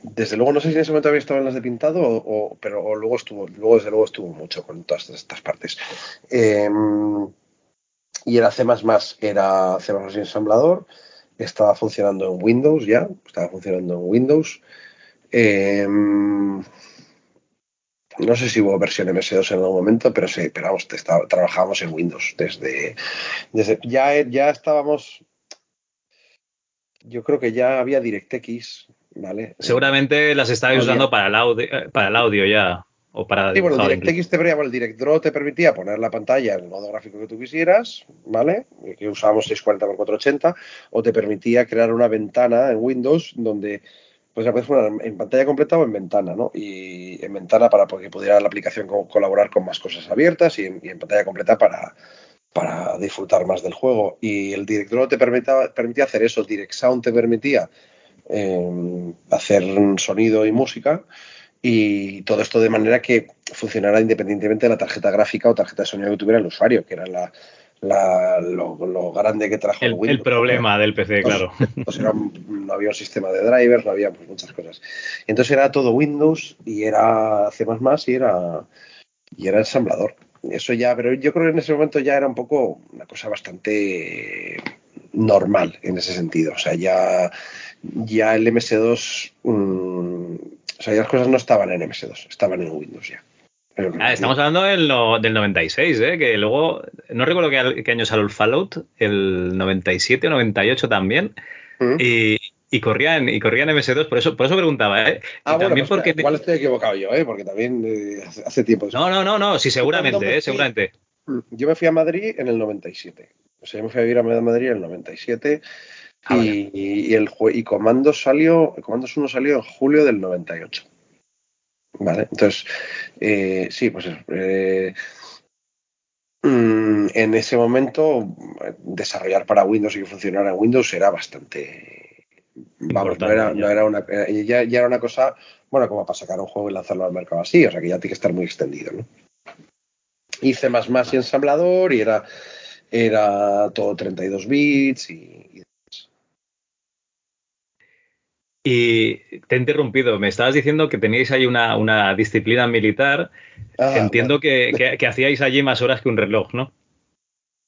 desde luego no sé si en ese momento había estado en las de pintado, o, pero luego estuvo, luego desde luego estuvo mucho con todas estas partes. Eh, y era C++, era C++ ensamblador, estaba funcionando en Windows ya, estaba funcionando en Windows. Eh, no sé si hubo versión MS2 en algún momento, pero sí, pero vamos, trabajábamos en Windows desde, desde ya, ya estábamos. Yo creo que ya había DirectX, ¿vale? Seguramente las estabais usando para el audio, eh, para el audio ya. O para sí, bueno, DirectX te, el DirectDraw te permitía poner la pantalla en el modo gráfico que tú quisieras, ¿vale? Que usábamos 640x480, o te permitía crear una ventana en Windows donde pues la puedes poner en pantalla completa o en ventana, ¿no? Y en ventana para que pudiera la aplicación colaborar con más cosas abiertas y en, pantalla completa para, para disfrutar más del juego. Y el DirectDraw te permitía, permitía hacer eso, Direct Sound te permitía eh, hacer sonido y música y todo esto de manera que funcionara independientemente de la tarjeta gráfica o tarjeta de sonido que tuviera el usuario, que era la, lo, grande que trajo el, Windows. El problema del PC, claro. no había un sistema de drivers, no había pues, muchas cosas. Entonces era todo Windows y era C++ y era, y era ensamblador. Eso ya, pero yo creo que en ese momento ya era un poco una cosa bastante normal en ese sentido. O sea, ya, ya el MS2, mm, o sea, ya las cosas no estaban en MS2, estaban en Windows ya. Ah, estamos hablando del, del 96, ¿eh? que luego, no recuerdo qué, año salió el Fallout, el 97 o 98 también, mm. y, y, corrían, y corrían MS2, por eso, por eso preguntaba, ¿eh? Ah, bueno, también pues porque... igual estoy equivocado yo, ¿eh? porque también eh, hace, tiempo. No, no, no, no, sí, seguramente, ¿eh? seguramente. Mm, yo me fui a Madrid en el 97, o sea, yo me fui a vivir a Madrid en el 97, ah, y, y, el, y Comandos salió, Comandos 1 salió en julio del 98. ¿Vale? Entonces, eh, sí, pues eh, mm, en ese momento desarrollar para Windows y que funcionara en Windows era bastante... Vamos, no era, no era una... Eh, ya, ya, era una cosa, bueno, como para sacar un juego y lanzarlo al mercado así, o sea que ya tiene que estar muy extendido, ¿no? Hice más más y ensamblador y era, era todo 32 bits y Y te he interrumpido, me estabas diciendo que teníais ahí una, disciplina militar. Ah, Entiendo que, hacíais allí más horas que un reloj, ¿no?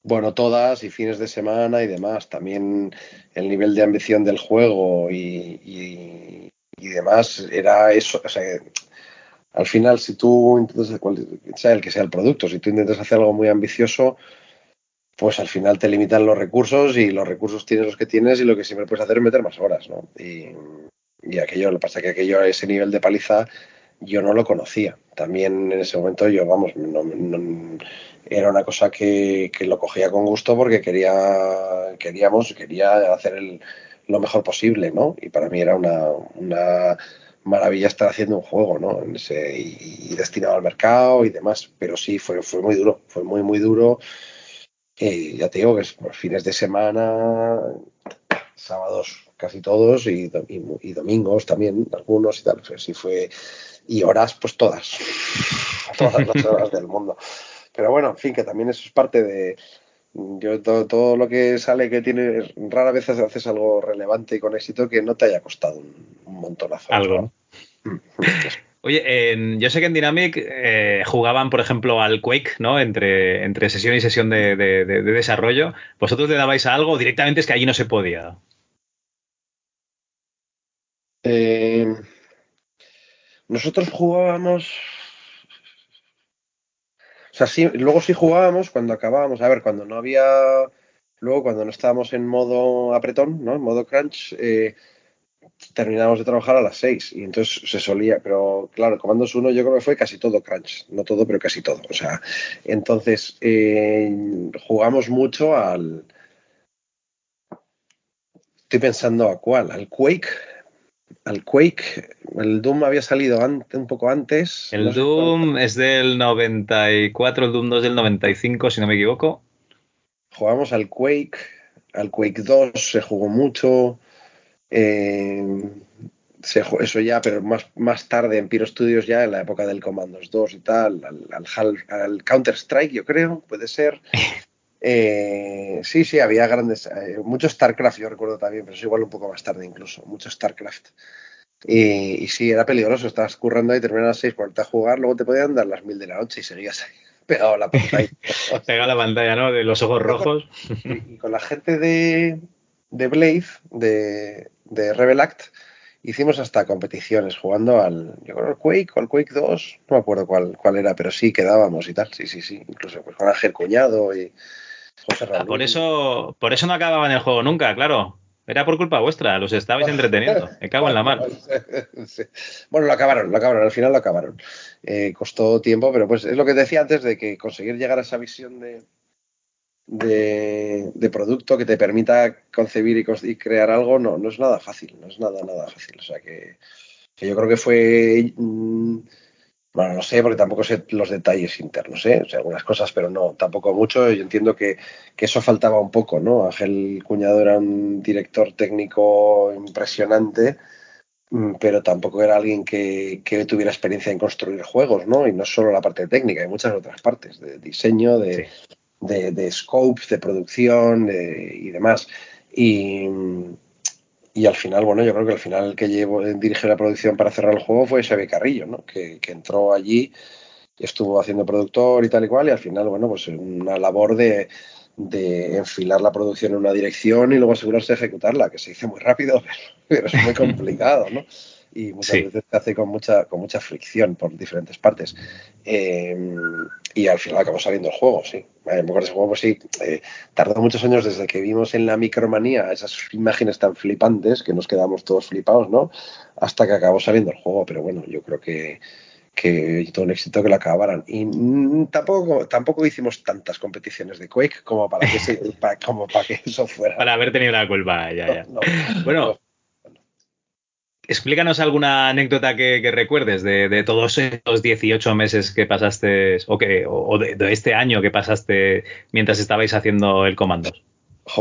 Bueno, todas y fines de semana y demás. También el nivel de ambición del juego y, demás era eso. O sea, al final, si tú intentas, el que sea el producto, si tú intentas hacer algo muy ambicioso, pues al final te limitan los recursos y los recursos tienes los que tienes y lo que siempre puedes hacer es meter más horas, ¿no? Y, y aquello, lo que pasa es que aquello, ese nivel de paliza, yo no lo conocía. También en ese momento yo, vamos, era una cosa que, lo cogía con gusto porque quería, queríamos, quería hacer lo mejor posible, ¿no? Y para mí era una, una maravilla estar haciendo un juego, ¿no? ese, y, destinado al mercado y demás. Pero sí, fue, fue muy duro, fue muy, muy duro. Y ya te digo que es por fines de semana, sábados casi todos y, domingos también, algunos y tal. sí fue, y horas, pues todas, todas las horas del mundo. Pero bueno, en fin, que también eso es parte de. Yo todo, lo que sale que tiene, rara vez haces algo relevante y con éxito que no te haya costado un, un montonazo. Algo. Oye, yo sé que en Dynamic eh, jugaban, por ejemplo, al Quake, ¿no? Entre, sesión y sesión de, desarrollo. ¿Vosotros le dabais a algo? Directamente es que allí no se podía. Eh, nosotros jugábamos. O sea, sí, luego sí jugábamos cuando acabábamos. A ver, cuando no había. Luego, cuando no estábamos en modo apretón, ¿no? En modo crunch, eh, terminábamos de trabajar a las 6 y entonces se solía, pero claro, Comandos 1 yo creo que fue casi todo crunch, no todo, pero casi todo. O sea, entonces eh, jugamos mucho al... Estoy pensando a cuál, al Quake. Al Quake, el Doom había salido un poco antes. El Doom es del 94, el Doom 2 del 95, si no me equivoco. Jugamos al Quake, al Quake 2 se jugó mucho. Eh, eso ya, pero más, más tarde en Piro Studios ya, en la época del Commandos 2 y tal, al, Counter-Strike, yo creo, puede ser. Eh, sí, sí, había grandes, eh, mucho StarCraft, yo recuerdo también, pero es igual un poco más tarde incluso, mucho StarCraft. Y, sí, era peligroso, estabas currando ahí, terminabas a las 6, ponerte a jugar, luego te podían dar las mil de la noche y seguías ahí pegado a la pantalla. Pegado a la pantalla, ¿no? De los ojos rojos. y con la gente de, de Blade, de, de Rebel Act, hicimos hasta competiciones jugando al, yo creo, al Quake o al Quake 2, no me acuerdo cuál, cuál era, pero sí quedábamos y tal, sí, sí, sí, incluso pues, con Ángel Cuñado y José ah, por eso, por eso no acababan el juego nunca, claro. Era por culpa vuestra, los estabais entreteniendo. Me cago en la mar. Bueno, lo acabaron, lo acabaron, al final lo acabaron. Eh, costó tiempo, pero pues es lo que decía antes de que conseguir llegar a esa visión de, de, producto que te permita concebir y, crear algo no, no es nada fácil, no es nada, nada fácil. O sea que, yo creo que fue, mm, bueno, no sé, porque tampoco sé los detalles internos, ¿eh? o sea, algunas cosas, pero no, tampoco mucho. Yo entiendo que, eso faltaba un poco, ¿no? Ángel Cuñado era un director técnico impresionante mm, pero tampoco era alguien que, tuviera experiencia en construir juegos, ¿no? Y no solo la parte técnica, hay muchas otras partes, de diseño, de, de, de scopes, de producción y demás. Y, y, al final, bueno, yo creo que al final el que llevo, dirige la producción para cerrar el juego fue Xavi Carrillo, ¿no? Que, entró allí, estuvo haciendo productor y tal y cual, y al final, bueno, pues una labor de, de enfilar la producción en una dirección y luego asegurarse de ejecutarla, que se dice muy rápido, pero es muy complicado, ¿no? y muchas veces se hace con mucha, con mucha fricción por diferentes partes. Eh, y al final acabó saliendo el juego, sí. Eh, me ese juego, pues sí, eh, tardó muchos años desde que vimos en la micromanía esas imágenes tan flipantes que nos quedamos todos flipados, ¿no? Hasta que acabó saliendo el juego, pero bueno, yo creo que, que todo un éxito que lo acabaran. Y tampoco, tampoco hicimos tantas competiciones de Quake como para que, como para que eso fuera. Para haber tenido la culpa, ya, ya. bueno, Explícanos alguna anécdota que, recuerdes de, todos esos 18 meses que pasaste, o, que, o de, este año que pasaste mientras estabais haciendo el comando.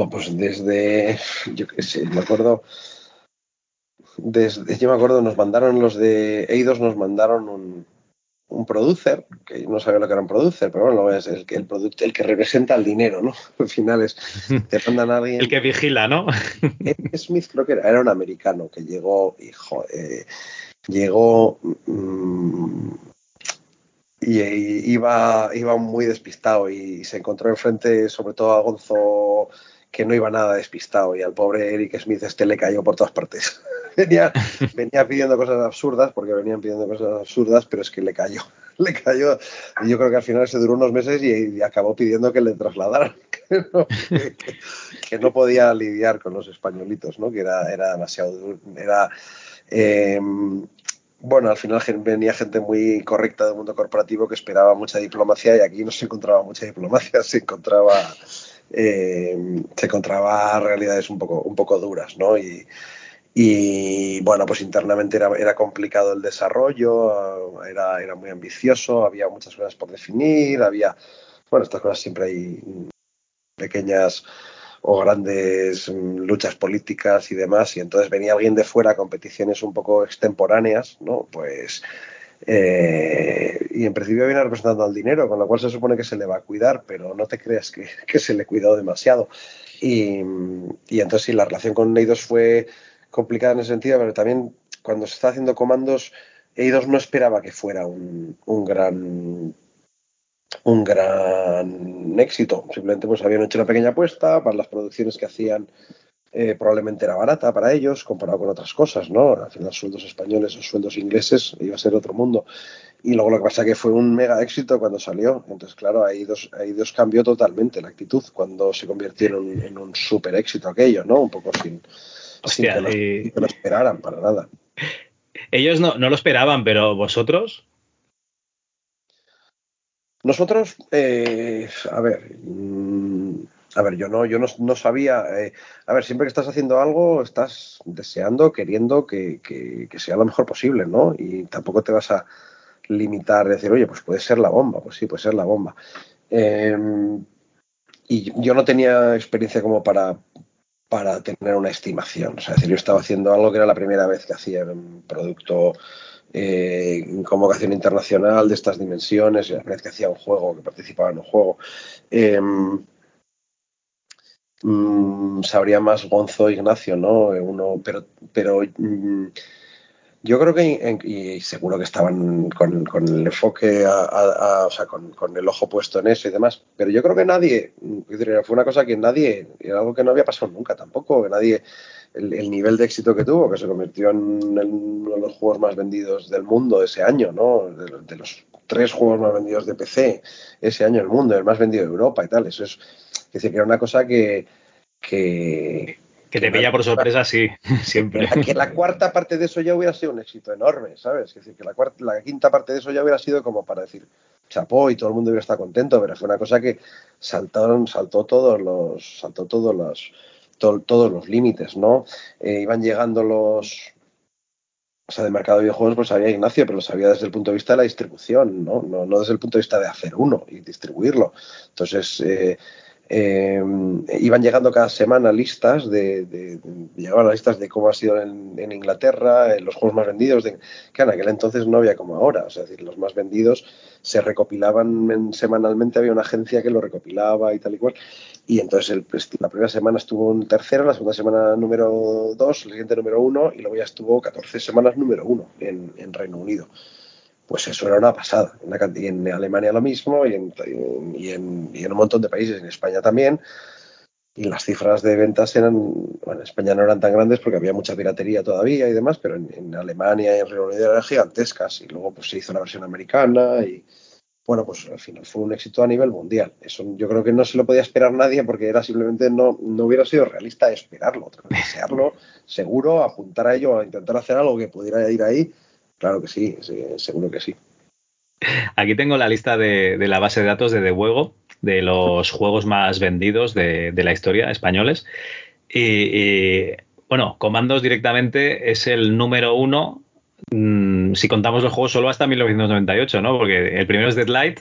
pues desde, yo qué sé, me acuerdo, desde, yo me acuerdo, nos mandaron los de Eidos, nos mandaron un, un producer, que no sabía lo que era un producer, pero bueno, es el que, el, el que representa el dinero, ¿no? Al final es, te mandan a alguien... el que vigila, ¿no? Smith creo que era, era un americano que llegó, hijo, eh, llegó mm, y, iba, iba muy despistado y se encontró enfrente sobre todo a Gonzo que no iba nada despistado y al pobre Eric Smith este le cayó por todas partes. venía, venía pidiendo cosas absurdas porque venían pidiendo cosas absurdas, pero es que le cayó, le cayó. Y yo creo que al final se duró unos meses y, acabó pidiendo que le trasladaran, que no, podía lidiar con los españolitos, ¿no? que era, era demasiado Era, eh, bueno, al final venía gente muy correcta del mundo corporativo que esperaba mucha diplomacia y aquí no se encontraba mucha diplomacia, se encontraba eh, se encontraba realidades un poco, un poco duras, ¿no? Y, y bueno, pues internamente era, era, complicado el desarrollo, era, era muy ambicioso, había muchas cosas por definir, había, bueno, estas cosas siempre hay pequeñas o grandes luchas políticas y demás, y entonces venía alguien de fuera a competiciones un poco extemporáneas, ¿no? Pues eh, y en principio viene representando al dinero, con lo cual se supone que se le va a cuidar, pero no te creas que, se le cuidó demasiado. Y, entonces sí, la relación con Neidos fue complicada en ese sentido, pero también cuando se está haciendo comandos, Eidos no esperaba que fuera un, un gran un gran éxito. Simplemente pues habían hecho una pequeña apuesta para las producciones que hacían eh, probablemente era barata para ellos comparado con otras cosas, ¿no? Al final sueldos españoles o sueldos ingleses iba a ser otro mundo. Y luego lo que pasa es que fue un mega éxito cuando salió. Entonces, claro, ahí dos, ahí dos cambió totalmente la actitud cuando se convirtieron en un super éxito aquello, ¿no? Un poco sin, sin que, lo, esperaran para nada. Ellos no, no lo esperaban, pero vosotros. Nosotros, eh, a ver, mm, a ver, yo no, yo no, sabía. Eh, a ver, siempre que estás haciendo algo, estás deseando, queriendo que, sea lo mejor posible, ¿no? Y tampoco te vas a limitar, decir, oye, pues puede ser la bomba, pues sí, puede ser la bomba. Em, y yo no tenía experiencia como para, para tener una estimación. O sea, decir, yo estaba haciendo algo que era la primera vez que hacía un producto eh, en convocación internacional de estas dimensiones, la primera vez que hacía un juego, que participaba en un juego. Mm, sabría más Gonzo Ignacio, ¿no? Uno, pero, pero mm, yo creo que, y seguro que estaban con, el enfoque, o sea, con, el ojo puesto en eso y demás, pero yo creo que nadie, fue una cosa que nadie, era algo que no había pasado nunca tampoco, que nadie, el, nivel de éxito que tuvo, que se convirtió en, uno de los juegos más vendidos del mundo ese año, ¿no? De, los tres juegos más vendidos de PC ese año en el mundo, el más vendido de Europa y tal, eso es, es decir, que era una cosa que, que, que te pilla por sorpresa, sí, siempre. Que la, cuarta parte de eso ya hubiera sido un éxito enorme, ¿sabes? Es decir, que la, cuarta, la quinta parte de eso ya hubiera sido como para decir chapó y todo el mundo hubiera estado contento, pero fue una cosa que saltaron, saltó todos los, saltó todos los, todos los límites, ¿no? Eh, iban llegando los, o sea, de mercado de videojuegos, pues sabía Ignacio, pero lo sabía desde el punto de vista de la distribución, ¿no? No, no desde el punto de vista de hacer uno y distribuirlo. Entonces, eh, eh, iban llegando cada semana listas de, llegaban las listas de cómo ha sido en, Inglaterra, los juegos más vendidos, de, que en aquel entonces no había como ahora, o sea, decir, los más vendidos se recopilaban semanalmente, había una agencia que lo recopilaba y tal y cual, y entonces pues, la primera semana estuvo en tercero, la segunda semana número dos, la siguiente número uno, y luego ya estuvo 14 semanas número uno en, en Reino Unido pues eso era una pasada. En Alemania lo mismo y en, y, un montón de países, en España también. Y las cifras de ventas eran, bueno, en España no eran tan grandes porque había mucha piratería todavía y demás, pero en, Alemania y en Reino Unido eran gigantescas. Y luego pues se hizo la versión americana y, bueno, pues al final fue un éxito a nivel mundial. Eso yo creo que no se lo podía esperar nadie porque era simplemente no, no hubiera sido realista esperarlo, desearlo, seguro, apuntar a ello, a intentar hacer algo que pudiera ir ahí Claro que sí, seguro que sí. Aquí tengo la lista de, la base de datos de The Juego, de los juegos más vendidos de, la historia españoles. Y, bueno, Comandos directamente es el número uno, mm, si contamos los juegos solo hasta 1998, ¿no? Porque el primero es Deadlight,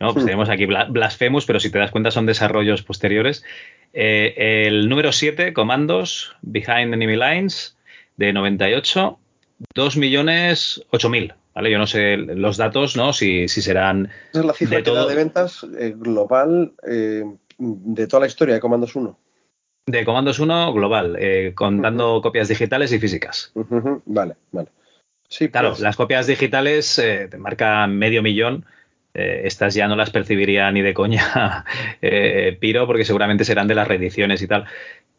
¿no? Pues hmm. tenemos aquí Blasphemous, pero si te das cuenta son desarrollos posteriores. Eh, el número 7, Comandos, Behind Enemy Lines, de 98. 2 millones 8 mil. ¿Vale? Yo no sé los datos, ¿no? Si, si serán. Esa es la cifra de, todo... de ventas eh, global eh, de toda la historia de Comandos 1. De Comandos 1 global, eh, contando copias digitales y físicas. Vale, vale. Sí, claro, pues. las copias digitales te marcan medio millón. estas ya no las percibiría ni de coña Piro, porque seguramente serán de las reediciones y tal.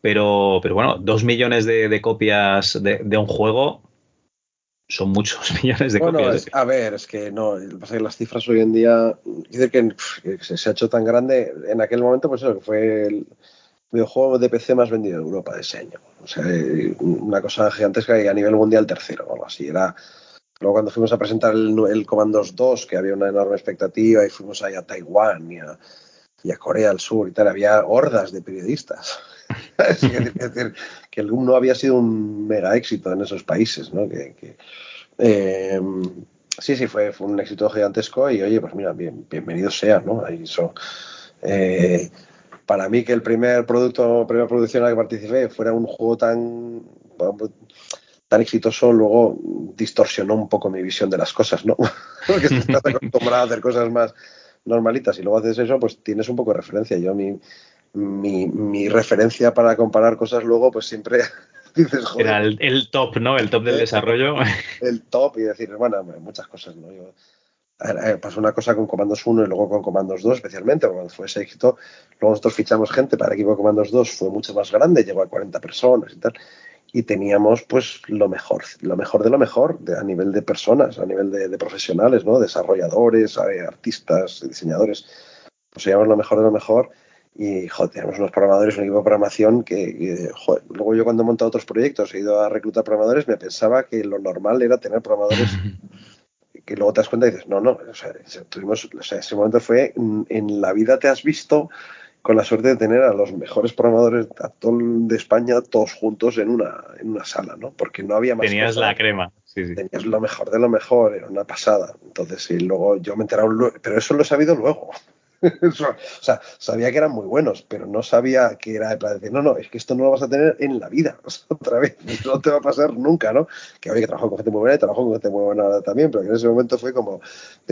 Pero, pero bueno, dos millones de, copias de, de, un juego son muchos millones de copias. a ver, es que no, pasa que las cifras hoy en día, dice que, se ha hecho tan grande, en aquel momento, pues eso, que fue el videojuego de PC más vendido de Europa de ese año. O sea, una cosa gigantesca y a nivel mundial tercero, o algo así. Era, luego cuando fuimos a presentar el, el Commandos 2, que había una enorme expectativa, y fuimos ahí a Taiwán y a, y a Corea del Sur y tal, había hordas de periodistas. es decir, que el no había sido un mega éxito en esos países, ¿no? Que, eh, sí, sí, fue, un éxito gigantesco y oye, pues mira, bien, bienvenido sea, ¿no? Eh, para mí que el primer producto, primera producción en la que participé fuera un juego tan tan exitoso, luego distorsionó un poco mi visión de las cosas, ¿no? Porque estás acostumbrado a hacer cosas más normalitas y luego haces eso, pues tienes un poco de referencia. Yo mi, mi, referencia para comparar cosas luego, pues siempre Dices, joder, Era el, top, ¿no? El top del eh, desarrollo. El top y decir, bueno, muchas cosas, ¿no? pasó una cosa con Comandos 1 y luego con Comandos 2 especialmente, cuando fue ese éxito, luego nosotros fichamos gente para el equipo de Comandos 2, fue mucho más grande, llegó a 40 personas y tal, y teníamos pues lo mejor, lo mejor de lo mejor a nivel de personas, a nivel de, profesionales, ¿no? Desarrolladores, artistas, diseñadores, pues teníamos lo mejor de lo mejor y joder, teníamos unos programadores, un equipo de programación que, joder, luego yo cuando he montado otros proyectos he ido a reclutar programadores, me pensaba que lo normal era tener programadores que luego te das cuenta y dices, no, no, o sea, tuvimos, o sea, ese momento fue, en la vida te has visto con la suerte de tener a los mejores programadores de España todos juntos en una, en una sala, ¿no? Porque no había más. Tenías la crema. Sí, sí. Tenías lo mejor de lo mejor, era una pasada. Entonces, y luego yo me he enterado, pero eso lo he sabido luego. o sea, sabía que eran muy buenos, pero no sabía que era para decir, no, no, es que esto no lo vas a tener en la vida, otra vez, no te va a pasar nunca, ¿no? Que había que trabajar con gente muy buena y trabajó con gente muy buena también, pero que en ese momento fue como,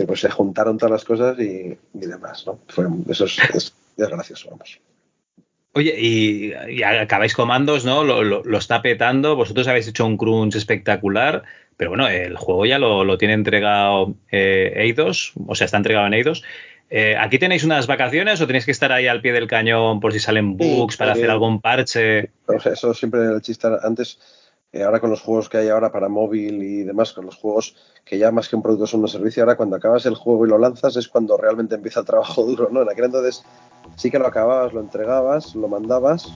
pues se juntaron todas las cosas y, demás, ¿no? Fue, eso es, gracioso, vamos. Oye, y, acabáis comandos, ¿no? Lo, está petando. Vosotros habéis hecho un crunch espectacular, pero bueno, el juego ya lo, tiene entregado eh, Eidos, o sea, está entregado en Eidos. Eh, ¿Aquí tenéis unas vacaciones o tenéis que estar ahí al pie del cañón por si salen bugs para hacer algún parche? eso siempre el chiste antes. Eh, ahora con los juegos que hay ahora para móvil y demás, con los juegos que ya más que un producto son un servicio, ahora cuando acabas el juego y lo lanzas es cuando realmente empieza el trabajo duro, ¿no? En aquel entonces sí que lo acababas, lo entregabas, lo mandabas.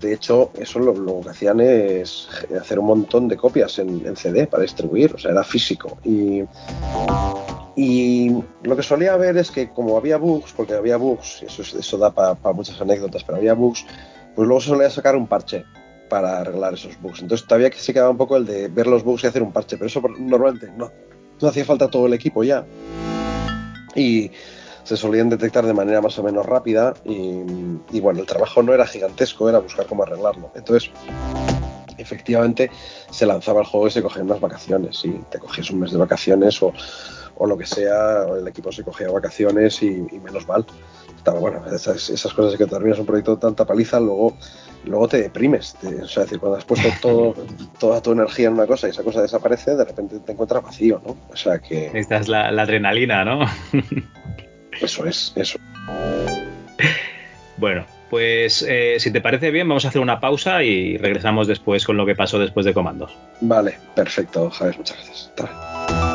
De hecho, eso lo, que hacían es hacer un montón de copias en, en, CD para distribuir, o sea, era físico. Y y lo que solía ver es que como había bugs, porque había bugs, eso, eso da para muchas anécdotas, pero había bugs, pues luego se solía sacar un parche para arreglar esos bugs. Entonces todavía se quedaba un poco el de ver los bugs y hacer un parche, pero eso normalmente no, no hacía falta todo el equipo ya. Y se solían detectar de manera más o menos rápida y, y bueno, el trabajo no era gigantesco, era buscar cómo arreglarlo. Entonces efectivamente se lanzaba el juego y se cogían unas vacaciones y te cogías un mes de vacaciones o o lo que sea, el equipo se cogía vacaciones y, menos mal. Estaba bueno, esas, esas cosas que terminas un proyecto de tanta paliza, luego, luego te deprimes. o sea, decir, cuando has puesto todo, toda tu energía en una cosa y esa cosa desaparece, de repente te encuentras vacío, ¿no? O sea que. Esta es la, adrenalina, ¿no? eso es, eso. Bueno, pues eh, si te parece bien, vamos a hacer una pausa y regresamos después con lo que pasó después de comandos. Vale, perfecto, Javier, muchas gracias.